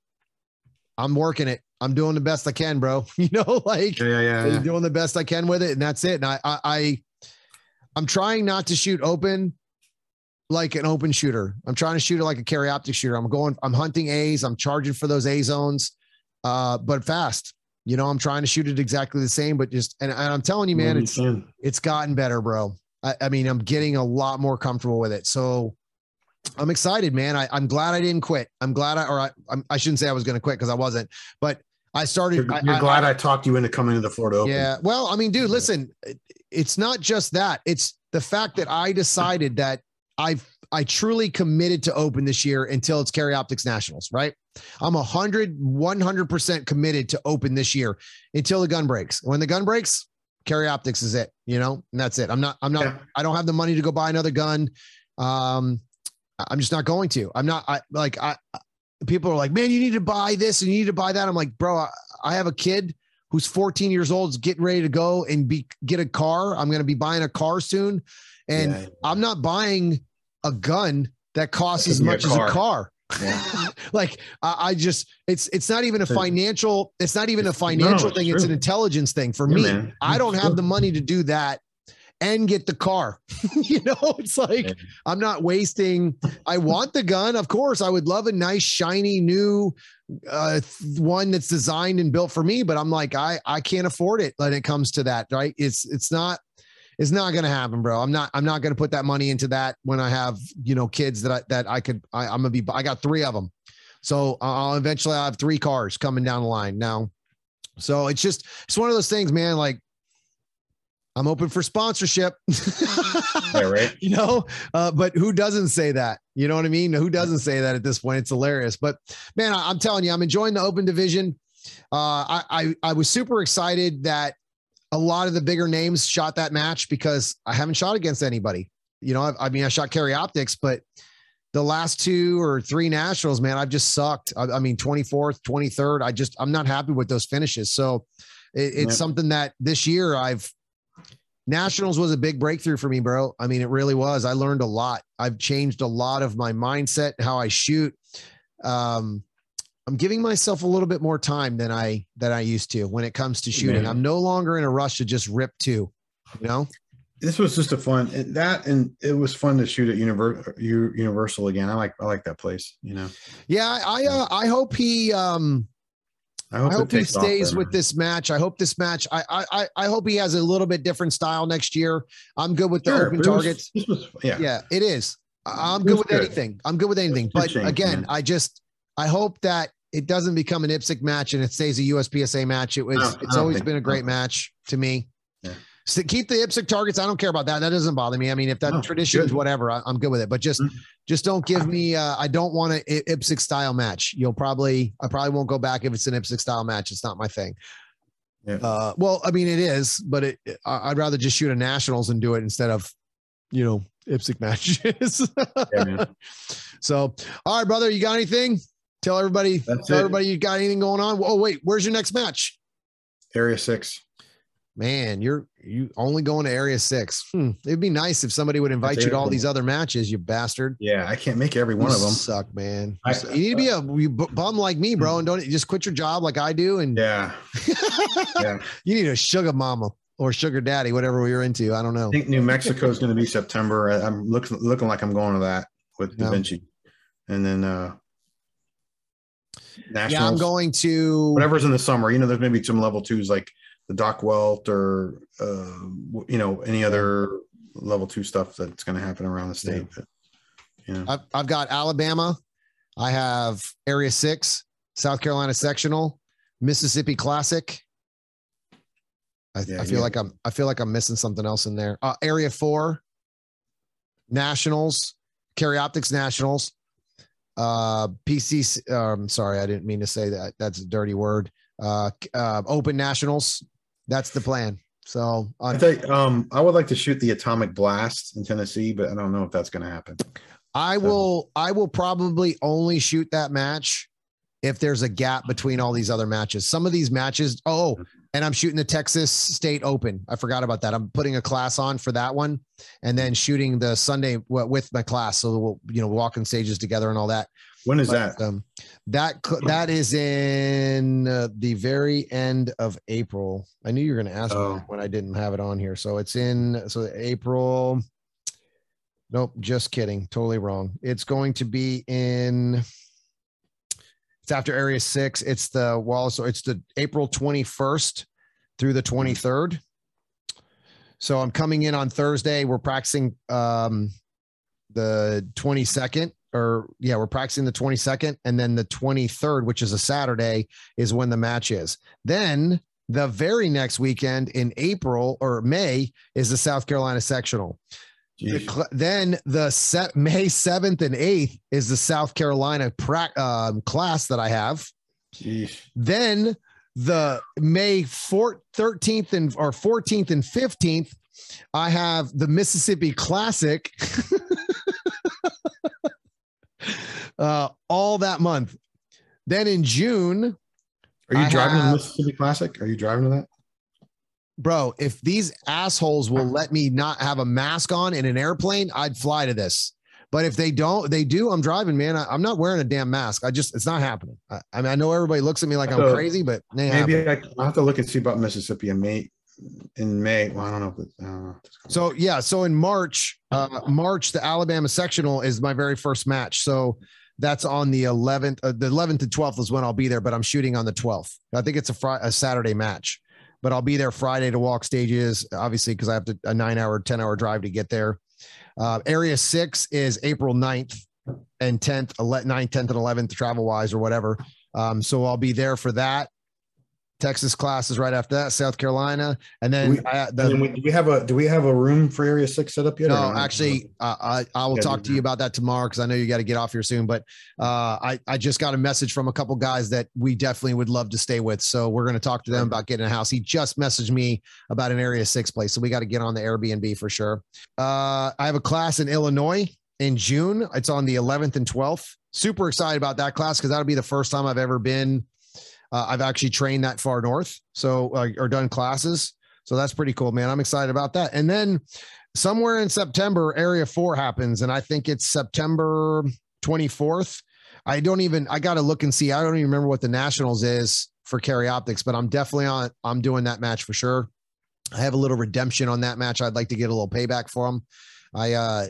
I'm working it. I'm doing the best I can, bro. You know, like Yeah, yeah, yeah. Doing the best I can with it, and that's it. And I, I, I, I'm trying not to shoot open like an open shooter. I'm trying to shoot it like a carry optic shooter. I'm going, I'm hunting A's. I'm charging for those A zones, uh, but fast. You know, I'm trying to shoot it exactly the same, but just and, and I'm telling you, man, it's it's gotten better, bro. I, I mean, I'm getting a lot more comfortable with it. So I'm excited, man. I, I'm glad I didn't quit. I'm glad I, or I, I'm, I shouldn't say I was going to quit because I wasn't, but I started. You're, you're I- glad I, talked you into coming to the Florida Open. yeah. Well, I mean, dude, listen, it's not just that. It's the fact that I decided that I I truly committed to open this year until it's Carry Optics Nationals, right? I'm a hundred, 100% committed to open this year until the gun breaks. When the gun breaks, Carry Optics is it, you know, and that's it. I'm not, I'm not, Yeah. I don't have the money to go buy another gun. Um, I'm just not going to. I'm not, I like, I, people are like, man, you need to buy this and you need to buy that. I'm like, bro, I, I have a kid who's 14 years old, is getting ready to go and be get a car. I'm going to be buying a car soon, and Yeah. I'm not buying a gun that costs as be a much as a car. Yeah. like I, I just, it's it's not even a financial. It's not even a no, financial it's thing. It's an intelligence thing for Yeah, me. man. I don't have the money to do that and get the car. you know, it's like Yeah. I'm not wasting. I want the gun, of course. I would love a nice, shiny, new uh, one that's designed and built for me. But I'm like, I I can't afford it when it comes to that. Right? It's it's not. It's not going to happen, bro. I'm not. I'm not going to put that money into that when I have you know kids that I that I could. I, I'm gonna be. I got three of them, so I'll eventually I have three cars coming down the line now. So it's just it's one of those things, man. Like I'm open for sponsorship. Yeah, right. you know uh, but who doesn't say that you know what i mean who doesn't say that at this point it's hilarious but man I, am telling you i'm enjoying the open division uh, I, I i was super excited that a lot of the bigger names shot that match because i haven't shot against anybody you know i, I mean i shot carry optics but the last two or three nationals man i've just sucked i, I mean 24th 23rd i just i'm not happy with those finishes so it, it's Yep. something that this year i've Nationals was a big breakthrough for me, bro. I mean, it really was. I learned a lot. I've changed a lot of my mindset, how I shoot. Um, I'm giving myself a little bit more time than I than I used to when it comes to shooting. Man. I'm no longer in a rush to just rip two. You know, this was just a fun that, and it was fun to shoot at Univer- Universal again. I like I like that place. You know. Yeah, I uh, I hope he um I hope, I hope he stays with this match. I hope this match. I I I hope he has a little bit different style next year. I'm good with the sure, open targets. Was, was, yeah, yeah, it is. I'm good with good. anything. I'm good with anything. But again. I just I hope that it doesn't become an IPSC match and it stays a USPSA match. It was. No, it's always been a great match to me. Yeah. So keep the IPSC targets. I don't care about that. That doesn't bother me. I mean, if that no, tradition is whatever, I, am good with it. But just, mm-hmm. just don't give me. Uh, I don't want an IPSC style match. You'll probably, I probably won't go back if it's an IPSC style match. It's not my thing. Yeah. Uh, well, I mean, it is, but it, I'd rather just shoot a nationals and do it instead of, you know, IPSC matches. yeah, so, all right, brother, you got anything? Tell everybody. That's tell it. everybody you got anything going on. Oh, wait, where's your next match? Area six man, you're you only going to area six. Hmm. It'd be nice if somebody would invite you to all these other matches, you bastard. Yeah, I can't make every one you of them. Suck, man. I, you need to be a you bum like me, bro, and don't just quit your job like I do. And yeah, yeah. you need a sugar mama or sugar daddy, whatever we're into. I don't know. I think New Mexico is going to be September. I'm looking looking like I'm going to that with Da Vinci, and then uh Nationals. Yeah, I'm going to whatever's in the summer. You know, there's maybe some level twos like the Doc Welt or uh, you know any other level two stuff that's going to happen around the state. Yeah. But, you know. I've, I've got Alabama. I have Area Six, South Carolina Sectional, Mississippi Classic. I, yeah, I feel yeah. like I'm I feel like I'm missing something else in there. Uh, area Four, Nationals, Optics Nationals, uh, PC. Um, sorry, I didn't mean to say that. That's a dirty word. Uh, uh, Open Nationals, that's the plan. So I think um, I would like to shoot the atomic blast in Tennessee, but I don't know if that's going to happen. I so. will. I will probably only shoot that match if there's a gap between all these other matches. Some of these matches. Oh, and I'm shooting the Texas State Open. I forgot about that. I'm putting a class on for that one, and then shooting the Sunday with my class. So we'll you know walking stages together and all that. When is but, that? Um, that that is in uh, the very end of April. I knew you were going to ask oh. me when I didn't have it on here. So it's in so April. Nope, just kidding. Totally wrong. It's going to be in. It's after Area Six. It's the wall. So It's the April twenty first through the twenty third. So I'm coming in on Thursday. We're practicing um, the twenty second or yeah, we're practicing the 22nd, and then the 23rd, which is a Saturday, is when the match is. Then the very next weekend in April or May is the South Carolina sectional. The, then the set May 7th and 8th is the South Carolina pra- um, class that I have. Jeez. Then the May 4th, 13th and or 14th and 15th, I have the Mississippi Classic. uh, all that month. Then in June, are you I driving have, to the Mississippi Classic? Are you driving to that? Bro, if these assholes will let me not have a mask on in an airplane, I'd fly to this. But if they don't, they do. I'm driving, man. I, am not wearing a damn mask. I just, it's not happening. I, I mean, I know everybody looks at me like I'm crazy, but maybe I, will have to look and see about Mississippi in May. In May, well, I don't know. Know. So yeah, so in March, uh, March, the Alabama sectional is my very first match. So that's on the 11th. Uh, the 11th to 12th is when I'll be there, but I'm shooting on the 12th. I think it's a Friday, a Saturday match, but I'll be there Friday to walk stages, obviously, because I have to, a nine hour, 10 hour drive to get there. Uh, area six is April 9th and 10th, 9th, 10th, and 11th, travel wise or whatever. Um, so I'll be there for that. Texas class is right after that, South Carolina, and then, we, the, and then we, do we have a do we have a room for Area Six set up yet? No, actually, uh, I I will talk to you about that tomorrow because I know you got to get off here soon. But uh, I I just got a message from a couple guys that we definitely would love to stay with, so we're going to talk to them about getting a house. He just messaged me about an Area Six place, so we got to get on the Airbnb for sure. Uh, I have a class in Illinois in June. It's on the 11th and 12th. Super excited about that class because that'll be the first time I've ever been uh, I've actually trained that far north, so uh, or done classes. So that's pretty cool, man. I'm excited about that. And then somewhere in September, Area Four happens, and I think it's September 24th. I don't even. I got to look and see. I don't even remember what the nationals is for Carry Optics, but I'm definitely on. I'm doing that match for sure. I have a little redemption on that match. I'd like to get a little payback for him. I, uh,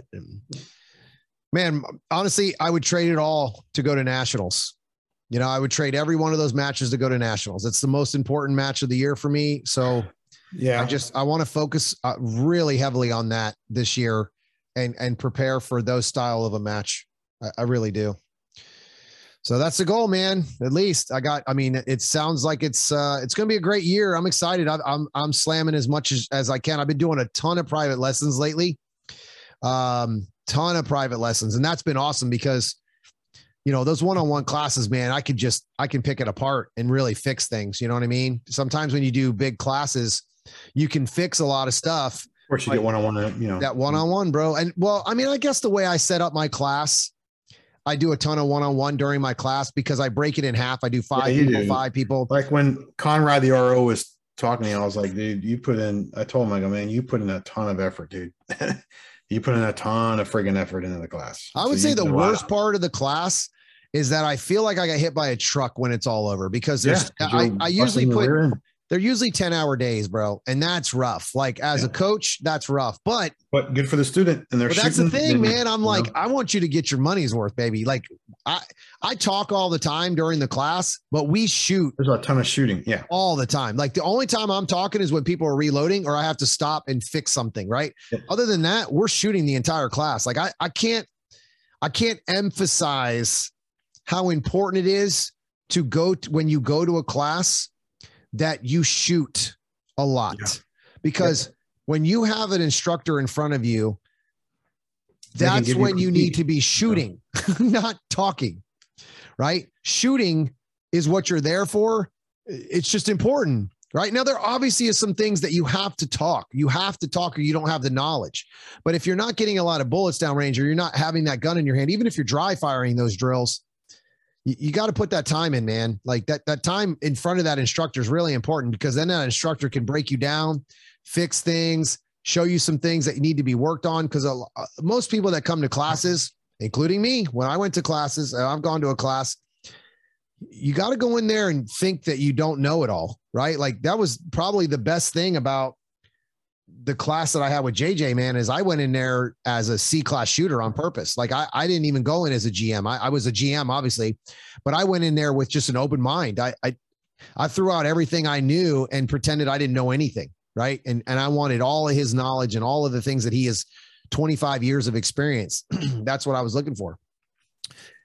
man, honestly, I would trade it all to go to nationals. You know, I would trade every one of those matches to go to nationals. It's the most important match of the year for me. So, yeah, I just I want to focus uh, really heavily on that this year, and and prepare for those style of a match. I, I really do. So that's the goal, man. At least I got. I mean, it sounds like it's uh, it's going to be a great year. I'm excited. I, I'm I'm slamming as much as, as I can. I've been doing a ton of private lessons lately, um, ton of private lessons, and that's been awesome because, you know, those one-on-one classes, man, I could just I can pick it apart and really fix things. You know what I mean? Sometimes when you do big classes, you can fix a lot of stuff. Of course, you like, get one-on-one. Uh, you know that one-on-one, bro. And well, I mean, I guess the way I set up my class I do a ton of one on one during my class because I break it in half. I do five yeah, people, do. five people. Like when Conrad the RO was talking to me, I was like, dude, you put in, I told him, I go, man, you put in a ton of effort, dude. you put in a ton of friggin' effort into the class. I would so say the worst part of the class is that I feel like I got hit by a truck when it's all over because there's, yeah, I, I usually put, they're usually 10 hour days, bro. And that's rough. Like as yeah. a coach, that's rough. But but good for the student. And they're but that's the thing, man. I'm like, know? I want you to get your money's worth, baby. Like I I talk all the time during the class, but we shoot. There's a ton of shooting. Yeah. All the time. Like the only time I'm talking is when people are reloading or I have to stop and fix something, right? Yeah. Other than that, we're shooting the entire class. Like I I can't I can't emphasize how important it is to go to, when you go to a class that you shoot a lot yeah. because yeah. when you have an instructor in front of you, that's when you, you need to be shooting, yeah. not talking, right? Shooting is what you're there for. It's just important, right? Now, there obviously is some things that you have to talk. You have to talk or you don't have the knowledge. But if you're not getting a lot of bullets down range or you're not having that gun in your hand, even if you're dry firing those drills, you, you got to put that time in, man. Like that that time in front of that instructor is really important because then that instructor can break you down, fix things, show you some things that need to be worked on. Because uh, most people that come to classes, including me, when I went to classes, I've gone to a class. You got to go in there and think that you don't know it all, right? Like that was probably the best thing about the class that I had with JJ, man, is I went in there as a C class shooter on purpose. Like I, I didn't even go in as a GM. I, I, was a GM, obviously, but I went in there with just an open mind. I, I, I threw out everything I knew and pretended I didn't know anything. Right. And, and I wanted all of his knowledge and all of the things that he has 25 years of experience. That's what I was looking for.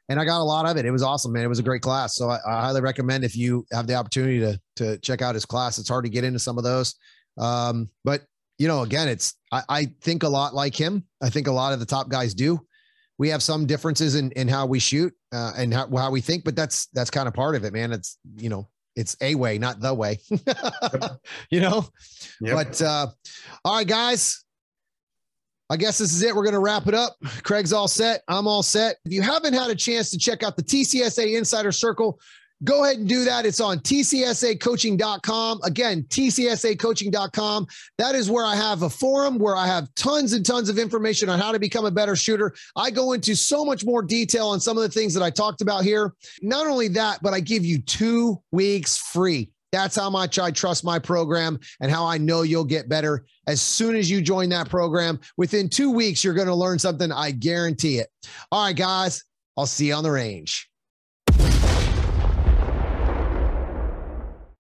And I got a lot of it. It was awesome, man. It was a great class. So I, I highly recommend if you have the opportunity to, to check out his class, it's hard to get into some of those. Um, but you know, again, it's I, I, think a lot like him. I think a lot of the top guys do. We have some differences in in how we shoot uh, and how, how we think, but that's that's kind of part of it, man. It's you know, it's a way, not the way. you know, yep. but uh, all right, guys. I guess this is it. We're going to wrap it up. Craig's all set. I'm all set. If you haven't had a chance to check out the TCSA Insider Circle, Go ahead and do that. It's on tcsacoaching.com. Again, tcsacoaching.com. That is where I have a forum where I have tons and tons of information on how to become a better shooter. I go into so much more detail on some of the things that I talked about here. Not only that, but I give you two weeks free. That's how much I trust my program and how I know you'll get better as soon as you join that program. Within two weeks, you're going to learn something. I guarantee it. All right, guys, I'll see you on the range.